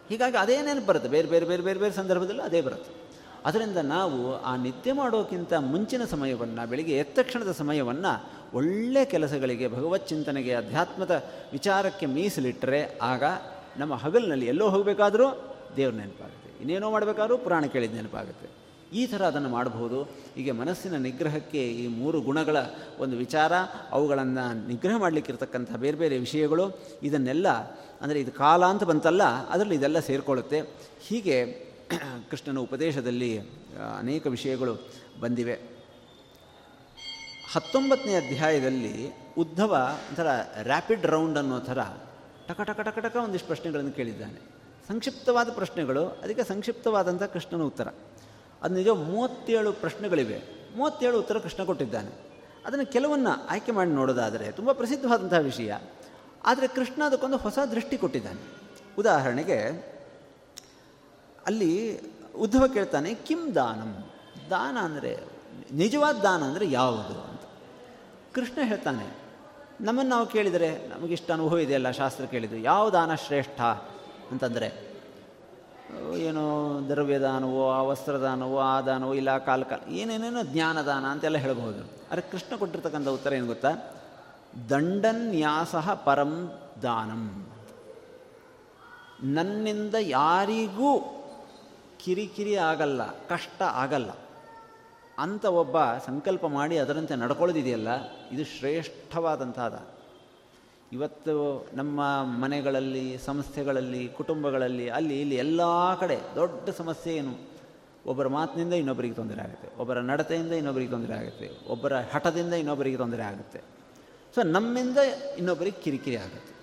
A: ಹೀಗಾಗಿ ಅದೇ ನೆನಪು ಬರುತ್ತೆ. ಬೇರೆ ಬೇರೆ ಬೇರೆ ಬೇರೆ ಬೇರೆ ಸಂದರ್ಭದಲ್ಲೂ ಅದೇ ಬರುತ್ತೆ. ಅದರಿಂದ ನಾವು ಆ ನಿದ್ದೆ ಮಾಡೋಕ್ಕಿಂತ ಮುಂಚಿನ ಸಮಯವನ್ನು, ಬೆಳಿಗ್ಗೆ ಎತ್ತಕ್ಷಣದ ಸಮಯವನ್ನು ಒಳ್ಳೆಯ ಕೆಲಸಗಳಿಗೆ, ಭಗವತ್ ಚಿಂತನೆಗೆ, ಅಧ್ಯಾತ್ಮದ ವಿಚಾರಕ್ಕೆ ಮೀಸಲಿಟ್ಟರೆ ಆಗ ನಮ್ಮ ಹಗಲಿನಲ್ಲಿ ಎಲ್ಲೋ ಹೋಗಬೇಕಾದರೂ ದೇವ್ರ ನೆನಪಾಗುತ್ತೆ. ಇನ್ನೇನೋ ಮಾಡಬೇಕಾದ್ರೂ ಪುರಾಣ ಕೇಳಿದ ನೆನಪಾಗುತ್ತೆ. ಈ ಥರ ಅದನ್ನು ಮಾಡಬಹುದು. ಹೀಗೆ ಮನಸ್ಸಿನ ನಿಗ್ರಹಕ್ಕೆ ಈ ಮೂರು ಗುಣಗಳ ಒಂದು ವಿಚಾರ, ಅವುಗಳನ್ನು ನಿಗ್ರಹ ಮಾಡಲಿಕ್ಕಿರ್ತಕ್ಕಂಥ ಬೇರೆ ಬೇರೆ ವಿಷಯಗಳು, ಇದನ್ನೆಲ್ಲ ಅಂದರೆ ಇದು ಕಾಲ ಅಂತ ಬಂತಲ್ಲ, ಅದರಲ್ಲಿ ಇದೆಲ್ಲ ಸೇರಿಕೊಳ್ಳುತ್ತೆ. ಹೀಗೆ ಕೃಷ್ಣನ ಉಪದೇಶದಲ್ಲಿ ಅನೇಕ ವಿಷಯಗಳು ಬಂದಿವೆ. ಹತ್ತೊಂಬತ್ತನೇ ಅಧ್ಯಾಯದಲ್ಲಿ ಉದ್ಧವ ಒಂಥರ ರ್ಯಾಪಿಡ್ ರೌಂಡ್ ಅನ್ನೋ ಥರ ಟಕ ಟಕ ಟಕ ಟಕ ಒಂದಿಷ್ಟು ಪ್ರಶ್ನೆಗಳನ್ನು ಕೇಳಿದ್ದಾನೆ. ಸಂಕ್ಷಿಪ್ತವಾದ ಪ್ರಶ್ನೆಗಳು, ಅದಕ್ಕೆ ಸಂಕ್ಷಿಪ್ತವಾದಂಥ ಕೃಷ್ಣನ ಉತ್ತರ. ಅದು ನಿಜ ಮೂವತ್ತೇಳು ಪ್ರಶ್ನೆಗಳಿವೆ. ಮೂವತ್ತೇಳು ಉತ್ತರ ಕೃಷ್ಣ ಕೊಟ್ಟಿದ್ದಾನೆ. ಅದನ್ನು ಕೆಲವನ್ನು ಆಯ್ಕೆ ಮಾಡಿ ನೋಡೋದಾದರೆ ತುಂಬ ಪ್ರಸಿದ್ಧವಾದಂತಹ ವಿಷಯ. ಆದರೆ ಕೃಷ್ಣ ಅದಕ್ಕೊಂದು ಹೊಸ ದೃಷ್ಟಿ ಕೊಟ್ಟಿದ್ದಾನೆ. ಉದಾಹರಣೆಗೆ, ಅಲ್ಲಿ ಉದ್ಧವ ಕೇಳ್ತಾನೆ, ಕಿಂ ದಾನಂ? ದಾನ ಅಂದರೆ ನಿಜವಾದ ದಾನ ಅಂದರೆ ಯಾವುದು ಅಂತ. ಕೃಷ್ಣ ಹೇಳ್ತಾನೆ, ನಮ್ಮನ್ನು ನಾವು ಕೇಳಿದರೆ ನಮಗಿಷ್ಟ ಅನುಭವ ಇದೆಯಲ್ಲ ಶಾಸ್ತ್ರ ಕೇಳಿದ್ದು. ಯಾವ ದಾನ ಶ್ರೇಷ್ಠ? ಅಂತಂದರೆ ಏನೋ ದ್ರವ್ಯದಾನವೋ, ಆ ವಸ್ತ್ರದಾನವೋ, ಆ ದಾನವೋ, ಇಲ್ಲ ಕಾಲ ಕಾಲ ಏನೇನೇನೋ ಜ್ಞಾನದಾನ ಅಂತೆಲ್ಲ ಹೇಳ್ಬೋದು ಅರೆ ಕೃಷ್ಣ ಕೊಟ್ಟಿರ್ತಕ್ಕಂಥ ಉತ್ತರ ಏನು ಗೊತ್ತಾ? ದಂಡನ್ಯಾಸ ಪರಂ ದಾನಂ. ನನ್ನಿಂದ ಯಾರಿಗೂ ಕಿರಿಕಿರಿ ಆಗಲ್ಲ, ಕಷ್ಟ ಆಗಲ್ಲ. ಅಂತ ಒಬ್ಬ ಸಂಕಲ್ಪ ಮಾಡಿ ಅದರಂತೆ ನಡ್ಕೊಳ್ಳೋದಿದೆಯಲ್ಲ, ಇದು ಶ್ರೇಷ್ಠವಾದಂಥದ. ಇವತ್ತು ನಮ್ಮ ಮನೆಗಳಲ್ಲಿ, ಸಂಸ್ಥೆಗಳಲ್ಲಿ, ಕುಟುಂಬಗಳಲ್ಲಿ, ಅಲ್ಲಿ, ಇಲ್ಲಿ ಎಲ್ಲ ಕಡೆ ದೊಡ್ಡ ಸಮಸ್ಯೆ ಏನು? ಒಬ್ಬರ ಮಾತಿನಿಂದ ಇನ್ನೊಬ್ಬರಿಗೆ ತೊಂದರೆ ಆಗುತ್ತೆ. ಒಬ್ಬರ ನಡತೆಯಿಂದ ಇನ್ನೊಬ್ಬರಿಗೆ ತೊಂದರೆ ಆಗುತ್ತೆ. ಒಬ್ಬರ ಹಠದಿಂದ ಇನ್ನೊಬ್ಬರಿಗೆ ತೊಂದರೆ ಆಗುತ್ತೆ. ಸೊ ನಮ್ಮಿಂದ ಇನ್ನೊಬ್ಬರಿಗೆ ಕಿರಿಕಿರಿ ಆಗುತ್ತೆ.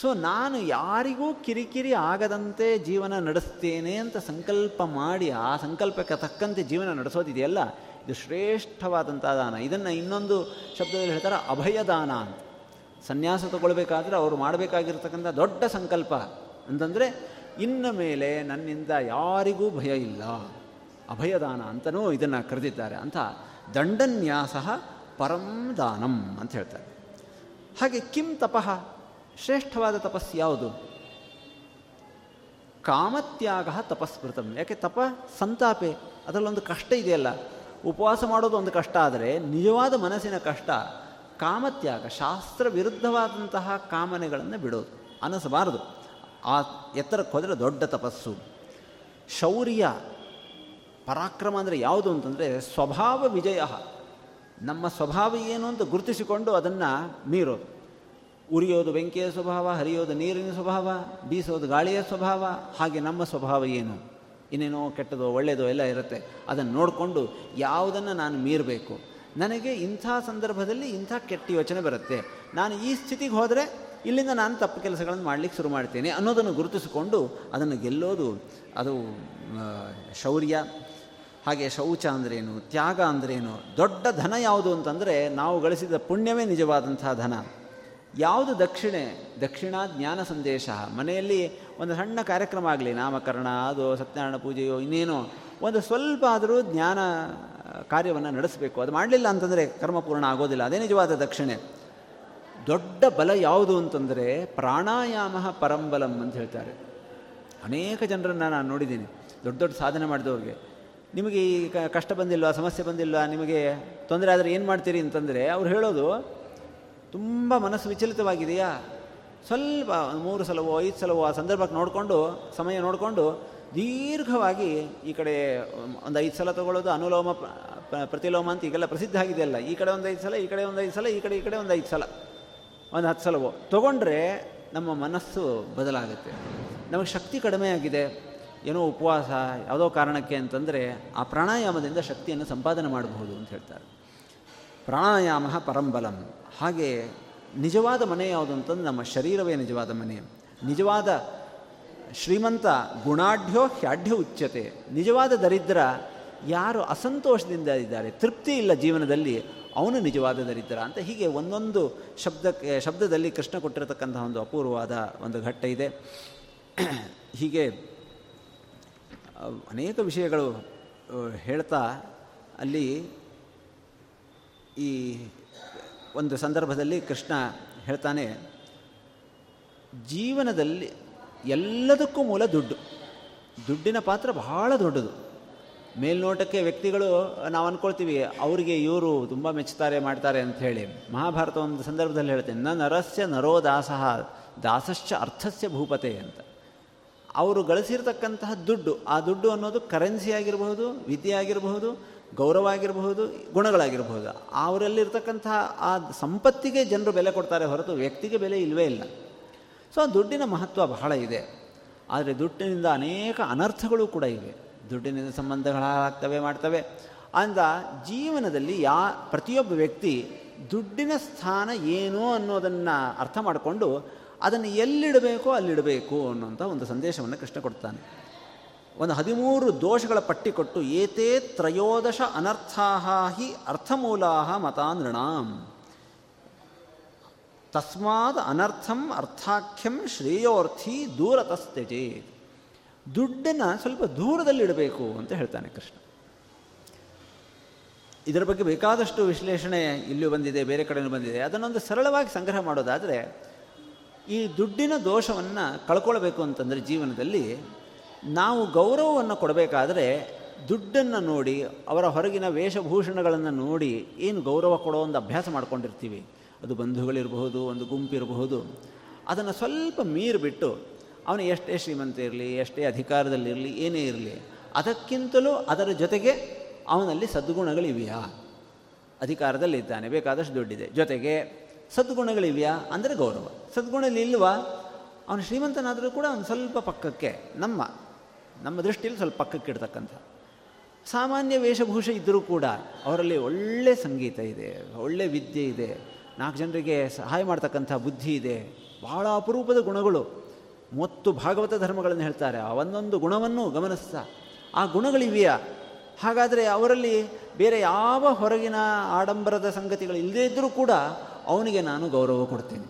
A: ಸೊ ನಾನು ಯಾರಿಗೂ ಕಿರಿಕಿರಿ ಆಗದಂತೆ ಜೀವನ ನಡೆಸ್ತೇನೆ ಅಂತ ಸಂಕಲ್ಪ ಮಾಡಿ, ಆ ಸಂಕಲ್ಪಕ್ಕೆ ತಕ್ಕಂತೆ ಜೀವನ ನಡೆಸೋದಿದೆಯಲ್ಲ, ಇದು ಶ್ರೇಷ್ಠವಾದಂಥ ದಾನ. ಇದನ್ನು ಇನ್ನೊಂದು ಶಬ್ದದಲ್ಲಿ ಹೇಳ್ತಾರೆ ಅಭಯದಾನ ಅಂತ. ಸನ್ಯಾಸ ತಗೊಳ್ಬೇಕಾದ್ರೆ ಅವರು ಮಾಡಬೇಕಾಗಿರ್ತಕ್ಕಂಥ ದೊಡ್ಡ ಸಂಕಲ್ಪ ಅಂತಂದರೆ, ಇನ್ನ ಮೇಲೆ ನನ್ನಿಂದ ಯಾರಿಗೂ ಭಯ ಇಲ್ಲ, ಅಭಯದಾನ ಅಂತಲೂ ಇದನ್ನು ಕರೆದಿದ್ದಾರೆ ಅಂತ ದಂಡನ್ಯಾಸ ಪರಂ ದಾನಂ ಅಂತ ಹೇಳ್ತಾರೆ. ಹಾಗೆ ಕಿಂ ತಪಃ, ಶ್ರೇಷ್ಠವಾದ ತಪಸ್ಸು ಯಾವುದು? ಕಾಮತ್ಯಾಗ ತಪಸ್ಕೃತಂ. ಯಾಕೆ ತಪ? ಸಂತಾಪೆ. ಅದರಲ್ಲೊಂದು ಕಷ್ಟ ಇದೆಯಲ್ಲ. ಉಪವಾಸ ಮಾಡೋದು ಒಂದು ಕಷ್ಟ ಆದರೆ ನಿಜವಾದ ಮನಸ್ಸಿನ ಕಷ್ಟ ಕಾಮತ್ಯಾಗ ಶಾಸ್ತ್ರ ವಿರುದ್ಧವಾದಂತಹ ಕಾಮನೆಗಳನ್ನು ಬಿಡೋದು, ಅನಿಸಬಾರದು. ಆ ಎತ್ತರಕ್ಕೆ ಹೋದರೆ ದೊಡ್ಡ ತಪಸ್ಸು. ಶೌರ್ಯ, ಪರಾಕ್ರಮ ಅಂದರೆ ಯಾವುದು ಅಂತಂದರೆ ಸ್ವಭಾವ ವಿಜಯ. ನಮ್ಮ ಸ್ವಭಾವ ಏನು ಅಂತ ಗುರುತಿಸಿಕೊಂಡು ಅದನ್ನು ಮೀರೋದು. ಉರಿಯೋದು ಬೆಂಕಿಯ ಸ್ವಭಾವ, ಹರಿಯೋದು ನೀರಿನ ಸ್ವಭಾವ, ಬೀಸೋದು ಗಾಳಿಯ ಸ್ವಭಾವ, ಹಾಗೆ ನಮ್ಮ ಸ್ವಭಾವ ಏನು? ಇನ್ನೇನೋ ಕೆಟ್ಟದೋ ಒಳ್ಳೆಯದೋ ಎಲ್ಲ ಇರುತ್ತೆ. ಅದನ್ನು ನೋಡಿಕೊಂಡು ಯಾವುದನ್ನು ನಾನು ಮೀರಬೇಕು? ನನಗೆ ಇಂಥ ಸಂದರ್ಭದಲ್ಲಿ ಇಂಥ ಕೆಟ್ಟ ಯೋಚನೆ ಬರುತ್ತೆ. ನಾನು ಈ ಸ್ಥಿತಿಗೆ ಹೋದರೆ ಇಲ್ಲಿಂದ ನಾನು ತಪ್ಪು ಕೆಲಸಗಳನ್ನು ಮಾಡಲಿಕ್ಕೆ ಶುರು ಮಾಡ್ತೇನೆ ಅನ್ನೋದನ್ನು ಗುರುತಿಸಿಕೊಂಡು ಅದನ್ನು ಗೆಲ್ಲೋದು ಅದು ಶೌರ್ಯ, ಹಾಗೆ ಶೌಚ ಅಂದ್ರೇನು, ತ್ಯಾಗ ಅಂದ್ರೇನು, ದೊಡ್ಡ ಧನ ಯಾವುದು ಅಂತಂದರೆ ನಾವು ಗಳಿಸಿದ ಪುಣ್ಯವೇ ನಿಜವಾದಂಥ ಧನ. ಯಾವುದು ದಕ್ಷಿಣೆ? ದಕ್ಷಿಣ ಜ್ಞಾನ ಸಂದೇಶ. ಮನೆಯಲ್ಲಿ ಒಂದು ಸಣ್ಣ ಕಾರ್ಯಕ್ರಮ ಆಗಲಿ, ನಾಮಕರಣ, ಅದು ಸತ್ಯನಾರಾಯಣ ಪೂಜೆಯೋ ಇನ್ನೇನೋ, ಒಂದು ಸ್ವಲ್ಪ ಆದರೂ ಜ್ಞಾನ ಕಾರ್ಯವನ್ನು ನಡೆಸಬೇಕು. ಅದು ಮಾಡಲಿಲ್ಲ ಅಂತಂದರೆ ಕರ್ಮಪೂರ್ಣ ಆಗೋದಿಲ್ಲ. ಅದೇ ನಿಜವಾದ ದಕ್ಷಿಣೆ. ದೊಡ್ಡ ಬಲ ಯಾವುದು ಅಂತಂದರೆ ಪ್ರಾಣಾಯಾಮ ಪರಂಬಲಂ ಅಂತ ಹೇಳ್ತಾರೆ. ಅನೇಕ ಜನರನ್ನು ನಾನು ನೋಡಿದ್ದೀನಿ. ದೊಡ್ಡ ದೊಡ್ಡ ಸಾಧನೆ ಮಾಡಿದವ್ರಿಗೆ. ನಿಮಗೆ ಈ ಕಷ್ಟ ಬಂದಿಲ್ವಾ? ಸಮಸ್ಯೆ ಬಂದಿಲ್ವಾ? ನಿಮಗೆ ತೊಂದರೆ ಆದರೆ ಏನು ಮಾಡ್ತೀರಿ ಅಂತಂದರೆ ಅವ್ರು ಹೇಳೋದು, ತುಂಬ ಮನಸ್ಸು ವಿಚಲಿತವಾಗಿದೆಯಾ? ಸ್ವಲ್ಪ ಮೂರು ಸಲವೋ, ಐದು ಸಲವೋ ಆ ಸಂದರ್ಭಕ್ಕೆ ನೋಡಿಕೊಂಡು, ಸಮಯ ನೋಡಿಕೊಂಡು ದೀರ್ಘವಾಗಿ ಈ ಕಡೆ ಒಂದು ಐದು ಸಲ ತಗೊಳ್ಳೋದು ಅನುಲೋಮ ಪ್ರತಿಲೋಮ ಅಂತ ಈಗೆಲ್ಲ ಪ್ರಸಿದ್ಧ ಆಗಿದೆಯಲ್ಲ. ಈ ಕಡೆ ಒಂದು ಐದು ಸಲ, ಈ ಕಡೆ ಒಂದು ಐದು ಸಲ, ಈ ಕಡೆ ಈ ಕಡೆ ಒಂದು ಐದು ಸಲ. ಒಂದು ಹತ್ತು ಸಲವೋ ತೊಗೊಂಡ್ರೆ ನಮ್ಮ ಮನಸ್ಸು ಬದಲಾಗುತ್ತೆ. ನಮಗೆ ಶಕ್ತಿ ಕಡಿಮೆ ಆಗಿದೆ. ಏನೋ ಉಪವಾಸ, ಯಾವುದೋ ಕಾರಣಕ್ಕೆ ಅಂತಂದರೆ ಆ ಪ್ರಾಣಾಯಾಮದಿಂದ ಶಕ್ತಿಯನ್ನು ಸಂಪಾದನೆ ಮಾಡಬಹುದು ಅಂತ ಹೇಳ್ತಾರೆ. ಪ್ರಾಣಾಯಾಮ ಪರಂಬಲಂ ಹಾಗೆ ನಿಜವಾದ ಮನೆ ಯಾವುದು ಅಂತಂದ್ರೆ ನಮ್ಮ ಶರೀರವೇ ನಿಜವಾದ ಮನೆ. ನಿಜವಾದ ಶ್ರೀಮಂತ ಗುಣಾಢ್ಯೋ ಹ್ಯಾಢ್ಯ ಉಚ್ಯತೆ. ನಿಜವಾದ ದರಿದ್ರ ಯಾರು ಅಸಂತೋಷದಿಂದ ಇದ್ದಾರೆ? ತೃಪ್ತಿ ಇಲ್ಲ ಜೀವನದಲ್ಲಿ, ಅವನು ನಿಜವಾದ ದರಿದ್ರ ಅಂತ ಹೀಗೆ ಒಂದೊಂದು ಶಬ್ದಕ್ಕೆ, ಶಬ್ದದಲ್ಲಿ ಕೃಷ್ಣ ಕೊಟ್ಟಿರತಕ್ಕಂತಹ ಒಂದು ಅಪೂರ್ವವಾದ ಒಂದು ಘಟ್ಟ ಇದೆ. ಹೀಗೆ, ಅನೇಕ ವಿಷಯಗಳು ಹೇಳ್ತಾ ಅಲ್ಲಿ ಈ ಒಂದು ಸಂದರ್ಭದಲ್ಲಿ ಕೃಷ್ಣ ಹೇಳ್ತಾನೆ, ಜೀವನದಲ್ಲಿ ಎಲ್ಲದಕ್ಕೂ ಮೂಲ ದುಡ್ಡು. ದುಡ್ಡಿನ ಪಾತ್ರ ಬಹಳ ದೊಡ್ಡದು. ಮೇಲ್ನೋಟಕ್ಕೆ ವ್ಯಕ್ತಿಗಳು, ನಾವು ಅಂದ್ಕೊಳ್ತೀವಿ ಅವರಿಗೆ ಇವರು ತುಂಬ ಮೆಚ್ಚುತ್ತಾರೆ ಮಾಡ್ತಾರೆ ಅಂತ ಹೇಳಿ. ಮಹಾಭಾರತ ಒಂದು ಸಂದರ್ಭದಲ್ಲಿ ಹೇಳ್ತೇನೆ, ನ ನರಸ್ಯ ನರೋ ದಾಸಃ, ದಾಸಶ್ಚ ಅರ್ಥಸ್ಯ ಭೂಪತೆ ಅಂತ. ಅವರು ಗಳಿಸಿರ್ತಕ್ಕಂತಹ ದುಡ್ಡು, ಆ ದುಡ್ಡು ಅನ್ನೋದು ಕರೆನ್ಸಿ ಆಗಿರಬಹುದು, ವಿದ್ಯೆ ಆಗಿರಬಹುದು, ಗೌರವ ಆಗಿರಬಹುದು, ಗುಣಗಳಾಗಿರಬಹುದು. ಅವರಲ್ಲಿರ್ತಕ್ಕಂತಹ ಆ ಸಂಪತ್ತಿಗೆ ಜನರು ಬೆಲೆ ಕೊಡ್ತಾರೆ ಹೊರತು ವ್ಯಕ್ತಿಗೆ ಬೆಲೆ ಇಲ್ಲವೇ ಇಲ್ಲ. ಸೊ ದುಡ್ಡಿನ ಮಹತ್ವ ಬಹಳ ಇದೆ. ಆದರೆ ದುಡ್ಡಿನಿಂದ ಅನೇಕ ಅನರ್ಥಗಳು ಕೂಡ ಇವೆ. ದುಡ್ಡಿನಿಂದ ಸಂಬಂಧಗಳಾಗ್ತವೆ, ಮಾಡ್ತವೆ. ಅಂದ ಜೀವನದಲ್ಲಿ ಯಾ, ಪ್ರತಿಯೊಬ್ಬ ವ್ಯಕ್ತಿ ದುಡ್ಡಿನ ಸ್ಥಾನ ಏನು ಅನ್ನೋದನ್ನು ಅರ್ಥ ಮಾಡಿಕೊಂಡು ಅದನ್ನು ಎಲ್ಲಿಡಬೇಕೋ ಅಲ್ಲಿಡಬೇಕು ಅನ್ನುವಂಥ ಒಂದು ಸಂದೇಶವನ್ನು ಕೃಷ್ಣ ಕೊಡ್ತಾನೆ. ಒಂದು ಹದಿಮೂರು ದೋಷಗಳ ಪಟ್ಟಿ ಕೊಟ್ಟು ಏತೇ ತ್ರಯೋದಶ ಅನರ್ಥಾ ಹಿ ಅರ್ಥಮೂಲಾ ಮತಾನೃಣಾಂ ತಸ್ಮಾದ್ ಅನರ್ಥಂ ಅರ್ಥಾಖ್ಯಂ ಶ್ರೇಯೋರ್ಥಿ ದೂರತಸ್ತ್ಯಜೆ ದುಡ್ಡನ್ನು ಸ್ವಲ್ಪ ದೂರದಲ್ಲಿಡಬೇಕು ಅಂತ ಹೇಳ್ತಾನೆ ಕೃಷ್ಣ. ಇದರ ಬಗ್ಗೆ ಬೇಕಾದಷ್ಟು ವಿಶ್ಲೇಷಣೆ ಇಲ್ಲೂ ಬಂದಿದೆ, ಬೇರೆ ಕಡೆಯೂ ಬಂದಿದೆ. ಅದನ್ನೊಂದು ಸರಳವಾಗಿ ಸಂಗ್ರಹ ಮಾಡೋದಾದರೆ, ಈ ದುಡ್ಡಿನ ದೋಷವನ್ನು ಕಳ್ಕೊಳ್ಬೇಕು ಅಂತಂದರೆ ಜೀವನದಲ್ಲಿ ನಾವು ಗೌರವವನ್ನು ಕೊಡಬೇಕಾದರೆ ದುಡ್ಡನ್ನು ನೋಡಿ, ಅವರ ಹೊರಗಿನ ವೇಷಭೂಷಣಗಳನ್ನು ನೋಡಿ, ಏನು ಗೌರವ ಕೊಡೋ ಒಂದು ಅಭ್ಯಾಸ ಮಾಡ್ಕೊಂಡಿರ್ತೀವಿ. ಅದು ಬಂಧುಗಳಿರಬಹುದು, ಒಂದು ಗುಂಪಿರಬಹುದು. ಅದನ್ನು ಸ್ವಲ್ಪ ಮೀರಿಬಿಟ್ಟು ಅವನು ಎಷ್ಟೇ ಶ್ರೀಮಂತ ಇರಲಿ, ಎಷ್ಟೇ ಅಧಿಕಾರದಲ್ಲಿರಲಿ, ಏನೇ ಇರಲಿ, ಅದಕ್ಕಿಂತಲೂ ಅದರ ಜೊತೆಗೆ ಅವನಲ್ಲಿ ಸದ್ಗುಣಗಳಿವೆಯಾ? ಅಧಿಕಾರದಲ್ಲಿದ್ದಾನೆ, ಬೇಕಾದಷ್ಟು ದುಡ್ಡಿದೆ. ಜೊತೆಗೆ ಸದ್ಗುಣಗಳಿವೆಯಾ? ಅಂದರೆ ಗೌರವ. ಸದ್ಗುಣಲಿಲ್ವಾ ಅವನು ಶ್ರೀಮಂತನಾದರೂ ಕೂಡ ಅವನು ಸ್ವಲ್ಪ ಪಕ್ಕಕ್ಕೆ, ನಮ್ಮ ನಮ್ಮ ದೃಷ್ಟಿಯಲ್ಲಿ ಸ್ವಲ್ಪ ಪಕ್ಕಕ್ಕೆ ಇಡ್ತಕ್ಕಂಥ. ಸಾಮಾನ್ಯ ವೇಷಭೂಷೆ ಇದ್ದರೂ ಕೂಡ ಅವರಲ್ಲಿ ಒಳ್ಳೆ ಸಂಗೀತ ಇದೆ ಒಳ್ಳೆಯ ವಿದ್ಯೆ ಇದೆ ನಾಲ್ಕು ಜನರಿಗೆ ಸಹಾಯ ಮಾಡ್ತಕ್ಕಂಥ ಬುದ್ಧಿ ಇದೆ. ಬಹಳ ಅಪರೂಪದ ಗುಣಗಳು. ಮತ್ತು ಭಾಗವತ ಧರ್ಮಗಳನ್ನು ಹೇಳ್ತಾರೆ. ಆ ಒಂದೊಂದು ಗುಣವನ್ನು ಗಮನಿಸ್ತಾ. ಆ ಗುಣಗಳಿವೆಯಾ? ಹಾಗಾದರೆ ಅವರಲ್ಲಿ ಬೇರೆ ಯಾವ ಹೊರಗಿನ ಆಡಂಬರದ ಸಂಗತಿಗಳು ಇಲ್ಲದೇ ಇದ್ದರೂ ಕೂಡ ಅವನಿಗೆ ನಾನು ಗೌರವ ಕೊಡ್ತೀನಿ.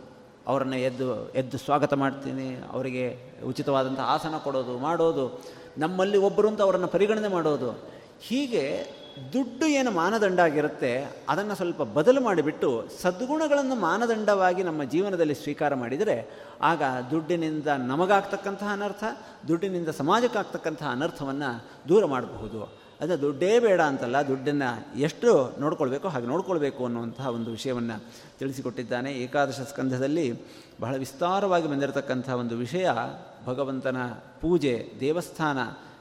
A: ಅವರನ್ನು ಎದ್ದು ಎದ್ದು ಸ್ವಾಗತ ಮಾಡ್ತೀನಿ. ಅವರಿಗೆ ಉಚಿತವಾದಂಥ ಆಸನ ಕೊಡೋದು, ಮಾಡೋದು, ನಮ್ಮಲ್ಲಿ ಒಬ್ಬರು ಅಂತ ಅವರನ್ನು ಪರಿಗಣನೆ ಮಾಡೋದು. ಹೀಗೆ ದುಡ್ಡು ಏನು ಮಾನದಂಡ ಆಗಿರುತ್ತೆ, ಅದನ್ನು ಸ್ವಲ್ಪ ಬದಲು ಮಾಡಿಬಿಟ್ಟು ಸದ್ಗುಣಗಳನ್ನು ಮಾನದಂಡವಾಗಿ ನಮ್ಮ ಜೀವನದಲ್ಲಿ ಸ್ವೀಕಾರ ಮಾಡಿದರೆ, ಆಗ ದುಡ್ಡಿನಿಂದ ನಮಗಾಗ್ತಕ್ಕಂತಹ ಅನರ್ಥ, ದುಡ್ಡಿನಿಂದ ಸಮಾಜಕ್ಕಾಗ್ತಕ್ಕಂತಹ ಅನರ್ಥವನ್ನು ದೂರ ಮಾಡಬಹುದು. ಅದು ದುಡ್ಡೇ ಬೇಡ ಅಂತಲ್ಲ, ದುಡ್ಡನ್ನು ಎಷ್ಟು ನೋಡ್ಕೊಳ್ಬೇಕೋ ಹಾಗೆ ನೋಡ್ಕೊಳ್ಬೇಕು ಅನ್ನುವಂತಹ ಒಂದು ವಿಷಯವನ್ನು ತಿಳಿಸಿಕೊಟ್ಟಿದ್ದಾನೆ. ಏಕಾದಶ ಸ್ಕಂಧದಲ್ಲಿ ಬಹಳ ವಿಸ್ತಾರವಾಗಿ ಬಂದಿರತಕ್ಕಂಥ ಒಂದು ವಿಷಯ, ಭಗವಂತನ ಪೂಜೆ, ದೇವಸ್ಥಾನ,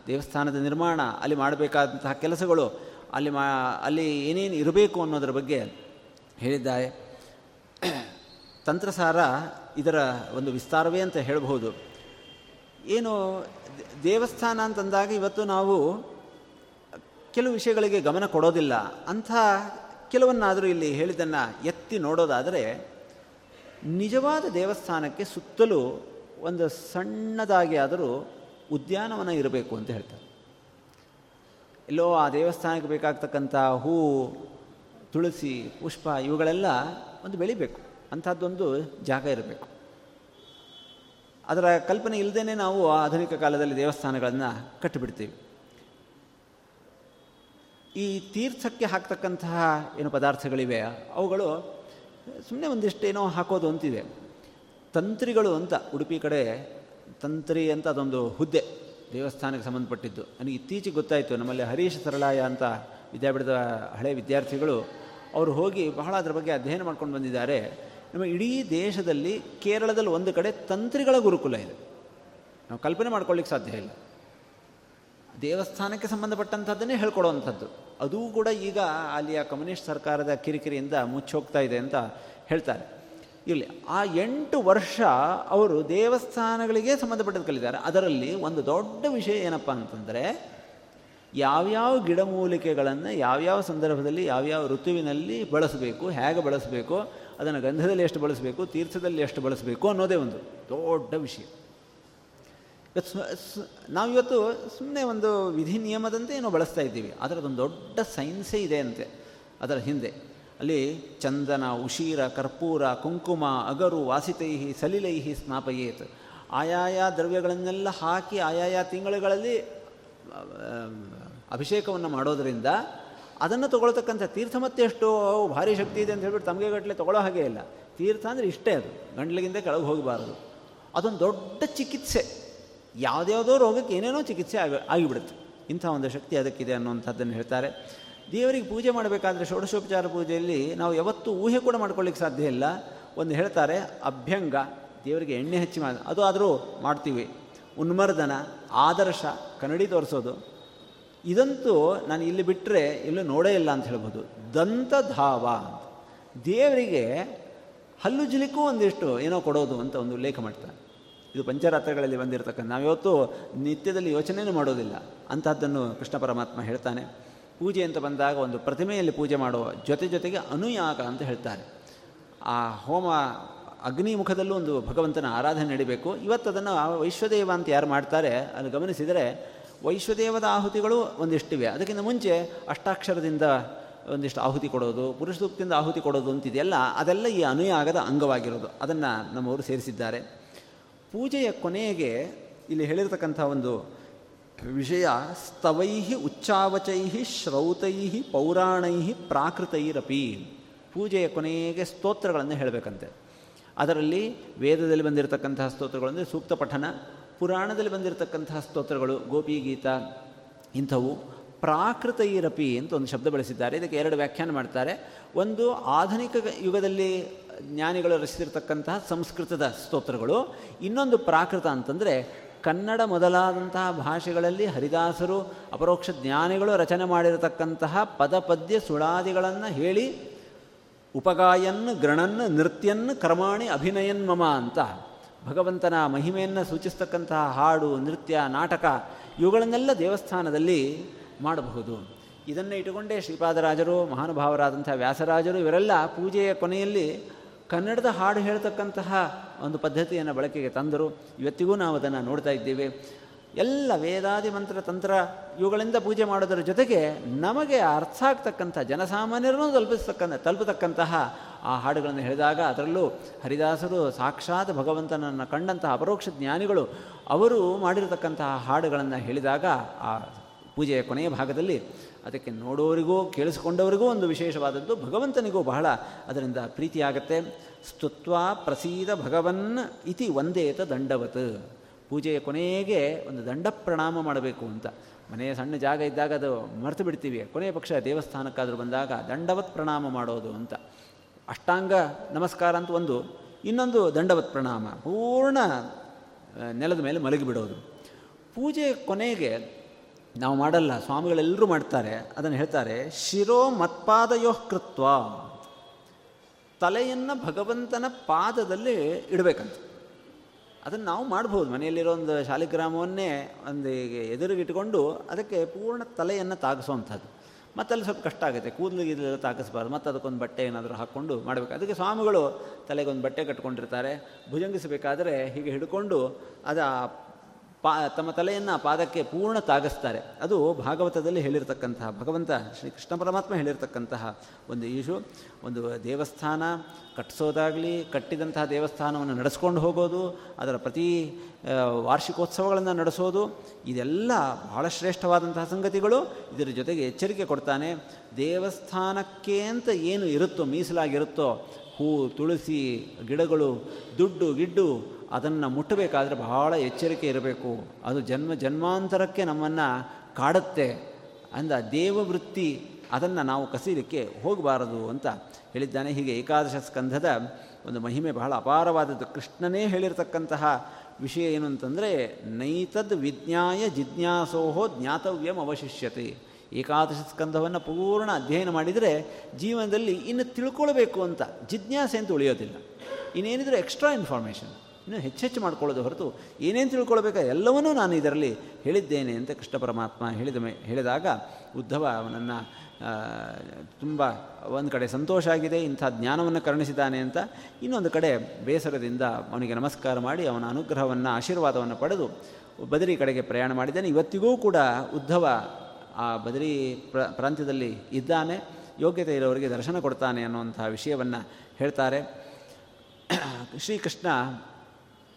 A: ದೇವಸ್ಥಾನದ ನಿರ್ಮಾಣ, ಅಲ್ಲಿ ಮಾಡಬೇಕಾದಂತಹ ಕೆಲಸಗಳು ಅಲ್ಲಿ ಮಾ, ಅಲ್ಲಿ ಏನೇನು ಇರಬೇಕು ಅನ್ನೋದರ ಬಗ್ಗೆ ಹೇಳಿದ್ದಾರೆ ತಂತ್ರಸಾರ ಇದರ ಒಂದು ವಿಸ್ತಾರವೇ ಅಂತ ಹೇಳಬಹುದು. ಏನು, ದೇವಸ್ಥಾನ ಅಂತಂದಾಗ ಇವತ್ತು ನಾವು ಕೆಲವು ವಿಷಯಗಳಿಗೆ ಗಮನ ಕೊಡೋದಿಲ್ಲ. ಅಂಥ ಕೆಲವನ್ನಾದರೂ ಇಲ್ಲಿ ಹೇಳಿದ್ದನ್ನು ಎತ್ತಿ ನೋಡೋದಾದರೆ, ನಿಜವಾದ ದೇವಸ್ಥಾನಕ್ಕೆ ಸುತ್ತಲೂ ಒಂದು ಸಣ್ಣದಾಗಿ ಆದರೂ ಉದ್ಯಾನವನ ಇರಬೇಕು ಅಂತ ಹೇಳ್ತಾರೆ. ಎಲ್ಲೋ ಆ ದೇವಸ್ಥಾನಕ್ಕೆ ಬೇಕಾಗ್ತಕ್ಕಂಥ ಹೂ, ತುಳಸಿ, ಪುಷ್ಪ ಇವುಗಳೆಲ್ಲ ಒಂದು ಬೆಳಿಬೇಕು. ಅಂಥದ್ದೊಂದು ಜಾಗ ಇರಬೇಕು. ಅದರ ಕಲ್ಪನೆ ಇಲ್ಲದೇ ನಾವು ಆಧುನಿಕ ಕಾಲದಲ್ಲಿ ದೇವಸ್ಥಾನಗಳನ್ನು ಕಟ್ಟಿಬಿಡ್ತೀವಿ. ಈ ತೀರ್ಥಕ್ಕೆ ಹಾಕ್ತಕ್ಕಂತಹ ಏನು ಪದಾರ್ಥಗಳಿವೆ, ಅವುಗಳು ಸುಮ್ಮನೆ ಒಂದಿಷ್ಟೇನೋ ಹಾಕೋದು ಅಂತಿದೆ. ತಂತ್ರಿಗಳು ಅಂತ ಉಡುಪಿ ಕಡೆ, ತಂತ್ರಿ ಅಂತ ಅದೊಂದು ಹುದ್ದೆ. ದೇವಸ್ಥಾನಕ್ಕೆ ಸಂಬಂಧಪಟ್ಟಿದ್ದು. ನನಗೆ ಇತ್ತೀಚೆಗೆ ಗೊತ್ತಾಯಿತು, ನಮ್ಮಲ್ಲಿ ಹರೀಶ್ ಸರಳಾಯ ಅಂತ ವಿದ್ಯಾಪೀಠದ ಹಳೆ ವಿದ್ಯಾರ್ಥಿಗಳು, ಅವರು ಹೋಗಿ ಬಹಳ ಅದರ ಬಗ್ಗೆ ಅಧ್ಯಯನ ಮಾಡ್ಕೊಂಡು ಬಂದಿದ್ದಾರೆ. ನಮ್ಮ ಇಡೀ ದೇಶದಲ್ಲಿ ಕೇರಳದಲ್ಲಿ ಒಂದು ಕಡೆ ತಂತ್ರಿಗಳ ಗುರುಕುಲ ಇದೆ. ನಾವು ಕಲ್ಪನೆ ಮಾಡ್ಕೊಳ್ಳಿಕ್ಕೆ ಸಾಧ್ಯ ಇಲ್ಲ. ದೇವಸ್ಥಾನಕ್ಕೆ ಸಂಬಂಧಪಟ್ಟಂಥದ್ದನ್ನೇ ಹೇಳ್ಕೊಡುವಂಥದ್ದು. ಅದೂ ಕೂಡ ಈಗ ಅಲ್ಲಿಯ ಕಮ್ಯುನಿಸ್ಟ್ ಸರ್ಕಾರದ ಕಿರಿಕಿರಿಯಿಂದ ಮುಚ್ಚೋಗ್ತಾ ಇದೆ ಅಂತ ಹೇಳ್ತಾರೆ. ಇಲ್ಲಿ ಆ ಎಂಟು ವರ್ಷ ಅವರು ದೇವಸ್ಥಾನಗಳಿಗೆ ಸಂಬಂಧಪಟ್ಟದ್ದು ಕಲಿತಾರೆ. ಅದರಲ್ಲಿ ಒಂದು ದೊಡ್ಡ ವಿಷಯ ಏನಪ್ಪ ಅಂತಂದರೆ, ಯಾವ್ಯಾವ ಗಿಡಮೂಲಿಕೆಗಳನ್ನು ಯಾವ್ಯಾವ ಸಂದರ್ಭದಲ್ಲಿ ಯಾವ್ಯಾವ ಋತುವಿನಲ್ಲಿ ಬಳಸಬೇಕು, ಹೇಗೆ ಬಳಸಬೇಕು, ಅದನ್ನು ಗಂಧದಲ್ಲಿ ಎಷ್ಟು ಬಳಸಬೇಕು, ತೀರ್ಥದಲ್ಲಿ ಎಷ್ಟು ಬಳಸಬೇಕು ಅನ್ನೋದೇ ಒಂದು ದೊಡ್ಡ ವಿಷಯ. ನಾವಿವತ್ತು ಸುಮ್ಮನೆ ಒಂದು ವಿಧಿ ನಿಯಮದಂತೆ ಏನೋ ಬಳಸ್ತಾ ಇದ್ದೀವಿ. ಅದರದೊಂದು ದೊಡ್ಡ ಸೈನ್ಸೇ ಇದೆ ಅಂತೆ. ಅದರ ಹಿಂದೆ. ಅಲ್ಲಿ ಚಂದನ, ಉಶೀರ, ಕರ್ಪೂರ, ಕುಂಕುಮ, ಅಗರು, ವಾಸಿತೈಹಿ, ಸಲಿಲೈಹಿ ಸ್ನಾಪಯೇತ್. ಆಯಾಯ ದ್ರವ್ಯಗಳನ್ನೆಲ್ಲ ಹಾಕಿ ಆಯಾಯ ತಿಂಗಳುಗಳಲ್ಲಿ ಅಭಿಷೇಕವನ್ನು ಮಾಡೋದರಿಂದ ಅದನ್ನು ತೊಗೊಳ್ತಕ್ಕಂಥ ತೀರ್ಥ ಮತ್ತೆ ಎಷ್ಟು ಭಾರಿ ಶಕ್ತಿ ಇದೆ ಅಂತ ಹೇಳ್ಬಿಟ್ಟು ತಮಗೆ ಗಟ್ಟಲೆ ತಗೊಳ್ಳೋ ಹಾಗೆ ಇಲ್ಲ. ತೀರ್ಥ ಅಂದರೆ ಇಷ್ಟೇ ಅದು. ಗಂಡ್ಲಿಗಿಂದ ಕೆಳಗೆ ಹೋಗಬಾರದು. ಅದೊಂದು ದೊಡ್ಡ ಚಿಕಿತ್ಸೆ. ಯಾವುದ್ಯಾವುದೋ ರೋಗಕ್ಕೆ ಏನೇನೋ ಚಿಕಿತ್ಸೆ ಆಗಿ, ಆಗಿಬಿಡುತ್ತೆ. ಇಂಥ ಒಂದು ಶಕ್ತಿ ಅದಕ್ಕಿದೆ ಅನ್ನುವಂಥದ್ದನ್ನು ಹೇಳ್ತಾರೆ. ದೇವರಿಗೆ ಪೂಜೆ ಮಾಡಬೇಕಾದ್ರೆ ಷೋಡಶೋಪಚಾರ ಪೂಜೆಯಲ್ಲಿ ನಾವು ಯಾವತ್ತೂ ಊಹೆ ಕೂಡ ಮಾಡ್ಕೊಳ್ಳಿಕ್ಕೆ ಸಾಧ್ಯ ಇಲ್ಲ. ಒಂದು ಹೇಳ್ತಾರೆ, ಅಭ್ಯಂಗ, ದೇವರಿಗೆ ಎಣ್ಣೆ ಹಚ್ಚಿ ಮಾಡಿ ಅದು ಆದರೂ ಮಾಡ್ತೀವಿ. ಉನ್ಮರ್ದನ, ಆದರ್ಶ, ಕನ್ನಡಿ ತೋರಿಸೋದು. ಇದಂತೂ ನಾನು ಇಲ್ಲಿ ಬಿಟ್ಟರೆ ಎಲ್ಲೂ ನೋಡೇ ಇಲ್ಲ ಅಂತ ಹೇಳ್ಬೋದು. ದಂತಧಾವ ದೇವರಿಗೆ ಹಲ್ಲು ಜಿಲಿಕ್ಕೂ ಒಂದಿಷ್ಟು ಏನೋ ಕೊಡೋದು ಅಂತ ಒಂದು ಉಲ್ಲೇಖ ಮಾಡ್ತಾನೆ ಇದು ಪಂಚರಾತ್ರಗಳಲ್ಲಿ ಬಂದಿರತಕ್ಕಂಥ, ನಾವಿವತ್ತು ನಿತ್ಯದಲ್ಲಿ ಯೋಚನೆಯೂ ಮಾಡೋದಿಲ್ಲ. ಅಂತಹದ್ದನ್ನು ಕೃಷ್ಣ ಪರಮಾತ್ಮ ಹೇಳ್ತಾನೆ. ಪೂಜೆ ಅಂತ ಬಂದಾಗ ಒಂದು ಪ್ರತಿಮೆಯಲ್ಲಿ ಪೂಜೆ ಮಾಡುವ ಜೊತೆ ಜೊತೆಗೆ ಅನುಯಾಗ ಅಂತ ಹೇಳ್ತಾರೆ. ಆ ಹೋಮ ಅಗ್ನಿ ಮುಖದಲ್ಲೂ ಒಂದು ಭಗವಂತನ ಆರಾಧನೆ ನಡಿಬೇಕು. ಇವತ್ತು ಅದನ್ನು ವೈಶ್ವದೇವ ಅಂತ ಯಾರು ಮಾಡ್ತಾರೆ ಅಲ್ಲಿ ಗಮನಿಸಿದರೆ ವೈಶ್ವದೇವದ ಆಹುತಿಗಳು ಒಂದಿಷ್ಟಿವೆ. ಅದಕ್ಕಿಂತ ಮುಂಚೆ ಅಷ್ಟಾಕ್ಷರದಿಂದ ಒಂದಿಷ್ಟು ಆಹುತಿ ಕೊಡೋದು ಪುರುಷ ಸೂಕ್ತಿಯಿಂದ ಆಹುತಿ ಕೊಡೋದು ಅಂತಿದೆಯಲ್ಲ, ಅದೆಲ್ಲ ಈ ಅನುಯಾಗದ ಅಂಗವಾಗಿರೋದು. ಅದನ್ನು ನಮ್ಮವರು ಸೇರಿಸಿದ್ದಾರೆ. ಪೂಜೆಯ ಕೊನೆಗೆ ಇಲ್ಲಿ ಹೇಳಿರ್ತಕ್ಕಂಥ ಒಂದು ವಿಷಯ ಸ್ತವೈ ಉಚ್ಚಾವಚೈ ಶ್ರೌತೈ ಪೌರಾಣೈ ಪ್ರಾಕೃತೈರಪಿ. ಪೂಜೆಯ ಕೊನೆಗೆ ಸ್ತೋತ್ರಗಳನ್ನು ಹೇಳಬೇಕಂತೆ. ಅದರಲ್ಲಿ ವೇದದಲ್ಲಿ ಬಂದಿರತಕ್ಕಂತಹ ಸ್ತೋತ್ರಗಳು ಸೂಕ್ತ ಪಠನ, ಪುರಾಣದಲ್ಲಿ ಬಂದಿರತಕ್ಕಂತಹ ಸ್ತೋತ್ರಗಳು ಗೋಪಿಗೀತ ಇಂಥವು ಪ್ರಾಕೃತೈರಪಿ ಅಂತ ಒಂದು ಶಬ್ದ ಬಳಸಿದ್ದಾರೆ. ಇದಕ್ಕೆ ಎರಡು ವ್ಯಾಖ್ಯಾನ ಮಾಡ್ತಾರೆ. ಒಂದು ಆಧುನಿಕ ಯುಗದಲ್ಲಿ ಜ್ಞಾನಿಗಳು ರಚಿಸಿರ್ತಕ್ಕಂತಹ ಸಂಸ್ಕೃತದ ಸ್ತೋತ್ರಗಳು, ಇನ್ನೊಂದು ಪ್ರಾಕೃತ ಅಂತಂದರೆ ಕನ್ನಡ ಮೊದಲಾದಂತಹ ಭಾಷೆಗಳಲ್ಲಿ ಹರಿದಾಸರು, ಅಪರೋಕ್ಷ ಜ್ಞಾನಿಗಳು ರಚನೆ ಮಾಡಿರತಕ್ಕಂತಹ ಪದಪದ್ಯ ಸುಳಾದಿಗಳನ್ನು ಹೇಳಿ ಉಪಗಾಯನ್ ಗ್ರಣನ್ ನೃತ್ಯನ್ ಕರ್ಮಾಣಿ ಅಭಿನಯನ್ ಮಮ ಅಂತ ಭಗವಂತನ ಮಹಿಮೆಯನ್ನು ಸೂಚಿಸ್ತಕ್ಕಂತಹ ಹಾಡು, ನೃತ್ಯ, ನಾಟಕ ಇವುಗಳನ್ನೆಲ್ಲ ದೇವಸ್ಥಾನದಲ್ಲಿ ಮಾಡಬಹುದು. ಇದನ್ನು ಇಟ್ಟುಕೊಂಡೇ ಶ್ರೀಪಾದರಾಜರು ಮಹಾನುಭಾವರಾದಂಥ ವ್ಯಾಸರಾಜರು ಇವರೆಲ್ಲ ಪೂಜೆಯ ಕೊನೆಯಲ್ಲಿ ಕನ್ನಡದ ಹಾಡು ಹೇಳ್ತಕ್ಕಂತಹ ಒಂದು ಪದ್ಧತಿಯನ್ನು ಬಳಕೆಗೆ ತಂದರು. ಇವತ್ತಿಗೂ ನಾವು ಅದನ್ನು ನೋಡ್ತಾ ಇದ್ದೇವೆ. ಎಲ್ಲ ವೇದಾದಿ ಮಂತ್ರ ತಂತ್ರ ಇವುಗಳಿಂದ ಪೂಜೆ ಮಾಡೋದರ ಜೊತೆಗೆ ನಮಗೆ ಅರ್ಥ ಆಗ್ತಕ್ಕಂಥ, ಜನಸಾಮಾನ್ಯರನ್ನು ತಲುಪಿಸ್ತಕ್ಕಂಥ, ತಲುಪತಕ್ಕಂತಹ ಆ ಹಾಡುಗಳನ್ನು ಹೇಳಿದಾಗ ಅದರಲ್ಲೂ ಹರಿದಾಸರು ಸಾಕ್ಷಾತ್ ಭಗವಂತನನ್ನು ಕಂಡಂತಹ ಅಪರೋಕ್ಷ ಜ್ಞಾನಿಗಳು ಅವರು ಮಾಡಿರತಕ್ಕಂತಹ ಹಾಡುಗಳನ್ನು ಹೇಳಿದಾಗ ಆ ಪೂಜೆಯ ಕೊನೆಯ ಭಾಗದಲ್ಲಿ ಅದಕ್ಕೆ ನೋಡೋರಿಗೂ, ಕೇಳಿಸಿಕೊಂಡವರಿಗೂ ಒಂದು ವಿಶೇಷವಾದದ್ದು, ಭಗವಂತನಿಗೂ ಬಹಳ ಅದರಿಂದ ಪ್ರೀತಿಯಾಗತ್ತೆ ಸ್ತುತ್ವ ಪ್ರಸೀದ ಭಗವನ್ ಇತಿ ಒಂದೇತ ದಂಡವತ್. ಪೂಜೆಯ ಕೊನೆಗೆ ಒಂದು ದಂಡ ಪ್ರಣಾಮ ಮಾಡಬೇಕು ಅಂತ. ಮನೆಯ ಸಣ್ಣ ಜಾಗ ಇದ್ದಾಗ ಅದು ಮರೆತು ಬಿಡ್ತೀವಿ. ಕೊನೆಯ ಪಕ್ಷ ದೇವಸ್ಥಾನಕ್ಕಾದರೂ ಬಂದಾಗ ದಂಡವತ್ ಪ್ರಣಾಮ ಮಾಡೋದು ಅಂತ. ಅಷ್ಟಾಂಗ ನಮಸ್ಕಾರ ಅಂತ ಒಂದು, ಇನ್ನೊಂದು ದಂಡವತ್ ಪ್ರಣಾಮ. ಪೂರ್ಣ ನೆಲದ ಮೇಲೆ ಮಲಗಿಬಿಡೋದು. ಪೂಜೆ ಕೊನೆಗೆ ನಾವು ಮಾಡಲ್ಲ, ಸ್ವಾಮಿಗಳೆಲ್ಲರೂ ಮಾಡ್ತಾರೆ, ಅದನ್ನು ಹೇಳ್ತಾರೆ, ಶಿರೋ ಮತ್ಪಾದಯೋ ಕೃತ್ವ. ತಲೆಯನ್ನು ಭಗವಂತನ ಪಾದದಲ್ಲಿ ಇಡಬೇಕಂತ. ಅದನ್ನು ನಾವು ಮಾಡ್ಬೋದು, ಮನೆಯಲ್ಲಿರೋ ಒಂದು ಶಾಲಿಗ್ರಾಮವನ್ನೇ ಒಂದು ಎದುರಿಗಿಟ್ಕೊಂಡು ಅದಕ್ಕೆ ಪೂರ್ಣ ತಲೆಯನ್ನು ತಾಗಿಸುವಂಥದ್ದು. ಮತ್ತು ಅಲ್ಲಿ ಸ್ವಲ್ಪ ಕಷ್ಟ ಆಗುತ್ತೆ, ಕೂದಲು ಗೀದಲೆಲ್ಲ ತಾಗಿಸ್ಬಾರ್ದು, ಮತ್ತು ಅದಕ್ಕೊಂದು ಬಟ್ಟೆ ಏನಾದರೂ ಹಾಕ್ಕೊಂಡು ಮಾಡಬೇಕು. ಅದಕ್ಕೆ ಸ್ವಾಮಿಗಳು ತಲೆಗೊಂದು ಬಟ್ಟೆ ಕಟ್ಕೊಂಡಿರ್ತಾರೆ, ಭುಜಂಗಿಸಬೇಕಾದ್ರೆ ಹೀಗೆ ಹಿಡ್ಕೊಂಡು ಅದು ಪಾ, ತಮ್ಮ ತಲೆಯನ್ನು ಪಾದಕ್ಕೆ ಪೂರ್ಣ ತಾಗಿಸ್ತಾರೆ. ಅದು ಭಾಗವತದಲ್ಲಿ ಹೇಳಿರ್ತಕ್ಕಂತಹ, ಭಗವಂತ ಶ್ರೀ ಕೃಷ್ಣ ಪರಮಾತ್ಮ ಹೇಳಿರ್ತಕ್ಕಂತಹ ಒಂದು ಈಶು. ಒಂದು ದೇವಸ್ಥಾನ, ಕಟ್ಟಿಸೋದಾಗಲಿ, ಕಟ್ಟಿದಂತಹ ದೇವಸ್ಥಾನವನ್ನು ನಡೆಸ್ಕೊಂಡು ಹೋಗೋದು, ಅದರ ಪ್ರತಿ ವಾರ್ಷಿಕೋತ್ಸವಗಳನ್ನು ನಡೆಸೋದು, ಇದೆಲ್ಲ ಬಹಳ ಶ್ರೇಷ್ಠವಾದಂತಹ ಸಂಗತಿಗಳು. ಇದರ ಜೊತೆಗೆ ಎಚ್ಚರಿಕೆ ಕೊಡ್ತಾನೆ, ದೇವಸ್ಥಾನಕ್ಕೆ ಅಂತ ಏನು ಇರುತ್ತೋ, ಮೀಸಲಾಗಿರುತ್ತೋ, ಹೂ, ತುಳಸಿ, ಗಿಡಗಳು, ದುಡ್ಡು, ಗಿಡ್ಡು ಅದನ್ನು ಮುಟ್ಟಬೇಕಾದ್ರೆ ಬಹಳ ಎಚ್ಚರಿಕೆ ಇರಬೇಕು. ಅದು ಜನ್ಮ ಜನ್ಮಾಂತರಕ್ಕೆ ನಮ್ಮನ್ನು ಕಾಡುತ್ತೆ ಅಂದ ದೇವವೃತ್ತಿ ಅದನ್ನು ನಾವು ಕಸೀಲಿಕ್ಕೆ ಹೋಗಬಾರದು ಅಂತ ಹೇಳಿದ್ದಾನೆ. ಹೀಗೆ ಏಕಾದಶ ಸ್ಕಂಧದ ಒಂದು ಮಹಿಮೆ ಬಹಳ ಅಪಾರವಾದದ್ದು. ಕೃಷ್ಣನೇ ಹೇಳಿರ್ತಕ್ಕಂತಹ ವಿಷಯ ಏನು ಅಂತಂದರೆ, ನೈತದ್ ವಿಜ್ಞಾಯ ಜಿಜ್ಞಾಸೋಹೋ ಜ್ಞಾತವ್ಯಂ ಅವಶಿಷ್ಯತೆ. ಏಕಾದಶ ಸ್ಕಂಧವನ್ನು ಪೂರ್ಣ ಅಧ್ಯಯನ ಮಾಡಿದರೆ ಜೀವನದಲ್ಲಿ ಇನ್ನು ತಿಳ್ಕೊಳ್ಬೇಕು ಅಂತ. ಜಿಜ್ಞಾಸೆ ಅಂತ ಉಳಿಯೋದಿಲ್ಲ. ಇನ್ನೇನಿದ್ರೆ ಎಕ್ಸ್ಟ್ರಾ ಇನ್ಫಾರ್ಮೇಷನ್ ಇನ್ನೂ ಹೆಚ್ಚೆಚ್ಚು ಮಾಡ್ಕೊಳ್ಳೋದು ಹೊರತು ಏನೇನು ತಿಳ್ಕೊಳ್ಬೇಕಾ? ಎಲ್ಲವನ್ನೂ ನಾನು ಇದರಲ್ಲಿ ಹೇಳಿದ್ದೇನೆ ಅಂತ ಕೃಷ್ಣ ಪರಮಾತ್ಮ ಹೇಳಿದ ಮೇ ಹೇಳಿದಾಗ ಉದ್ಧವ ಅವನನ್ನು ತುಂಬ ಒಂದು ಕಡೆ ಸಂತೋಷ ಆಗಿದೆ, ಇಂಥ ಜ್ಞಾನವನ್ನು ಕರುಣಿಸಿದ್ದಾನೆ ಅಂತ ಇನ್ನೊಂದು ಕಡೆ ಬೇಸರದಿಂದ ಅವನಿಗೆ ನಮಸ್ಕಾರ ಮಾಡಿ ಅವನ ಅನುಗ್ರಹವನ್ನು, ಆಶೀರ್ವಾದವನ್ನು ಪಡೆದು ಬದರಿ ಕಡೆಗೆ ಪ್ರಯಾಣ ಮಾಡಿದ್ದಾನೆ. ಇವತ್ತಿಗೂ ಕೂಡ ಉದ್ಧವ ಆ ಬದರಿ ಪ್ರ ಪ್ರಾಂತ್ಯದಲ್ಲಿ ಇದ್ದಾನೆ. ಯೋಗ್ಯತೆ ಇರೋರಿಗೆ ದರ್ಶನ ಕೊಡ್ತಾನೆ ಅನ್ನುವಂಥ ವಿಷಯವನ್ನು ಹೇಳ್ತಾರೆ. ಶ್ರೀಕೃಷ್ಣ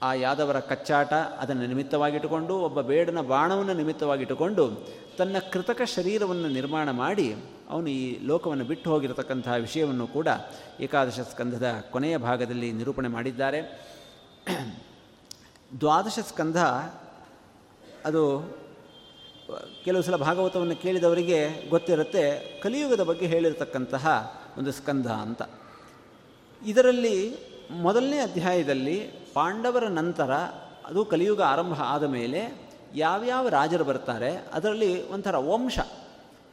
A: ಆ ಯಾದವರ ಕಚ್ಚಾಟ ಅದನ್ನು ನಿಮಿತ್ತವಾಗಿಟ್ಟುಕೊಂಡು, ಒಬ್ಬ ಬೇಡನ ಬಾಣವನ್ನು ನಿಮಿತ್ತವಾಗಿಟ್ಟುಕೊಂಡು ತನ್ನ ಕೃತಕ ಶರೀರವನ್ನು ನಿರ್ಮಾಣ ಮಾಡಿ, ಅವನು ಈ ಲೋಕವನ್ನು ಬಿಟ್ಟು ಹೋಗಿರತಕ್ಕಂತಹ ವಿಷಯವನ್ನು ಕೂಡ ಏಕಾದಶ ಸ್ಕಂಧದ ಕೊನೆಯ ಭಾಗದಲ್ಲಿ ನಿರೂಪಣೆ ಮಾಡಿದ್ದಾರೆ. ದ್ವಾದಶ ಸ್ಕಂಧ ಅದು ಕೆಲವು ಸಲ ಭಾಗವತವನ್ನು ಕೇಳಿದವರಿಗೆ ಗೊತ್ತಿರುತ್ತೆ. ಕಲಿಯುಗದ ಬಗ್ಗೆ ಹೇಳಿರತಕ್ಕಂತಹ ಒಂದು ಸ್ಕಂಧ ಅಂತ. ಇದರಲ್ಲಿ ಮೊದಲನೇ ಅಧ್ಯಾಯದಲ್ಲಿ ಪಾಂಡವರ ನಂತರ ಅದು ಕಲಿಯುಗ ಆರಂಭ ಆದ ಮೇಲೆ ಯಾವ್ಯಾವ ರಾಜರು ಬರ್ತಾರೆ, ಅದರಲ್ಲಿ ಒಂಥರ ವಂಶ.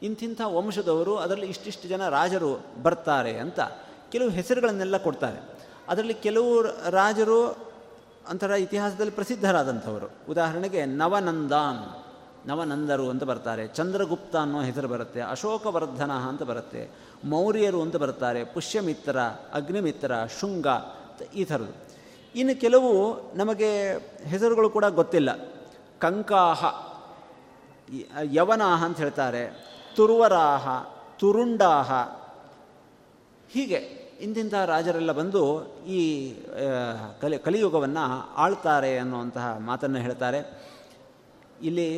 A: ಇಂತಿಂಥ ವಂಶದವರು ಅದರಲ್ಲಿ ಇಷ್ಟಿಷ್ಟು ಜನ ರಾಜರು ಬರ್ತಾರೆ ಅಂತ ಕೆಲವು ಹೆಸರುಗಳನ್ನೆಲ್ಲ ಕೊಡ್ತಾರೆ. ಅದರಲ್ಲಿ ಕೆಲವು ರಾಜರು ಒಂಥರ ಇತಿಹಾಸದಲ್ಲಿ ಪ್ರಸಿದ್ಧರಾದಂಥವರು. ಉದಾಹರಣೆಗೆ ನವನಂದಾನ್, ನವನಂದರು ಅಂತ ಬರ್ತಾರೆ, ಚಂದ್ರಗುಪ್ತ ಅನ್ನೋ ಹೆಸರು ಬರುತ್ತೆ, ಅಶೋಕವರ್ಧನ ಅಂತ ಬರುತ್ತೆ, ಮೌರ್ಯರು ಅಂತ ಬರ್ತಾರೆ, ಪುಷ್ಯಮಿತ್ರ, ಅಗ್ನಿಮಿತ್ರ, ಶೃಂಗ ಈ ಥರದ್ದು. ಇನ್ನು ಕೆಲವು ನಮಗೆ ಹೆಸರುಗಳು ಕೂಡ ಗೊತ್ತಿಲ್ಲ. ಕಂಕಾಹ, ಯವನಾಹ ಅಂತ ಹೇಳ್ತಾರೆ, ತುರುವರಾಹ, ತುರುಂಡಾಹ. ಹೀಗೆ ಇಂತಿಂಥ ರಾಜರೆಲ್ಲ ಬಂದು ಈ ಕಲಿ, ಕಲಿಯುಗವನ್ನು ಆಳ್ತಾರೆ ಅನ್ನುವಂತಹ ಮಾತನ್ನು ಹೇಳ್ತಾರೆ. ಇಲ್ಲಿ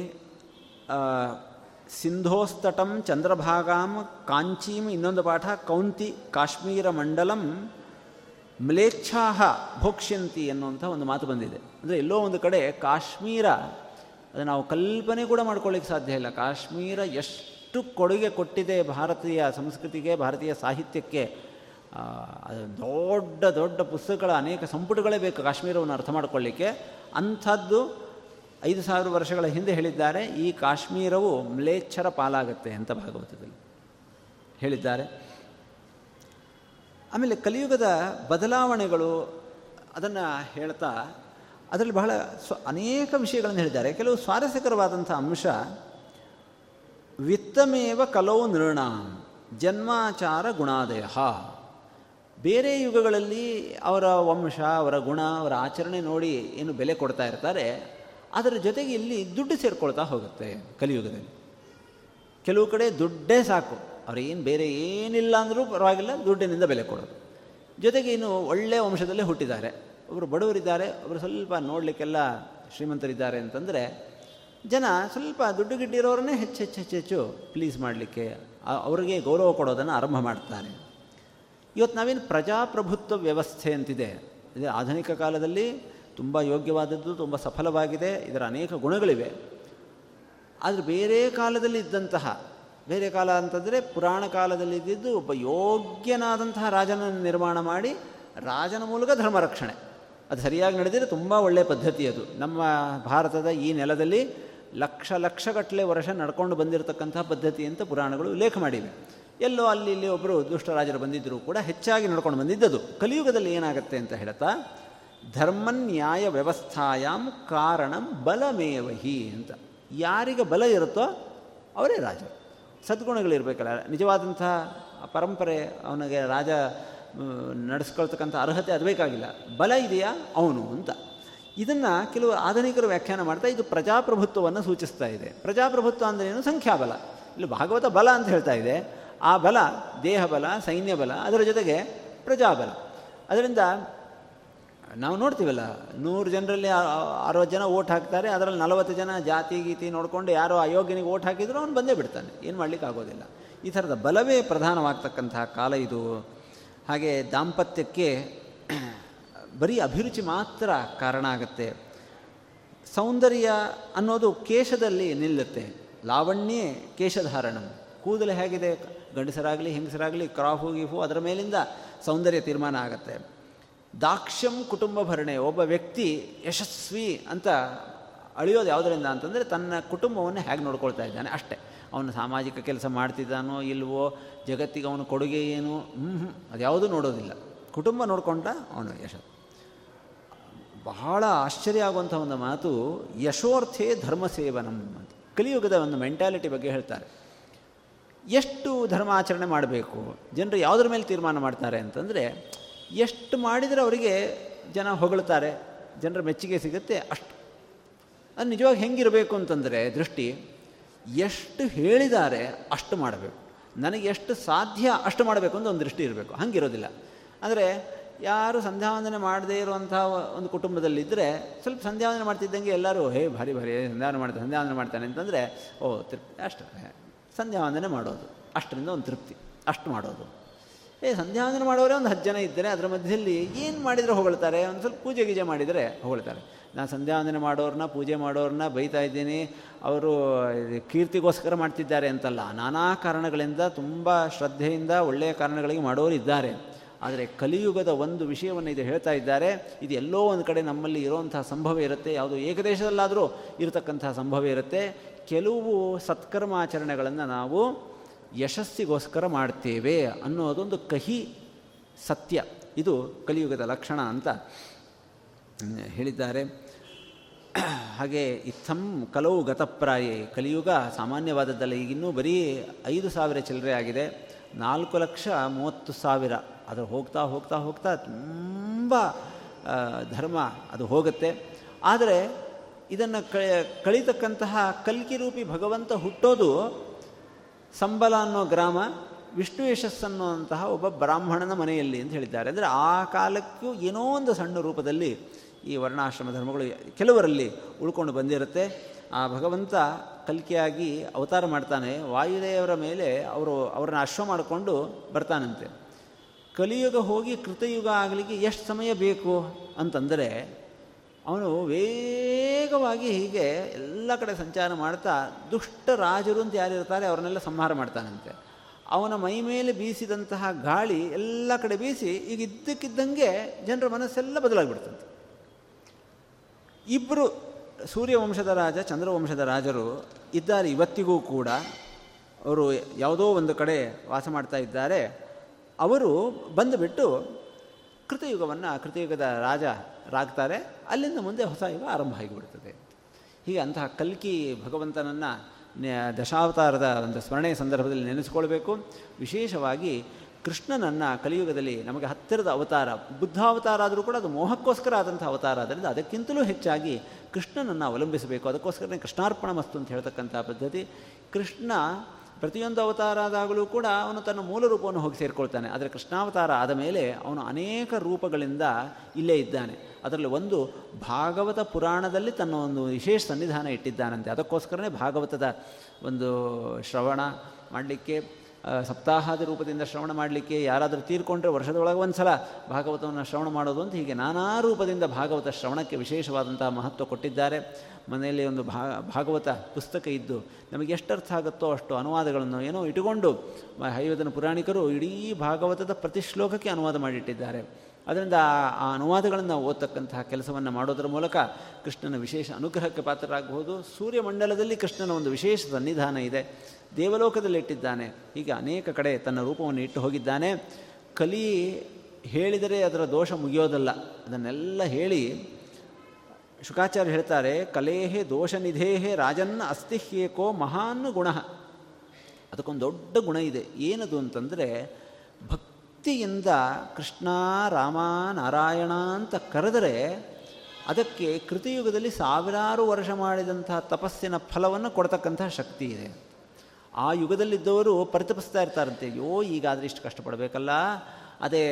A: ಸಿಂಧೋಸ್ತಟಂ ಚಂದ್ರಭಾಗಾಂ ಕಾಂಚೀಂ ಇನ್ನೊಂದು ಪಾಠ ಕೌಂತಿ ಕಾಶ್ಮೀರ ಮಂಡಲಂ ಮ್ಲೇಚ್ಛಾಹ ಭೋಕ್ಷ್ಯಂತಿ ಅನ್ನುವಂಥ ಒಂದು ಮಾತು ಬಂದಿದೆ. ಅಂದರೆ ಎಲ್ಲೋ ಒಂದು ಕಡೆ ಕಾಶ್ಮೀರ, ಅದು ನಾವು ಕಲ್ಪನೆ ಕೂಡ ಮಾಡ್ಕೊಳ್ಳಿಕ್ಕೆ ಸಾಧ್ಯ ಇಲ್ಲ. ಕಾಶ್ಮೀರ ಎಷ್ಟು ಕೊಡುಗೆ ಕೊಟ್ಟಿದೆ ಭಾರತೀಯ ಸಂಸ್ಕೃತಿಗೆ, ಭಾರತೀಯ ಸಾಹಿತ್ಯಕ್ಕೆ ಅದು ದೊಡ್ಡ ದೊಡ್ಡ ಪುಸ್ತಕಗಳ ಅನೇಕ ಸಂಪುಟಗಳೇ ಬೇಕು ಕಾಶ್ಮೀರವನ್ನು ಅರ್ಥ ಮಾಡಿಕೊಳ್ಳಿಕ್ಕೆ. ಅಂಥದ್ದು ಐದು ಸಾವಿರ ವರ್ಷಗಳ ಹಿಂದೆ ಹೇಳಿದ್ದಾರೆ, ಈ ಕಾಶ್ಮೀರವು ಮ್ಲೇಚ್ಛರ ಪಾಲಾಗುತ್ತೆ ಅಂತ ಭಾಗವತದಲ್ಲಿ ಹೇಳಿದ್ದಾರೆ. ಆಮೇಲೆ ಕಲಿಯುಗದ ಬದಲಾವಣೆಗಳು ಅದನ್ನು ಹೇಳ್ತಾ ಅದರಲ್ಲಿ ಬಹಳ ಸ್ವ ಅನೇಕ ವಿಷಯಗಳನ್ನು ಹೇಳಿದ್ದಾರೆ. ಕೆಲವು ಸ್ವಾರಸ್ಯಕರವಾದಂಥ ಅಂಶ, ವಿತ್ತಮೇವ ಕಲೋ ನೃಣ, ಜನ್ಮಾಚಾರ ಗುಣಾದಯ. ಬೇರೆ ಯುಗಗಳಲ್ಲಿ ಅವರ ವಂಶ, ಅವರ ಗುಣ, ಅವರ ಆಚರಣೆ ನೋಡಿ ಏನು ಬೆಲೆ ಕೊಡ್ತಾ ಇರ್ತಾರೆ. ಅದರ ಜೊತೆಗೆ ಇಲ್ಲಿ ದುಡ್ಡು ಸೇರ್ಕೊಳ್ತಾ ಹೋಗುತ್ತೆ ಕಲಿಯುಗದಲ್ಲಿ. ಕೆಲವು ಕಡೆ ದುಡ್ಡೇ ಸಾಕು. ಏನು ಬೇರೆ ಏನಿಲ್ಲ ಅಂದರೂ ಪರವಾಗಿಲ್ಲ, ದುಡ್ಡಿನಿಂದ ಬೆಲೆ ಕೊಡೋದು. ಜೊತೆಗೆ ಇನ್ನು ಒಳ್ಳೆಯ ವಂಶದಲ್ಲೇ ಹುಟ್ಟಿದ್ದಾರೆ. ಒಬ್ಬರು ಬಡವರಿದ್ದಾರೆ ಒಬ್ಬರು ಸ್ವಲ್ಪ ನೋಡಲಿಕ್ಕೆಲ್ಲ ಶ್ರೀಮಂತರಿದ್ದಾರೆ ಅಂತಂದರೆ, ಜನ ಸ್ವಲ್ಪ ದುಡ್ಡು ಗಿಡ್ಡಿರೋರನ್ನೇ ಹೆಚ್ಚು ಹೆಚ್ಚು ಹೆಚ್ಚು ಹೆಚ್ಚು ಪ್ಲೀಸ್ ಮಾಡಲಿಕ್ಕೆ ಅವರಿಗೆ ಗೌರವ ಕೊಡೋದನ್ನು ಆರಂಭ ಮಾಡ್ತಾರೆ. ಇವತ್ತು ನಾವೇನು ಪ್ರಜಾಪ್ರಭುತ್ವ ವ್ಯವಸ್ಥೆ ಅಂತಿದೆ. ಇದು ಆಧುನಿಕ ಕಾಲದಲ್ಲಿ ತುಂಬ ಯೋಗ್ಯವಾದದ್ದು, ತುಂಬ ಸಫಲವಾಗಿದೆ, ಇದರ ಅನೇಕ ಗುಣಗಳಿವೆ. ಆದರೆ ಬೇರೆ ಕಾಲದಲ್ಲಿ ಇದ್ದಂತಹ ಬೇರೆ ಕಾಲ ಅಂತಂದರೆ ಪುರಾಣ ಕಾಲದಲ್ಲಿ ಇದ್ದಿದ್ದು ಒಬ್ಬ ಯೋಗ್ಯನಾದಂತಹ ರಾಜನನ್ನು ನಿರ್ಮಾಣ ಮಾಡಿ ರಾಜನ ಮೂಲಕ ಧರ್ಮ ರಕ್ಷಣೆ. ಅದು ಸರಿಯಾಗಿ ನಡೆದಿದ್ರೆ ತುಂಬ ಒಳ್ಳೆಯ ಪದ್ಧತಿ ಅದು. ನಮ್ಮ ಭಾರತದ ಈ ನೆಲದಲ್ಲಿ ಲಕ್ಷ ಲಕ್ಷಗಟ್ಟಲೆ ವರ್ಷ ನಡ್ಕೊಂಡು ಬಂದಿರತಕ್ಕಂತಹ ಪದ್ಧತಿ ಅಂತ ಪುರಾಣಗಳು ಉಲ್ಲೇಖ ಮಾಡಿವೆ. ಎಲ್ಲೋ ಅಲ್ಲಿ ಇಲ್ಲಿ ಒಬ್ಬರು ದುಷ್ಟರಾಜರು ಬಂದಿದ್ದರೂ ಕೂಡ ಹೆಚ್ಚಾಗಿ ನಡ್ಕೊಂಡು ಬಂದಿದ್ದದು. ಕಲಿಯುಗದಲ್ಲಿ ಏನಾಗುತ್ತೆ ಅಂತ ಹೇಳ್ತಾ, ಧರ್ಮನ್ಯಾಯ ವ್ಯವಸ್ಥಾಯಾಮ್ ಕಾರಣಂ ಬಲಮೇವಹಿ ಅಂತ. ಯಾರಿಗೆ ಬಲ ಇರುತ್ತೋ ಅವರೇ ರಾಜ ಸದ್ಗುಣಗಳಿರಬೇಕಲ್ಲ. ನಿಜವಾದಂಥ ಪರಂಪರೆ ಅವನಿಗೆ ರಾಜ ನಡೆಸ್ಕೊಳ್ತಕ್ಕಂಥ ಅರ್ಹತೆ ಅದು ಬೇಕಾಗಿಲ್ಲ. ಬಲ ಇದೆಯಾ? ಅವನು ಅಂತ. ಇದನ್ನು ಕೆಲವು ಆಧುನಿಕರು ವ್ಯಾಖ್ಯಾನ ಮಾಡ್ತಾ ಇದು ಪ್ರಜಾಪ್ರಭುತ್ವವನ್ನು ಸೂಚಿಸ್ತಾ ಇದೆ. ಪ್ರಜಾಪ್ರಭುತ್ವ ಅಂದ್ರೇನು ಸಂಖ್ಯಾಬಲ. ಇಲ್ಲಿ ಭಾಗವತ ಬಲ ಅಂತ ಹೇಳ್ತಾ ಇದೆ. ಆ ಬಲ ದೇಹ ಬಲ ಸೈನ್ಯ ಬಲ ಅದರ ಜೊತೆಗೆ ಪ್ರಜಾಬಲ. ಅದರಿಂದ ನಾವು ನೋಡ್ತೀವಲ್ಲ, ನೂರು ಜನರಲ್ಲಿ ಅರವತ್ತು ಜನ ಓಟ್ ಹಾಕ್ತಾರೆ, ಅದರಲ್ಲಿ ನಲವತ್ತು ಜನ ಜಾತಿ ಗೀತಿ ನೋಡಿಕೊಂಡು ಯಾರೋ ಅಯೋಗ್ಯನಿಗೆ ಓಟ್ ಹಾಕಿದ್ರು ಅವನು ಬಂದೇ ಬಿಡ್ತಾನೆ, ಏನು ಮಾಡಲಿಕ್ಕೆ ಆಗೋದಿಲ್ಲ. ಈ ಥರದ ಬಲವೇ ಪ್ರಧಾನವಾಗ್ತಕ್ಕಂತಹ ಕಾಲ ಇದು. ಹಾಗೆ ದಾಂಪತ್ಯಕ್ಕೆ ಬರೀ ಅಭಿರುಚಿ ಮಾತ್ರ ಕಾರಣ ಆಗುತ್ತೆ. ಸೌಂದರ್ಯ ಅನ್ನೋದು ಕೇಶದಲ್ಲಿ ನಿಲ್ಲುತ್ತೆ. ಲಾವಣ್ಯೇ ಕೇಶಧಾರಣಂ. ಕೂದಲು ಹೇಗಿದೆ, ಗಂಡಸರಾಗಲಿ ಹೆಂಗಸರಾಗಲಿ ಕ್ರಾಫು ಗೀಫು ಅದರ ಮೇಲಿಂದ ಸೌಂದರ್ಯ ತೀರ್ಮಾನ ಆಗುತ್ತೆ. ದಾಕ್ಷ್ಯಂ ಕುಟುಂಬ ಭರಣೆ, ಒಬ್ಬ ವ್ಯಕ್ತಿ ಯಶಸ್ವಿ ಅಂತ ಅಳಿಯೋದು ಯಾವುದರಿಂದ ಅಂತಂದರೆ ತನ್ನ ಕುಟುಂಬವನ್ನು ಹೇಗೆ ನೋಡ್ಕೊಳ್ತಾ ಇದ್ದಾನೆ ಅಷ್ಟೇ. ಅವನು ಸಾಮಾಜಿಕ ಕೆಲಸ ಮಾಡ್ತಿದ್ದಾನೋ ಇಲ್ವೋ, ಜಗತ್ತಿಗೆ ಅವನ ಕೊಡುಗೆ ಏನು ಹ್ಞೂ ಅದು ಯಾವುದೂ ನೋಡೋದಿಲ್ಲ. ಕುಟುಂಬ ನೋಡಿಕೊಂಡ ಅವನು ಯಶ. ಬಹಳ ಆಶ್ಚರ್ಯ ಆಗುವಂಥ ಒಂದು ಮಾತು, ಯಶೋರ್ಥೇ ಧರ್ಮ ಸೇವನಂ ಅಂತ. ಕಲಿಯುಗದ ಒಂದು ಮೆಂಟ್ಯಾಲಿಟಿ ಬಗ್ಗೆ ಹೇಳ್ತಾರೆ. ಎಷ್ಟು ಧರ್ಮಾಚರಣೆ ಮಾಡಬೇಕು, ಜನರು ಯಾವುದ್ರ ಮೇಲೆ ತೀರ್ಮಾನ ಮಾಡ್ತಾರೆ ಅಂತಂದರೆ ಎಷ್ಟು ಮಾಡಿದರೆ ಅವರಿಗೆ ಜನ ಹೊಗಳ್ತಾರೆ, ಜನರ ಮೆಚ್ಚುಗೆ ಸಿಗುತ್ತೆ ಅಷ್ಟು. ಅದು ನಿಜವಾಗಿ ಹೆಂಗಿರಬೇಕು ಅಂತಂದರೆ ದೃಷ್ಟಿ, ಎಷ್ಟು ಹೇಳಿದ್ದಾರೆ ಅಷ್ಟು ಮಾಡಬೇಕು. ನನಗೆ ಎಷ್ಟು ಸಾಧ್ಯ ಅಷ್ಟು ಮಾಡಬೇಕು ಅಂತ ಒಂದು ದೃಷ್ಟಿ ಇರಬೇಕು. ಹಂಗಿರೋದಿಲ್ಲ. ಅಂದರೆ ಯಾರು ಸಂಧ್ಯಾವಂದನೆ ಮಾಡದೇ ಇರುವಂಥ ಒಂದು ಕುಟುಂಬದಲ್ಲಿದ್ದರೆ ಸ್ವಲ್ಪ ಸಂಧ್ಯಾವಂದನೆ ಮಾಡ್ತಿದ್ದಂಗೆ ಎಲ್ಲರೂ, ಹೇ, ಭಾರಿ ಭಾರಿ, ಸಂಧ್ಯಾವಂದನೆ ಮಾಡ್ತಾನೆ ಸಂಧ್ಯಾವಂದನೆ ಮಾಡ್ತಾನೆ ಅಂತಂದರೆ, ಓ, ತೃಪ್ತಿ. ಅಷ್ಟು. ಸಂಧ್ಯಾವಂದನೆ ಮಾಡೋದು. ಅಷ್ಟರಿಂದ ಒಂದು ತೃಪ್ತಿ. ಅಷ್ಟು ಮಾಡೋದು. ಏ, ಸಂಧ್ಯಾವಂದನೆ ಮಾಡೋರೇ ಒಂದು ಹತ್ತು ಜನ ಇದ್ದರೆ ಅದರ ಮಧ್ಯದಲ್ಲಿ ಏನು ಮಾಡಿದರೆ ಹೊಗಳ್ತಾರೆ? ಒಂದು ಸ್ವಲ್ಪ ಪೂಜೆ ಗೀಜೆ ಮಾಡಿದರೆ ಹೊಗಳ್ತಾರೆ. ನಾನು ಸಂಧ್ಯಾವಂದನೆ ಮಾಡೋರನ್ನ ಪೂಜೆ ಮಾಡೋರನ್ನ ಬೈತಾ ಇದ್ದೀನಿ. ಅವರು ಕೀರ್ತಿಗೋಸ್ಕರ ಮಾಡ್ತಿದ್ದಾರೆ ಅಂತಲ್ಲ. ನಾನಾ ಕಾರಣಗಳಿಂದ, ತುಂಬ ಶ್ರದ್ಧೆಯಿಂದ, ಒಳ್ಳೆಯ ಕಾರಣಗಳಿಗೆ ಮಾಡೋರು ಇದ್ದಾರೆ. ಆದರೆ ಕಲಿಯುಗದ ಒಂದು ವಿಷಯವನ್ನು ಇದು ಹೇಳ್ತಾ ಇದ್ದಾರೆ. ಇದು ಎಲ್ಲೋ ಒಂದು ಕಡೆ ನಮ್ಮಲ್ಲಿ ಇರುವಂತಹ ಸಂಭವ ಇರುತ್ತೆ. ಯಾವುದು ಏಕದೇಶದಲ್ಲಾದರೂ ಇರತಕ್ಕಂತಹ ಸಂಭವ ಇರುತ್ತೆ. ಕೆಲವು ಸತ್ಕರ್ಮಾಚರಣೆಗಳನ್ನು ನಾವು ಯಶಸ್ಸಿಗೋಸ್ಕರ ಮಾಡ್ತೇವೆ ಅನ್ನೋದೊಂದು ಕಹಿ ಸತ್ಯ. ಇದು ಕಲಿಯುಗದ ಲಕ್ಷಣ ಅಂತ ಹೇಳಿದ್ದಾರೆ. ಹಾಗೆ ಇತ್ತಂ ಕಲವು ಗತಪ್ರಾಯೇ. ಕಲಿಯುಗ ಸಾಮಾನ್ಯವಾದದ್ದಲ್ಲ, ಈಗಿನ್ನೂ ಬರೀ ಐದು ಸಾವಿರ ಚಿಲ್ಲರೆ ಆಗಿದೆ. ನಾಲ್ಕು ಲಕ್ಷ ಮೂವತ್ತು ಸಾವಿರ. ಅದು ಹೋಗ್ತಾ ಹೋಗ್ತಾ ಹೋಗ್ತಾ ತುಂಬ ಧರ್ಮ ಅದು ಹೋಗುತ್ತೆ. ಆದರೆ ಇದನ್ನು ಕಳೀತಕ್ಕಂತಹ ಕಲ್ಕಿರೂಪಿ ಭಗವಂತ ಹುಟ್ಟೋದು ಸಂಬಲ ಅನ್ನೋ ಗ್ರಾಮ ವಿಷ್ಣು ಯಶಸ್ಸನ್ನುವಂತಹ ಒಬ್ಬ ಬ್ರಾಹ್ಮಣನ ಮನೆಯಲ್ಲಿ ಅಂತ ಹೇಳಿದ್ದಾರೆ. ಅಂದರೆ ಆ ಕಾಲಕ್ಕೂ ಏನೋ ಒಂದು ಸಣ್ಣ ರೂಪದಲ್ಲಿ ಈ ವರ್ಣಾಶ್ರಮ ಧರ್ಮಗಳು ಕೆಲವರಲ್ಲಿ ಉಳ್ಕೊಂಡು ಬಂದಿರುತ್ತೆ. ಆ ಭಗವಂತ ಕಲ್ಕಿಯಾಗಿ ಅವತಾರ ಮಾಡ್ತಾನೆ. ವಾಯುದೇವರ ಮೇಲೆ ಅವರು ಅವರನ್ನು ಅಶ್ವ ಮಾಡಿಕೊಂಡು ಬರ್ತಾನಂತೆ. ಕಲಿಯುಗ ಹೋಗಿ ಕೃತಯುಗ ಆಗಲಿಕ್ಕೆ ಎಷ್ಟು ಸಮಯ ಬೇಕು ಅಂತಂದರೆ ಅವನು ವೇಗವಾಗಿ ಹೀಗೆ ಎಲ್ಲ ಕಡೆ ಸಂಚಾರ ಮಾಡ್ತಾ ದುಷ್ಟ ರಾಜರು ಅಂತ ಯಾರಿರ್ತಾರೆ ಅವರನ್ನೆಲ್ಲ ಸಂಹಾರ ಮಾಡ್ತಾನಂತೆ. ಅವನ ಮೈ ಮೇಲೆ ಬೀಸಿದಂತಹ ಗಾಳಿ ಎಲ್ಲ ಕಡೆ ಬೀಸಿ ಈಗ ಇದ್ದಕ್ಕಿದ್ದಂಗೆ ಜನರ ಮನಸ್ಸೆಲ್ಲ ಬದಲಾಗಿಬಿಡ್ತಂತೆ ಇಬ್ಬರು ಸೂರ್ಯವಂಶದ ರಾಜ, ಚಂದ್ರವಂಶದ ರಾಜರು ಇದ್ದಾರೆ ಇವತ್ತಿಗೂ ಕೂಡ. ಅವರು ಯಾವುದೋ ಒಂದು ಕಡೆ ವಾಸ ಮಾಡ್ತಾ ಇದ್ದಾರೆ. ಅವರು ಬಂದುಬಿಟ್ಟು ಕೃತಯುಗವನ್ನು, ಕೃತಯುಗದ ರಾಜ ರಾಗ್ತಾರೆ, ಅಲ್ಲಿಂದ ಮುಂದೆ ಹೊಸ ಯುಗ ಆರಂಭ ಆಗಿಬಿಡ್ತದೆ. ಹೀಗೆ ಅಂತಹ ಕಲ್ಕಿ ಭಗವಂತನನ್ನು ದಶಾವತಾರದ ಒಂದು ಸ್ಮರಣೆಯ ಸಂದರ್ಭದಲ್ಲಿ ನೆನೆಸ್ಕೊಳ್ಬೇಕು. ವಿಶೇಷವಾಗಿ ಕೃಷ್ಣನನ್ನು ಕಲಿಯುಗದಲ್ಲಿ ನಮಗೆ ಹತ್ತಿರದ ಅವತಾರ, ಬುದ್ಧಾವತಾರ ಆದರೂ ಕೂಡ ಅದು ಮೋಹಕ್ಕೋಸ್ಕರ ಆದಂಥ ಅವತಾರ. ಆದ್ದರಿಂದ ಅದಕ್ಕಿಂತಲೂ ಹೆಚ್ಚಾಗಿ ಕೃಷ್ಣನನ್ನು ಅವಲಂಬಿಸಬೇಕು. ಅದಕ್ಕೋಸ್ಕರನೇ ಕೃಷ್ಣಾರ್ಪಣ ಮಸ್ತು ಅಂತ ಹೇಳ್ತಕ್ಕಂಥ ಪದ್ಧತಿ. ಕೃಷ್ಣ ಪ್ರತಿಯೊಂದು ಅವತಾರ ಆದಾಗಲೂ ಕೂಡ ಅವನು ತನ್ನ ಮೂಲ ರೂಪವನ್ನು ಹೋಗಿ ಸೇರಿಕೊಳ್ತಾನೆ. ಆದರೆ ಕೃಷ್ಣಾವತಾರ ಆದ ಮೇಲೆ ಅವನು ಅನೇಕ ರೂಪಗಳಿಂದ ಇಲ್ಲೇ ಇದ್ದಾನೆ. ಅದರಲ್ಲಿ ಒಂದು ಭಾಗವತ ಪುರಾಣದಲ್ಲಿ ತನ್ನ ಒಂದು ವಿಶೇಷ ಸನ್ನಿಧಾನ ಇಟ್ಟಿದ್ದಾನಂತೆ. ಅದಕ್ಕೋಸ್ಕರನೇ ಭಾಗವತದ ಒಂದು ಶ್ರವಣ ಮಾಡಲಿಕ್ಕೆ ಸಪ್ತಾಹಾದಿ ರೂಪದಿಂದ ಶ್ರವಣ ಮಾಡಲಿಕ್ಕೆ ಯಾರಾದರೂ ತೀರ್ಕೊಂಡ್ರೆ ವರ್ಷದೊಳಗೆ ಒಂದು ಸಲ ಭಾಗವತವನ್ನು ಶ್ರವಣ ಮಾಡೋದು ಅಂತ ಹೀಗೆ ನಾನಾ ರೂಪದಿಂದ ಭಾಗವತ ಶ್ರವಣಕ್ಕೆ ವಿಶೇಷವಾದಂತಹ ಮಹತ್ವ ಕೊಟ್ಟಿದ್ದಾರೆ. ಮನೆಯಲ್ಲಿ ಒಂದು ಭಾಗವತ ಪುಸ್ತಕ ಇದ್ದು ನಮಗೆ ಎಷ್ಟು ಅರ್ಥ ಆಗುತ್ತೋ ಅಷ್ಟು ಅನುವಾದಗಳನ್ನು ಏನೋ ಇಟ್ಟುಕೊಂಡು ಹೈವದನ ಪುರಾಣಿಕರು ಇಡೀ ಭಾಗವತದ ಪ್ರತಿ ಶ್ಲೋಕಕ್ಕೆ ಅನುವಾದ ಮಾಡಿಟ್ಟಿದ್ದಾರೆ. ಅದರಿಂದ ಆ ಅನುವಾದಗಳನ್ನು ಓದ್ತಕ್ಕಂತಹ ಕೆಲಸವನ್ನು ಮಾಡೋದರ ಮೂಲಕ ಕೃಷ್ಣನ ವಿಶೇಷ ಅನುಗ್ರಹಕ್ಕೆ ಪಾತ್ರರಾಗಬಹುದು. ಸೂರ್ಯಮಂಡಲದಲ್ಲಿ ಕೃಷ್ಣನ ಒಂದು ವಿಶೇಷ ಸನ್ನಿಧಾನ ಇದೆ. ದೇವಲೋಕದಲ್ಲಿ ಇಟ್ಟಿದ್ದಾನೆ. ಹೀಗೆ ಅನೇಕ ಕಡೆ ತನ್ನ ರೂಪವನ್ನು ಇಟ್ಟು ಹೋಗಿದ್ದಾನೆ. ಕಲಿ ಹೇಳಿದರೆ ಅದರ ದೋಷ ಮುಗಿಯೋದಲ್ಲ. ಅದನ್ನೆಲ್ಲ ಹೇಳಿ ಶುಕಾಚಾರ್ಯ ಹೇಳ್ತಾರೆ, ಕಲೇಹೇ ದೋಷ ನಿಧೇಹೇ ರಾಜನ್ನ ಅಸ್ತಿಹ್ಯೇಕೋ ಮಹಾನ್ ಗುಣ. ಅದಕ್ಕೊಂದು ದೊಡ್ಡ ಗುಣ ಇದೆ. ಏನದು ಅಂತಂದರೆ ಭಕ್ತಿಯಿಂದ ಕೃಷ್ಣ, ರಾಮ, ನಾರಾಯಣ ಅಂತ ಕರೆದರೆ ಅದಕ್ಕೆ ಕೃತಿಯುಗದಲ್ಲಿ ಸಾವಿರಾರು ವರ್ಷ ಮಾಡಿದಂತಹ ತಪಸ್ಸಿನ ಫಲವನ್ನು ಕೊಡ್ತಕ್ಕಂತಹ ಶಕ್ತಿ ಇದೆ. ಆ ಯುಗದಲ್ಲಿದ್ದವರು ಪರಿತಪಿಸ್ತಾ ಇರ್ತಾರಂತೆ, ಅಯ್ಯೋ, ಈಗಾದರೆ ಇಷ್ಟು ಕಷ್ಟಪಡಬೇಕಲ್ಲ, ಅದೇ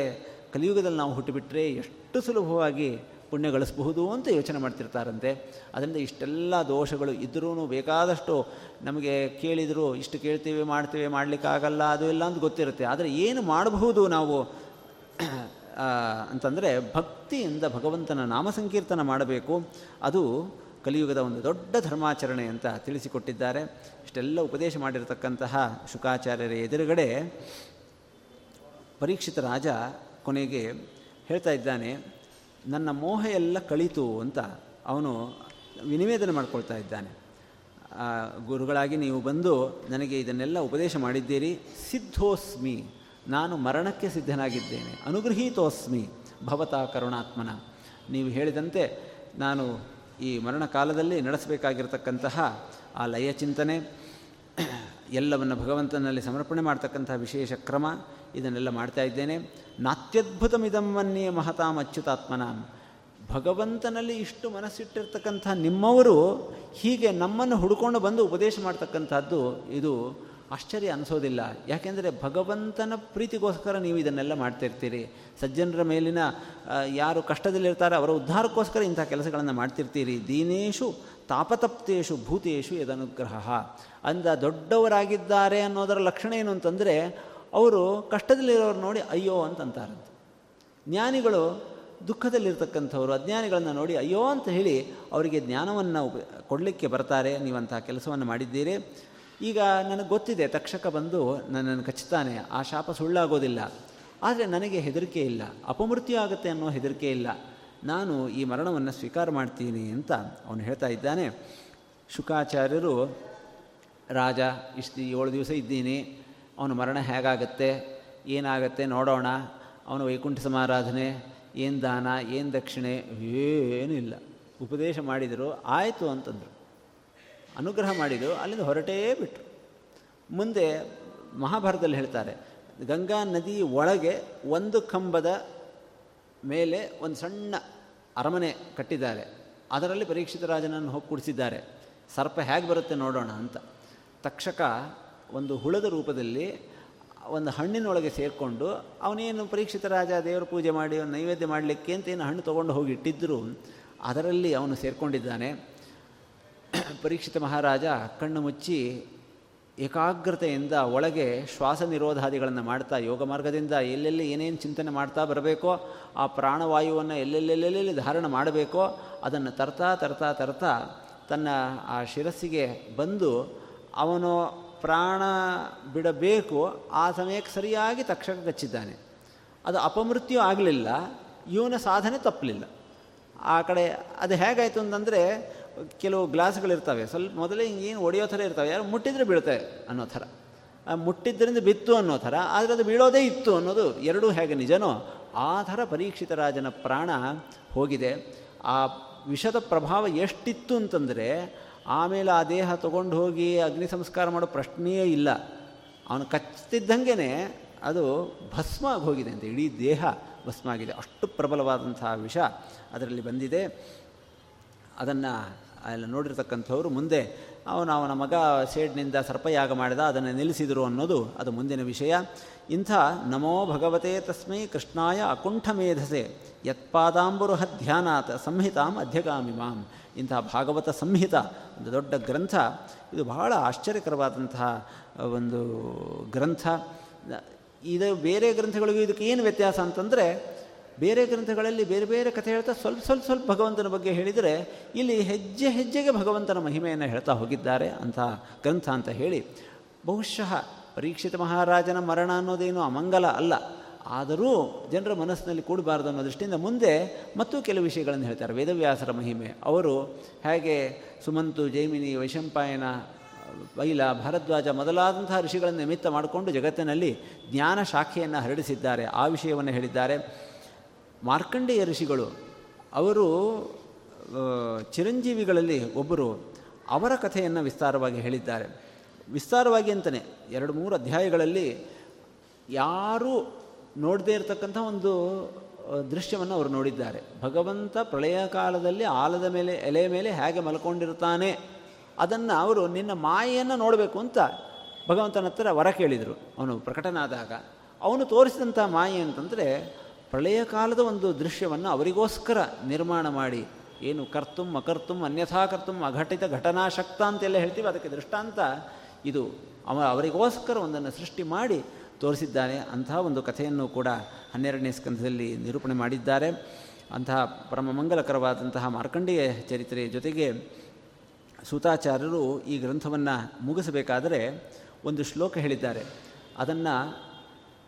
A: ಕಲಿಯುಗದಲ್ಲಿ ನಾವು ಹುಟ್ಟುಬಿಟ್ರೆ ಎಷ್ಟು ಸುಲಭವಾಗಿ ಪುಣ್ಯ ಗಳಿಸಬಹುದು ಅಂತ ಯೋಚನೆ ಮಾಡ್ತಿರ್ತಾರಂತೆ. ಅದರಿಂದ ಇಷ್ಟೆಲ್ಲ ದೋಷಗಳು ಇದ್ರೂ ಬೇಕಾದಷ್ಟು ನಮಗೆ ಕೇಳಿದರೂ, ಇಷ್ಟು ಕೇಳ್ತೀವಿ, ಮಾಡ್ತೀವಿ, ಮಾಡಲಿಕ್ಕಾಗಲ್ಲ, ಅದು ಇಲ್ಲ ಅಂತ ಗೊತ್ತಿರುತ್ತೆ. ಆದರೆ ಏನು ಮಾಡಬಹುದು ನಾವು? ಅಂತಂದರೆ ಭಕ್ತಿಯಿಂದ ಭಗವಂತನ ನಾಮ ಸಂಕೀರ್ತನ ಮಾಡಬೇಕು. ಅದು ಕಲಿಯುಗದ ಒಂದು ದೊಡ್ಡ ಧರ್ಮಾಚರಣೆ ಅಂತ ತಿಳಿಸಿಕೊಟ್ಟಿದ್ದಾರೆ. ಇಷ್ಟೆಲ್ಲ ಉಪದೇಶ ಮಾಡಿರತಕ್ಕಂತಹ ಶುಕಾಚಾರ್ಯರ ಎದುರುಗಡೆ ಪರೀಕ್ಷಿತ ರಾಜ ಕೊನೆಗೆ ಹೇಳ್ತಾ ಇದ್ದಾನೆ ನನ್ನ ಮೋಹ ಎಲ್ಲ ಕಳೀತು ಅಂತ ಅವನು ವಿನಿವೇದನೆ ಮಾಡ್ಕೊಳ್ತಾ ಇದ್ದಾನೆ. ಗುರುಗಳಾಗಿ ನೀವು ಬಂದು ನನಗೆ ಇದನ್ನೆಲ್ಲ ಉಪದೇಶ ಮಾಡಿದ್ದೀರಿ. ಸಿದ್ಧೋಸ್ಮಿ, ನಾನು ಮರಣಕ್ಕೆ ಸಿದ್ಧನಾಗಿದ್ದೇನೆ. ಅನುಗೃಹೀತೋಸ್ಮಿ, ಭವತಾ ಕರುಣಾತ್ಮನ. ನೀವು ಹೇಳಿದಂತೆ ನಾನು ಈ ಮರಣ ಕಾಲದಲ್ಲಿ ನಡೆಸಬೇಕಾಗಿರತಕ್ಕಂತಹ ಆ ಲಯ ಚಿಂತನೆ ಎಲ್ಲವನ್ನು ಭಗವಂತನಲ್ಲಿ ಸಮರ್ಪಣೆ ಮಾಡ್ತಕ್ಕಂಥ ವಿಶೇಷ ಕ್ರಮ ಇದನ್ನೆಲ್ಲ ಮಾಡ್ತಾ ಇದ್ದೇನೆ. ನಾತ್ಯದ್ಭುತಮಿದಮ್ಮನ್ನೇ ಮಹತಾಂ ಅಚ್ಯುತಾತ್ಮನ. ಭಗವಂತನಲ್ಲಿ ಇಷ್ಟು ಮನಸ್ಸಿಟ್ಟಿರ್ತಕ್ಕಂಥ ನಿಮ್ಮವರು ಹೀಗೆ ನಮ್ಮನ್ನು ಹುಡುಕೊಂಡು ಬಂದು ಉಪದೇಶ ಮಾಡ್ತಕ್ಕಂಥದ್ದು ಇದು ಆಶ್ಚರ್ಯ ಅನಿಸೋದಿಲ್ಲ. ಯಾಕೆಂದರೆ ಭಗವಂತನ ಪ್ರೀತಿಗೋಸ್ಕರ ನೀವು ಇದನ್ನೆಲ್ಲ ಮಾಡ್ತಿರ್ತೀರಿ ಸಜ್ಜನರ ಮೇಲಿನ ಯಾರು ಕಷ್ಟದಲ್ಲಿರ್ತಾರೆ ಅವರ ಉದ್ಧಾರಕ್ಕೋಸ್ಕರ ಇಂಥ ಕೆಲಸಗಳನ್ನು ಮಾಡ್ತಿರ್ತೀರಿ. ದೀನೇಶು ತಾಪತಪ್ತೇಶು ಭೂತೇಶು ಇದನುಗ್ರಹ ಅಂದ ದೊಡ್ಡವರಾಗಿದ್ದಾರೆ ಅನ್ನೋದರ ಲಕ್ಷಣ ಏನು ಅಂತಂದರೆ ಅವರು ಕಷ್ಟದಲ್ಲಿರೋರು ನೋಡಿ ಅಯ್ಯೋ ಅಂತಂತಾರಂತೆ. ಜ್ಞಾನಿಗಳು ದುಃಖದಲ್ಲಿರ್ತಕ್ಕಂಥವ್ರು, ಅಜ್ಞಾನಿಗಳನ್ನು ನೋಡಿ ಅಯ್ಯೋ ಅಂತ ಹೇಳಿ ಅವರಿಗೆ ಜ್ಞಾನವನ್ನು ಕೊಡಲಿಕ್ಕೆ ಬರ್ತಾರೆ ನೀವಂತಹ ಕೆಲಸವನ್ನು ಮಾಡಿದ್ದೀರಿ. ಈಗ ನನಗೆ ಗೊತ್ತಿದೆ, ತಕ್ಷಕ ಬಂದು ನನ್ನನ್ನು ಕಚ್ಚುತ್ತಾನೆ, ಆ ಶಾಪ ಸುಳ್ಳಾಗೋದಿಲ್ಲ. ಆದರೆ ನನಗೆ ಹೆದರಿಕೆ ಇಲ್ಲ, ಅಪಮೃತ್ಯು ಆಗುತ್ತೆ ಅನ್ನೋ ಹೆದರಿಕೆ ಇಲ್ಲ. ನಾನು ಈ ಮರಣವನ್ನು ಸ್ವೀಕಾರ ಮಾಡ್ತೀನಿ ಅಂತ ಅವನು ಹೇಳ್ತಾ ಇದ್ದಾನೆ. ಶುಕಾಚಾರ್ಯರು, ರಾಜ, ಇಷ್ಟು ಏಳು ದಿವಸ ಇದ್ದೀನಿ ಅವನ ಮರಣ ಹೇಗಾಗತ್ತೆ? ಏನಾಗತ್ತೆ ನೋಡೋಣ. ಅವನ ವೈಕುಂಠ ಸಮಾರಾಧನೆ, ಏನು ದಾನ, ಏನು ದಕ್ಷಿಣೆ ಏನಿಲ್ಲ ಉಪದೇಶ ಮಾಡಿದರು, ಆಯಿತು ಅಂತಂದರು. ಅನುಗ್ರಹ ಮಾಡಿದರು, ಅಲ್ಲಿಂದ ಹೊರಟೇ ಬಿಟ್ಟರು ಮುಂದೆ ಮಹಾಭಾರತದಲ್ಲಿ ಹೇಳ್ತಾರೆ, ಗಂಗಾ ನದಿ ಒಳಗೆ ಒಂದು ಕಂಬದ ಮೇಲೆ ಒಂದು ಸಣ್ಣ ಅರಮನೆ ಕಟ್ಟಿದ್ದಾರೆ. ಅದರಲ್ಲಿ ಪರೀಕ್ಷಿತ ರಾಜನನ್ನು ಹೋಗಿ ಕುಡಿಸಿದ್ದಾರೆ ಸರ್ಪ ಹೇಗೆ ಬರುತ್ತೆ ನೋಡೋಣ ಅಂತ. ತಕ್ಷಕ ಒಂದು ಹುಳದ ರೂಪದಲ್ಲಿ ಒಂದು ಹಣ್ಣಿನೊಳಗೆ ಸೇರಿಕೊಂಡು ಅವನೇನು ಪರೀಕ್ಷಿತ ರಾಜ, ದೇವರ ಪೂಜೆ ಮಾಡಿ ನೈವೇದ್ಯ ಮಾಡಲಿಕ್ಕೆ ಅಂತ ಏನು ಹಣ್ಣು ತೊಗೊಂಡು ಹೋಗಿ ಇಟ್ಟಿದ್ದರು ಅದರಲ್ಲಿ ಅವನು ಸೇರಿಕೊಂಡಿದ್ದಾನೆ. ಪರೀಕ್ಷಿತ ಮಹಾರಾಜ ಕಣ್ಣು ಮುಚ್ಚಿ ಏಕಾಗ್ರತೆಯಿಂದ ಒಳಗೆ ಶ್ವಾಸ ನಿರೋಧಾದಿಗಳನ್ನು ಮಾಡ್ತಾ, ಯೋಗ ಮಾರ್ಗದಿಂದ ಎಲ್ಲೆಲ್ಲಿ ಏನೇನು ಚಿಂತನೆ ಮಾಡ್ತಾ ಬರಬೇಕೋ, ಆ ಪ್ರಾಣವಾಯುವನ್ನು ಎಲ್ಲೆಲ್ಲೆಲ್ಲೆಲ್ಲಿ ಧಾರಣ ಮಾಡಬೇಕೋ, ಅದನ್ನು ತರ್ತಾ ತರ್ತಾ ತರ್ತಾ ತನ್ನ ಆ ಶಿರಸ್ಸಿಗೆ ಬಂದು ಅವನು ಪ್ರಾಣ ಬಿಡಬೇಕು, ಆ ಸಮಯಕ್ಕೆ ಸರಿಯಾಗಿ ತಕ್ಷಣ ಕಚ್ಚಿದ್ದಾನೆ ಅದು ಅಪಮೃತ್ಯು ಆಗಲಿಲ್ಲ, ಇವನ ಸಾಧನೆ ತಪ್ಪಲಿಲ್ಲ. ಆ ಕಡೆ ಅದು ಹೇಗಾಯಿತು ಅಂತಂದರೆ, ಕೆಲವು ಗ್ಲಾಸ್ಗಳಿರ್ತವೆ ಸ್ವಲ್ಪ ಮೊದಲೇ ಹಿಂಗೇನು ಒಡೆಯೋ ಥರ ಇರ್ತವೆ, ಯಾರು ಮುಟ್ಟಿದ್ರೆ ಬೀಳ್ತವೆ ಅನ್ನೋ ಥರ. ಮುಟ್ಟಿದ್ದರಿಂದ ಬಿತ್ತು ಅನ್ನೋ ಥರ, ಆದರೆ ಅದು ಬೀಳೋದೇ ಇತ್ತು ಅನ್ನೋದು ಎರಡೂ ಹೇಗೆ ನಿಜನೋ, ಆ ಥರ ಪರೀಕ್ಷಿತ ರಾಜನ ಪ್ರಾಣ ಹೋಗಿದೆ. ಆ ವಿಷದ ಪ್ರಭಾವ ಎಷ್ಟಿತ್ತು ಅಂತಂದರೆ ಆಮೇಲೆ ಆ ದೇಹ ತೊಗೊಂಡು ಹೋಗಿ ಅಗ್ನಿ ಸಂಸ್ಕಾರ ಮಾಡೋ ಪ್ರಶ್ನೆಯೇ ಇಲ್ಲ. ಅವನು ಕಚ್ತಿದ್ದಂಗೆ ಅದು ಭಸ್ಮ ಆಗಿ ಹೋಗಿದೆ ಅಂತ, ಇಡೀ ದೇಹ ಭಸ್ಮ ಆಗಿದೆ ಅಷ್ಟು ಪ್ರಬಲವಾದಂತಹ ವಿಷ ಅದರಲ್ಲಿ ಬಂದಿದೆ. ಅದನ್ನು ಎಲ್ಲ ನೋಡಿರ್ತಕ್ಕಂಥವ್ರು ಮುಂದೆ, ಅವನು ಅವನ ಮಗ ಸೇಡ್ನಿಂದ ಸರ್ಪಯಾಗ ಮಾಡಿದ, ಅದನ್ನು ನಿಲ್ಲಿಸಿದರು ಅನ್ನೋದು ಅದು ಮುಂದಿನ ವಿಷಯ. ಇಂಥ ನಮೋ ಭಗವತೆ ತಸ್ಮೈ ಕೃಷ್ಣಾಯ ಅಕುಂಠ ಮೇಧಸೆ ಯತ್ಪಾದಾಂಬುರುಹ ಧ್ಯಾನಾಥ ಸಂಹಿತಾಂ ಅಧ್ಯಗಾಮಿ ಮಾಂ ಇಂತಹ ಭಾಗವತ ಸಂಹಿತ, ಒಂದು ದೊಡ್ಡ ಗ್ರಂಥ. ಇದು ಬಹಳ ಆಶ್ಚರ್ಯಕರವಾದಂತಹ ಒಂದು ಗ್ರಂಥ. ಇದು ಬೇರೆ ಗ್ರಂಥಗಳಿಗೂ ಇದಕ್ಕೆ ಏನು ವ್ಯತ್ಯಾಸ ಅಂತಂದರೆ, ಬೇರೆ ಗ್ರಂಥಗಳಲ್ಲಿ ಬೇರೆ ಬೇರೆ ಕಥೆ ಹೇಳ್ತಾ ಸ್ವಲ್ಪ ಸ್ವಲ್ಪ ಸ್ವಲ್ಪ ಭಗವಂತನ ಬಗ್ಗೆ ಹೇಳಿದರೆ, ಇಲ್ಲಿ ಹೆಜ್ಜೆ ಹೆಜ್ಜೆಗೆ ಭಗವಂತನ ಮಹಿಮೆಯನ್ನು ಹೇಳ್ತಾ ಹೋಗಿದ್ದಾರೆ ಅಂತಹ ಗ್ರಂಥ ಅಂತ ಹೇಳಿ. ಬಹುಶಃ ಪರೀಕ್ಷಿತ ಮಹಾರಾಜನ ಮರಣ ಅನ್ನೋದೇನು ಅಮಂಗಲ ಅಲ್ಲ. ಆದರೂ ಜನರ ಮನಸ್ಸಿನಲ್ಲಿ ಕೂಡಬಾರ್ದು ಅನ್ನೋ ದೃಷ್ಟಿಯಿಂದ ಮುಂದೆ ಮತ್ತು ಕೆಲವು ವಿಷಯಗಳನ್ನು ಹೇಳ್ತಾರೆ. ವೇದವ್ಯಾಸರ ಮಹಿಮೆ. ಅವರು ಹೇಗೆ ಸುಮಂತು, ಜೈಮಿನಿ, ವೈಶಂಪಾಯನ, ವೈಲ, ಭರದ್ವಾಜ ಮೊದಲಾದಂತಹ ಋಷಿಗಳನ್ನು ನಿಮಿತ್ತ ಮಾಡಿಕೊಂಡು ಜಗತ್ತಿನಲ್ಲಿ ಜ್ಞಾನ ಶಾಖೆಯನ್ನು ಹರಡಿಸಿದ್ದಾರೆ. ಆ ವಿಷಯವನ್ನು ಹೇಳಿದ್ದಾರೆ. ಮಾರ್ಕಂಡೇಯ ಋಷಿಗಳು, ಅವರು ಚಿರಂಜೀವಿಗಳಲ್ಲಿ ಒಬ್ಬರು ಅವರ ಕಥೆಯನ್ನು ವಿಸ್ತಾರವಾಗಿ ಹೇಳಿದ್ದಾರೆ. ವಿಸ್ತಾರವಾಗಿ ಅಂತಲೇ ಎರಡು ಮೂರು ಅಧ್ಯಾಯಗಳಲ್ಲಿ ಯಾರೂ ನೋಡದೇ ಇರತಕ್ಕಂಥ ಒಂದು ದೃಶ್ಯವನ್ನು ಅವರು ನೋಡಿದ್ದಾರೆ. ಭಗವಂತ ಪ್ರಳಯ ಕಾಲದಲ್ಲಿ ಆಲದ ಮೇಲೆ, ಎಲೆ ಮೇಲೆ ಹೇಗೆ ಮಲ್ಕೊಂಡಿರ್ತಾನೆ, ಅದನ್ನು ಅವರು ನಿನ್ನ ಮಾಯೆಯನ್ನು ನೋಡಬೇಕು ಅಂತ ಭಗವಂತನ ಹತ್ರ ವರ ಕೇಳಿದರು. ಅವನು ಪ್ರಕಟನಾದಾಗ, ಅವನು ತೋರಿಸಿದಂಥ ಮಾಯೆ ಅಂತಂದರೆ ಪ್ರಳಯ ಕಾಲದ ಒಂದು ದೃಶ್ಯವನ್ನು ಅವರಿಗೋಸ್ಕರ ನಿರ್ಮಾಣ ಮಾಡಿ, ಏನು ಕರ್ತುಂ ಅಕರ್ತುಂ ಅನ್ಯಥಾ ಕರ್ತುಂ ಅಘಟಿತ ಘಟನಾಶಕ್ತ ಅಂತೆಲ್ಲ ಹೇಳ್ತೀವಿ, ಅದಕ್ಕೆ ದೃಷ್ಟಾಂತ ಇದು. ಅವ ಅವರಿಗೋಸ್ಕರ ಒಂದನ್ನು ಸೃಷ್ಟಿ ಮಾಡಿ ತೋರಿಸಿದ್ದಾನೆ. ಅಂತಹ ಒಂದು ಕಥೆಯನ್ನು ಕೂಡ ಹನ್ನೆರಡನೇ ಸ್ಕಂಧದಲ್ಲಿ ನಿರೂಪಣೆ ಮಾಡಿದ್ದಾರೆ. ಅಂತಹ ಪರಮ ಮಂಗಲಕರವಾದಂತಹ ಮಾರ್ಕಂಡೇಯ ಚರಿತ್ರೆಯ ಜೊತೆಗೆ ಸೂತಾಚಾರ್ಯರು ಈ ಗ್ರಂಥವನ್ನು ಮುಗಿಸಬೇಕಾದರೆ ಒಂದು ಶ್ಲೋಕ ಹೇಳಿದ್ದಾರೆ. ಅದನ್ನು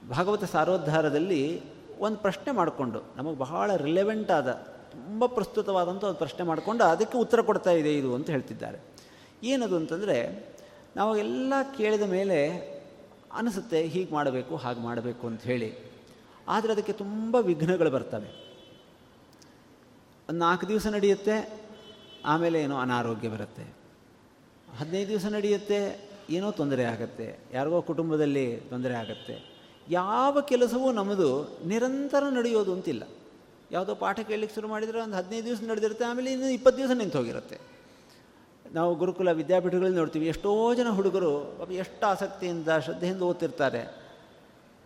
A: ಭಾಗವತ ಸಾರೋದ್ಧಾರದಲ್ಲಿ ಒಂದು ಪ್ರಶ್ನೆ ಮಾಡಿಕೊಂಡು, ನಮಗೆ ಬಹಳ ರಿಲೆವೆಂಟ್ ಆದ, ತುಂಬ ಪ್ರಸ್ತುತವಾದಂಥ ಒಂದು ಪ್ರಶ್ನೆ ಮಾಡಿಕೊಂಡು ಅದಕ್ಕೆ ಉತ್ತರ ಕೊಡ್ತಾ ಇದೆ ಇದು ಅಂತ ಹೇಳ್ತಿದ್ದಾರೆ. ಏನದು ಅಂತಂದರೆ, ನಾವು ಎಲ್ಲ ಕೇಳಿದ ಮೇಲೆ ಅನಿಸುತ್ತೆ, ಹೀಗೆ ಮಾಡಬೇಕು, ಹಾಗೆ ಮಾಡಬೇಕು ಅಂತ ಹೇಳಿ. ಆದರೆ ಅದಕ್ಕೆ ತುಂಬ ವಿಘ್ನಗಳು ಬರ್ತವೆ. ಒಂದು ನಾಲ್ಕು ದಿವಸ ನಡೆಯುತ್ತೆ, ಆಮೇಲೆ ಏನೋ ಅನಾರೋಗ್ಯ ಬರುತ್ತೆ. ಹದಿನೈದು ದಿವಸ ನಡೆಯುತ್ತೆ, ಏನೋ ತೊಂದರೆ ಆಗುತ್ತೆ. ಯಾರಿಗೋ ಕುಟುಂಬದಲ್ಲಿ ತೊಂದರೆ ಆಗುತ್ತೆ. ಯಾವ ಕೆಲಸವೂ ನಮ್ಮದು ನಿರಂತರ ನಡೆಯೋದು ಅಂತಿಲ್ಲ. ಯಾವುದೋ ಪಾಠ ಕೇಳಲಿಕ್ಕೆ ಶುರು ಮಾಡಿದರೆ ಒಂದು ಹದಿನೈದು ದಿವಸ ನಡೆದಿರುತ್ತೆ, ಆಮೇಲೆ ಇನ್ನು ಇಪ್ಪತ್ತು ದಿವಸ ನಿಂತು ಹೋಗಿರುತ್ತೆ ನಾವು ಗುರುಕುಲ ವಿದ್ಯಾಪೀಠಗಳಲ್ಲಿ ನೋಡ್ತೀವಿ. ಎಷ್ಟೋ ಜನ ಹುಡುಗರು ಎಷ್ಟು ಆಸಕ್ತಿಯಿಂದ, ಶ್ರದ್ಧೆಯಿಂದ ಓದ್ತಿರ್ತಾರೆ.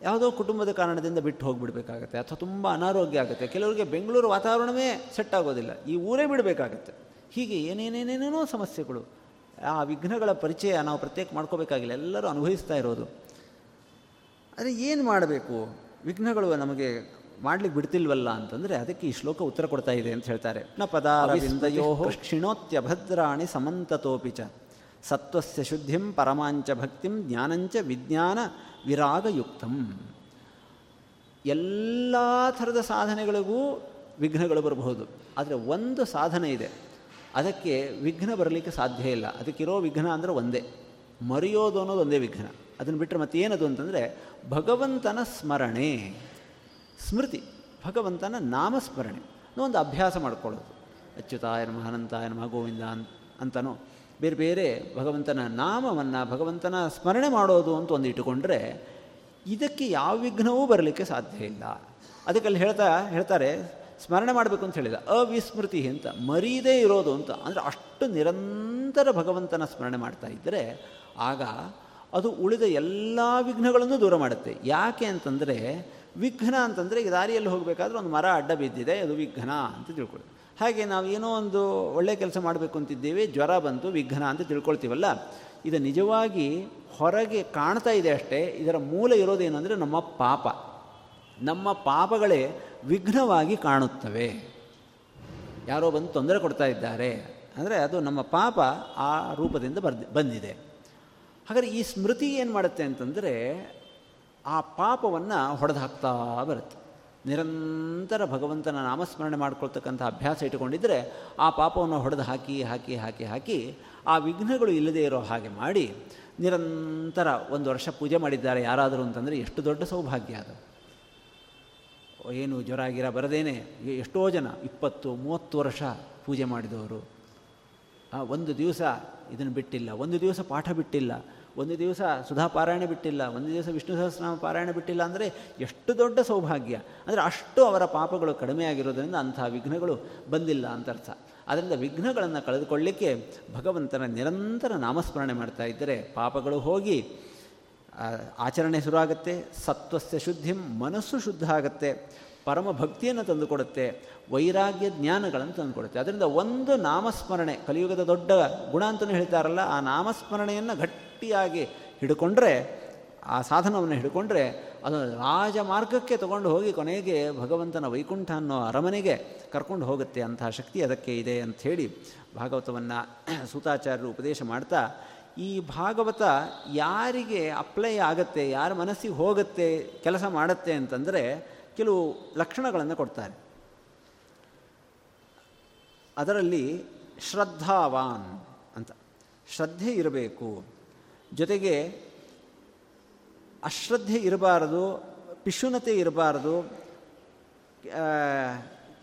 A: ಯಾವುದೋ ಕುಟುಂಬದ ಕಾರಣದಿಂದ ಬಿಟ್ಟು ಹೋಗಿಬಿಡ್ಬೇಕಾಗತ್ತೆ ಅಥವಾ ತುಂಬ ಅನಾರೋಗ್ಯ ಆಗುತ್ತೆ. ಕೆಲವರಿಗೆ ಬೆಂಗಳೂರು ವಾತಾವರಣವೇ ಸೆಟ್ ಆಗೋದಿಲ್ಲ. ಈ ಊರೇ ಬಿಡಬೇಕಾಗತ್ತೆ. ಹೀಗೆ ಏನೇನೇನೇನೇನೋ ಸಮಸ್ಯೆಗಳು. ಆ ವಿಘ್ನಗಳ ಪರಿಚಯ ನಾವು ಪ್ರತ್ಯೇಕ ಮಾಡ್ಕೋಬೇಕಾಗಿಲ್ಲ. ಎಲ್ಲರೂ ಅನುಭವಿಸ್ತಾ ಇರೋದು. ಆದರೆ ಏನು ಮಾಡಬೇಕು? ವಿಘ್ನಗಳು ನಮಗೆ ಮಾಡ್ಲಿಕ್ಕೆ ಬಿಡ್ತಿಲ್ವಲ್ಲ ಅಂತಂದರೆ ಅದಕ್ಕೆ ಈ ಶ್ಲೋಕ ಉತ್ತರ ಕೊಡ್ತಾ ಇದೆ ಅಂತ ಹೇಳ್ತಾರೆ. ನ ಪದಾರವಿಂದಯೋ ಕ್ಷಿಣೋತ್ಯಭದ್ರಾಣಿ ಸಮಂತತೋಪಿ ಚ ಸತ್ವಸ್ಯ ಶುದ್ಧಿಂ ಪರಮಾಂಚ ಭಕ್ತಿಂ ಜ್ಞಾನಂಚ ವಿಜ್ಞಾನ ವಿರಾಗಯುಕ್ತಂ. ಎಲ್ಲ ಥರದ ಸಾಧನೆಗಳಿಗೂ ವಿಘ್ನಗಳು ಬರಬಹುದು. ಆದರೆ ಒಂದು ಸಾಧನೆ ಇದೆ. ಅದಕ್ಕೆ ವಿಘ್ನ ಬರಲಿಕ್ಕೆ ಸಾಧ್ಯ ಇಲ್ಲ. ಅದಕ್ಕಿರೋ ವಿಘ್ನ ಅಂದರೆ ಒಂದೇ. ಮರೆಯೋದು ಅನ್ನೋದು ಒಂದೇ ವಿಘ್ನ. ಅದನ್ನು ಬಿಟ್ಟರೆ ಮತ್ತೇನದು ಅಂತಂದರೆ ಭಗವಂತನ ಸ್ಮರಣೆ. ಸ್ಮೃತಿ, ಭಗವಂತನ ನಾಮಸ್ಮರಣೆ ಒಂದು ಅಭ್ಯಾಸ ಮಾಡಿಕೊಳ್ಳೋದು. ಅಚ್ಯುತಾಯ ನಮಃ, ಅನಂತಾಯ ನಮಃ, ಗೋವಿಂದ ಅಂತನೋ ಬೇರೆ ಬೇರೆ ಭಗವಂತನ ನಾಮವನ್ನು, ಭಗವಂತನ ಸ್ಮರಣೆ ಮಾಡೋದು ಅಂತ ಒಂದು ಇಟ್ಟುಕೊಂಡ್ರೆ ಇದಕ್ಕೆ ಯಾವ ವಿಘ್ನವೂ ಬರಲಿಕ್ಕೆ ಸಾಧ್ಯ ಇಲ್ಲ. ಅದಕ್ಕೆ ಅಲ್ಲಿ ಹೇಳ್ತಾ, ಹೇಳ್ತಾರೆ, ಸ್ಮರಣೆ ಮಾಡಬೇಕು ಅಂತ ಹೇಳಿದ. ಅವಿಸ್ಮೃತಿ ಅಂತ, ಮರೀದೇ ಇರೋದು ಅಂತ. ಅಂದರೆ ಅಷ್ಟು ನಿರಂತರ ಭಗವಂತನ ಸ್ಮರಣೆ ಮಾಡ್ತಾ ಇದ್ದರೆ ಆಗ ಅದು ಉಳಿದ ಎಲ್ಲ ವಿಘ್ನಗಳನ್ನು ದೂರ ಮಾಡುತ್ತೆ. ಯಾಕೆ ಅಂತಂದರೆ ವಿಘ್ನ ಅಂತಂದರೆ ಈ ದಾರಿಯಲ್ಲಿ ಹೋಗಬೇಕಾದ್ರೆ ಒಂದು ಮರ ಅಡ್ಡ ಬಿದ್ದಿದೆ, ಅದು ವಿಘ್ನ ಅಂತ ತಿಳ್ಕೊಳ್ಳಿ ಹಾಗೆ ನಾವು ಏನೋ ಒಂದು ಒಳ್ಳೆಯ ಕೆಲಸ ಮಾಡಬೇಕು ಅಂತಿದ್ದೀವಿ, ಜ್ವರ ಬಂತು, ವಿಘ್ನ ಅಂತ ತಿಳ್ಕೊಳ್ತೀವಲ್ಲ? ಇದು ನಿಜವಾಗಿ ಹೊರಗೆ ಕಾಣ್ತಾ ಇದೆ ಅಷ್ಟೇ, ಇದರ ಮೂಲ ಇರೋದೇನು ಅಂದರೆ ನಮ್ಮ ಪಾಪ. ನಮ್ಮ ಪಾಪಗಳೇ ವಿಘ್ನವಾಗಿ ಕಾಣುತ್ತವೆ. ಯಾರೋ ಬಂದು ತೊಂದರೆ ಕೊಡ್ತಾ ಇದ್ದಾರೆ. ಅಂದರೆ ಅದು ನಮ್ಮ ಪಾಪ ಆ ರೂಪದಿಂದ ಬಂದಿದೆ. ಹಾಗಾದರೆ ಈ ಸ್ಮೃತಿ ಏನು ಮಾಡುತ್ತೆ ಅಂತಂದರೆ ಆ ಪಾಪವನ್ನು ಹೊಡೆದು ಹಾಕ್ತಾ ಬರುತ್ತೆ. ನಿರಂತರ ಭಗವಂತನ ನಾಮಸ್ಮರಣೆ ಮಾಡ್ಕೊಳ್ತಕ್ಕಂಥ ಅಭ್ಯಾಸ ಇಟ್ಟುಕೊಂಡಿದ್ದರೆ ಆ ಪಾಪವನ್ನು ಹೊಡೆದು ಹಾಕಿ ಹಾಕಿ ಹಾಕಿ ಹಾಕಿ ಆ ವಿಘ್ನಗಳು ಇಲ್ಲದೇ ಇರೋ ಹಾಗೆ ಮಾಡಿ ನಿರಂತರ ಒಂದು ವರ್ಷ ಪೂಜೆ ಮಾಡಿದ್ದಾರೆ ಯಾರಾದರೂ ಅಂತಂದರೆ ಎಷ್ಟು ದೊಡ್ಡ ಸೌಭಾಗ್ಯ ಅದು. ಏನು ಜ್ವರ ಗಿರ ಬರದೇನೆ, ಎಷ್ಟೋ ಜನ ಇಪ್ಪತ್ತು, ಮೂವತ್ತು ವರ್ಷ ಪೂಜೆ ಮಾಡಿದವರು. ಒಂದು ದಿವಸ ಇದನ್ನು ಬಿಟ್ಟಿಲ್ಲ, ಒಂದು ದಿವಸ ಪಾಠ ಬಿಟ್ಟಿಲ್ಲ ಒಂದು ದಿವಸ ಸುಧಾ ಪಾರಾಯಣ ಬಿಟ್ಟಿಲ್ಲ, ಒಂದು ದಿವಸ ವಿಷ್ಣು ಸಹಸ್ರನಾಮ ಪಾರಾಯಣ ಬಿಟ್ಟಿಲ್ಲ ಅಂದರೆ ಎಷ್ಟು ದೊಡ್ಡ ಸೌಭಾಗ್ಯ. ಅಂದರೆ ಅಷ್ಟು ಅವರ ಪಾಪಗಳು ಕಡಿಮೆ ಆಗಿರೋದರಿಂದ ಅಂಥ ವಿಘ್ನಗಳು ಬಂದಿಲ್ಲ ಅಂತ ಅರ್ಥ. ಅದರಿಂದ ವಿಘ್ನಗಳನ್ನು ಕಳೆದುಕೊಳ್ಳಿಕ್ಕೆ ಭಗವಂತನ ನಿರಂತರ ನಾಮಸ್ಮರಣೆ ಮಾಡ್ತಾ ಇದ್ದರೆ ಪಾಪಗಳು ಹೋಗಿ ಆಚರಣೆ ಶುರುವಾಗುತ್ತೆ ಸತ್ವಸ್ಯ ಶುದ್ಧಿ ಮನಸ್ಸು ಶುದ್ಧ ಆಗುತ್ತೆ, ಪರಮ ಭಕ್ತಿಯನ್ನು ತಂದುಕೊಡುತ್ತೆ, ವೈರಾಗ್ಯ ಜ್ಞಾನಗಳನ್ನು ತಂದುಕೊಡುತ್ತೆ. ಅದರಿಂದ ಒಂದು ನಾಮಸ್ಮರಣೆ, ಕಲಿಯುಗದ ದೊಡ್ಡ ಗುಣ ಅಂತಲೂ ಹೇಳ್ತಾರಲ್ಲ, ಆ ನಾಮಸ್ಮರಣೆಯನ್ನು ಗಟ್ಟಿಯಾಗಿ ಹಿಡ್ಕೊಂಡ್ರೆ, ಆ ಸಾಧನವನ್ನು ಹಿಡ್ಕೊಂಡ್ರೆ ಅದು ರಾಜಮಾರ್ಗಕ್ಕೆ ತಗೊಂಡು ಹೋಗಿ ಕೊನೆಗೆ ಭಗವಂತನ ವೈಕುಂಠ ಅನ್ನೋ ಅರಮನೆಗೆ ಕರ್ಕೊಂಡು ಹೋಗುತ್ತೆ ಅಂತಹ ಶಕ್ತಿ ಅದಕ್ಕೆ ಇದೆ ಅಂಥೇಳಿ ಭಾಗವತವನ್ನು ಸೂತಾಚಾರ್ಯರು ಉಪದೇಶ ಮಾಡ್ತಾ, ಈ ಭಾಗವತ ಯಾರಿಗೆ ಅಪ್ಲೈ ಆಗುತ್ತೆ, ಯಾರ ಮನಸ್ಸಿಗೆ ಹೋಗುತ್ತೆ, ಕೆಲಸ ಮಾಡುತ್ತೆ ಅಂತಂದರೆ ಕೆಲವು ಲಕ್ಷಣಗಳನ್ನು ಕೊಡ್ತಾರೆ. ಅದರಲ್ಲಿ ಶ್ರದ್ಧಾವಾನ್ ಅಂತ. ಶ್ರದ್ಧೆ ಇರಬೇಕು. ಜೊತೆಗೆ ಅಶ್ರದ್ಧೆ ಇರಬಾರದು, ಪಿಶುನತೆ ಇರಬಾರದು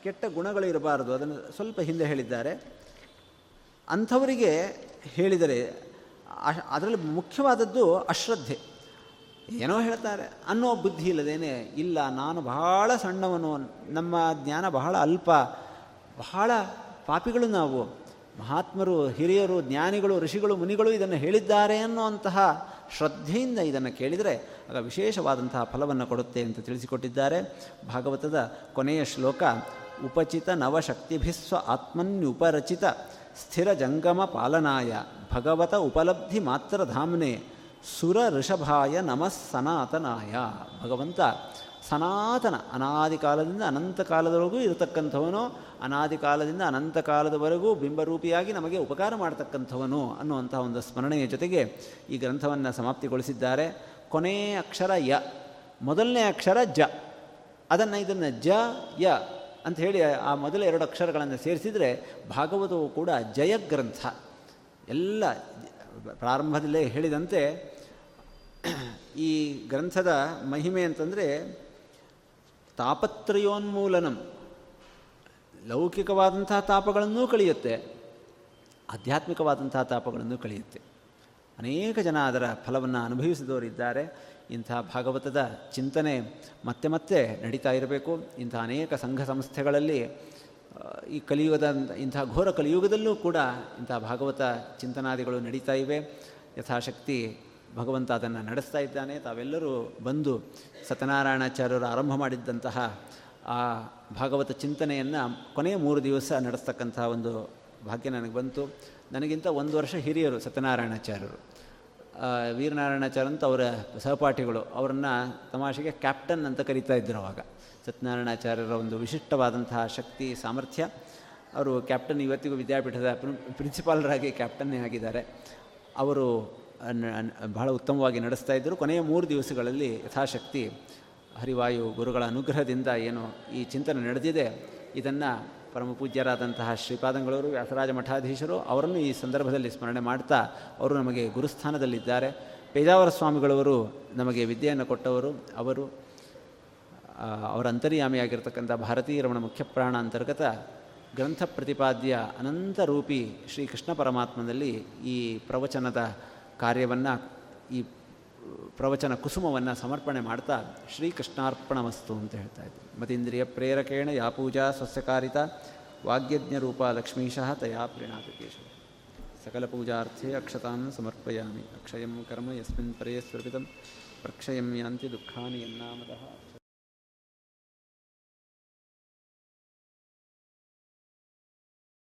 A: ಕೆಟ್ಟ ಗುಣಗಳು ಇರಬಾರದು, ಅದನ್ನು ಸ್ವಲ್ಪ ಹಿಂದೆ ಹೇಳಿದ್ದಾರೆ. ಅಂಥವರಿಗೆ ಹೇಳಿದರೆ ಅದರಲ್ಲಿ ಮುಖ್ಯವಾದದ್ದು ಅಶ್ರದ್ಧೆ. ಏನೋ ಹೇಳ್ತಾರೆ, ಅನ್ನೋ ಬುದ್ಧಿ ಇಲ್ಲದೇನೆ, ಇಲ್ಲ, ನಾನು ಬಹಳ ಸಣ್ಣವನು, ನಮ್ಮ ಜ್ಞಾನ ಬಹಳ ಅಲ್ಪ, ಬಹಳ ಪಾಪಿಗಳು ನಾವು. ಮಹಾತ್ಮರು, ಹಿರಿಯರು, ಜ್ಞಾನಿಗಳು, ಋಷಿಗಳು, ಮುನಿಗಳು ಇದನ್ನು ಹೇಳಿದ್ದಾರೆ ಅನ್ನುವಂತಹ ಶ್ರದ್ಧೆಯಿಂದ ಇದನ್ನು ಕೇಳಿದರೆ ಆಗ ವಿಶೇಷವಾದಂತಹ ಫಲವನ್ನು ಕೊಡುತ್ತೆ ಅಂತ ತಿಳಿಸಿಕೊಟ್ಟಿದ್ದಾರೆ. ಭಾಗವತದ ಕೊನೆಯ ಶ್ಲೋಕ, ಉಪಚಿತ ನವಶಕ್ತಿಭಿಸ್ವ ಆತ್ಮನ್ಯುಪರಚಿತ ಸ್ಥಿರ ಜಂಗಮ ಪಾಲನಾಯ ಭಗವತ ಉಪಲಬ್ಧಿ ಮಾತ್ರ ಧಾಮ್ನೆ ಸುರ ಋಷಭಾಯ ನಮಃ ಸನಾತನಾಯ. ಭಗವಂತ ಸನಾತನ ಅನಾದಿ ಕಾಲದಿಂದ ಅನಂತ ಕಾಲದವರೆಗೂ ಇರತಕ್ಕಂಥವನು ಅನಾದಿ ಕಾಲದಿಂದ ಅನಂತ ಕಾಲದವರೆಗೂ ಬಿಂಬರೂಪಿಯಾಗಿ ನಮಗೆ ಉಪಕಾರ ಮಾಡತಕ್ಕಂಥವನು ಅನ್ನುವಂಥ ಒಂದು ಸ್ಮರಣೆಯ ಜೊತೆಗೆ ಈ ಗ್ರಂಥವನ್ನು ಸಮಾಪ್ತಿಗೊಳಿಸಿದ್ದಾರೆ. ಕೊನೆಯ ಅಕ್ಷರ ಯ, ಮೊದಲನೇ ಅಕ್ಷರ ಜ, ಅದನ್ನು ಇದನ್ನು ಜ, ಯ ಅಂತ ಹೇಳಿ ಆ ಮೊದಲ ಎರಡು ಅಕ್ಷರಗಳನ್ನು ಸೇರಿಸಿದರೆ ಭಾಗವತವು ಕೂಡ ಜಯ ಗ್ರಂಥ. ಎಲ್ಲ ಪ್ರಾರಂಭದಲ್ಲೇ ಹೇಳಿದಂತೆ ಈ ಗ್ರಂಥದ ಮಹಿಮೆ ಅಂತಂದರೆ ತಾಪತ್ರಯೋನ್ಮೂಲನಂ. ಲೌಕಿಕವಾದಂತಹ ತಾಪಗಳನ್ನೂ ಕಳೆಯುತ್ತೆ, ಆಧ್ಯಾತ್ಮಿಕವಾದಂತಹ ತಾಪಗಳನ್ನು ಕಳೆಯುತ್ತೆ. ಅನೇಕ ಜನ ಅದರ ಫಲವನ್ನು ಅನುಭವಿಸಿದವರಿದ್ದಾರೆ. ಇಂಥ ಭಾಗವತದ ಚಿಂತನೆ ಮತ್ತೆ ಮತ್ತೆ ನಡೀತಾ ಇರಬೇಕು. ಇಂಥ ಅನೇಕ ಸಂಘ ಸಂಸ್ಥೆಗಳಲ್ಲಿ ಈ ಕಲಿಯುಗದ, ಇಂಥ ಘೋರ ಕಲಿಯುಗದಲ್ಲೂ ಕೂಡ ಇಂಥ ಭಾಗವತ ಚಿಂತನಾದಿಗಳು ನಡೀತಾ ಇವೆ. ಯಥಾಶಕ್ತಿ ಭಗವಂತ ಅದನ್ನು ನಡೆಸ್ತಾ ಇದ್ದಾನೆ. ತಾವೆಲ್ಲರೂ ಬಂದು ಸತ್ಯನಾರಾಯಣಾಚಾರ್ಯರು ಆರಂಭ ಮಾಡಿದ್ದಂತಹ ಆ ಭಾಗವತ ಚಿಂತನೆಯನ್ನು ಕೊನೆಯ ಮೂರು ದಿವಸ ನಡೆಸ್ತಕ್ಕಂತಹ ಒಂದು ಭಾಗ್ಯ ನನಗೆ ಬಂತು. ನನಗಿಂತ ಒಂದು ವರ್ಷ ಹಿರಿಯರು ಸತ್ಯನಾರಾಯಣಾಚಾರ್ಯರು. ವೀರನಾರಾಯಣಾಚಾರ್ಯ ಅಂತ ಅವರ ಸಹಪಾಠಿಗಳು, ಅವರನ್ನು ತಮಾಷೆಗೆ ಕ್ಯಾಪ್ಟನ್ ಅಂತ ಕರೀತಾ ಇದ್ದರು ಅವಾಗ. ಸತ್ಯನಾರಾಯಣಾಚಾರ್ಯರ ಒಂದು ವಿಶಿಷ್ಟವಾದಂತಹ ಶಕ್ತಿ, ಸಾಮರ್ಥ್ಯ. ಅವರು ಕ್ಯಾಪ್ಟನ್ ಇವತ್ತಿಗೂ ವಿದ್ಯಾಪೀಠದ ಪ್ರಿನ್ಸಿಪಾಲರಾಗಿ ಕ್ಯಾಪ್ಟನ್ನೇ ಆಗಿದ್ದಾರೆ. ಅವರು ಬಹಳ ಉತ್ತಮವಾಗಿ ನಡೆಸ್ತಾ ಇದ್ದರು. ಕೊನೆಯ ಮೂರು ದಿವಸಗಳಲ್ಲಿ ಯಥಾಶಕ್ತಿ, ಹರಿವಾಯು ಗುರುಗಳ ಅನುಗ್ರಹದಿಂದ ಏನು ಈ ಚಿಂತನೆ ನಡೆದಿದೆ. ಇದನ್ನು ಪರಮ ಪೂಜ್ಯರಾದಂತಹ ಶ್ರೀಪಾದಂಗಳವರು, ವ್ಯಾಸರಾಜ ಮಠಾಧೀಶರು ಅವರನ್ನು ಈ ಸಂದರ್ಭದಲ್ಲಿ ಸ್ಮರಣೆ ಮಾಡ್ತಾ ಅವರು ನಮಗೆ ಗುರುಸ್ಥಾನದಲ್ಲಿದ್ದಾರೆ. ಪೇಜಾವರ ಸ್ವಾಮಿಗಳವರು ನಮಗೆ ವಿದ್ಯೆಯನ್ನು ಕೊಟ್ಟವರು. ಅವರು ಅವರ ಅಂತರ್ಯಾಮಿಯಾಗಿರ್ತಕ್ಕಂಥ ಭಾರತೀಯ ರಮಣ ಮುಖ್ಯಪ್ರಾಣ ಅಂತರ್ಗತ ಗ್ರಂಥ ಪ್ರತಿಪಾದ್ಯ ಅನಂತರೂಪಿ ಶ್ರೀಕೃಷ್ಣ ಪರಮಾತ್ಮನಲ್ಲಿ ಈ ಪ್ರವಚನದ ಕಾರ್ಯವನ್ನು, ಈ ಪ್ರವಚನ ಕುಸುಮವನ್ನು ಸಮರ್ಪಣೆ ಮಾಡ್ತಾ ಶ್ರೀಕೃಷ್ಣಾರ್ಪಣಮಸ್ತು ಅಂತ ಹೇಳ್ತಾ ಇದ್ದೆ ಮತೀಂದ್ರಿಯ ಪ್ರೇರಕೇಣ ಯಾ ಪೂಜಾ ಸಸ್ಯಕಾರಿತ ವಾಗ್ಯಜ್ಞ ರೂಪ ಲಕ್ಷ್ಮೀಶಃ ತಯಾ ಪ್ರೀಣಾತಿ ಕೇಶವ ಸಕಲ ಪೂಜಾರ್ಥೆ ಅಕ್ಷತಾನ್ ಸಮರ್ಪಯಾಮಿ. ಅಕ್ಷಯಂ ಕರ್ಮ ಯಸ್ಮಿನ್ ಪರೇ ಸ್ವರ್ಪಿತಂ. ಪ್ರಕ್ಷಯಂ ಯಾಂತಿ ದುಃಖಾನಿ ಎನ್ನಾಮತಃ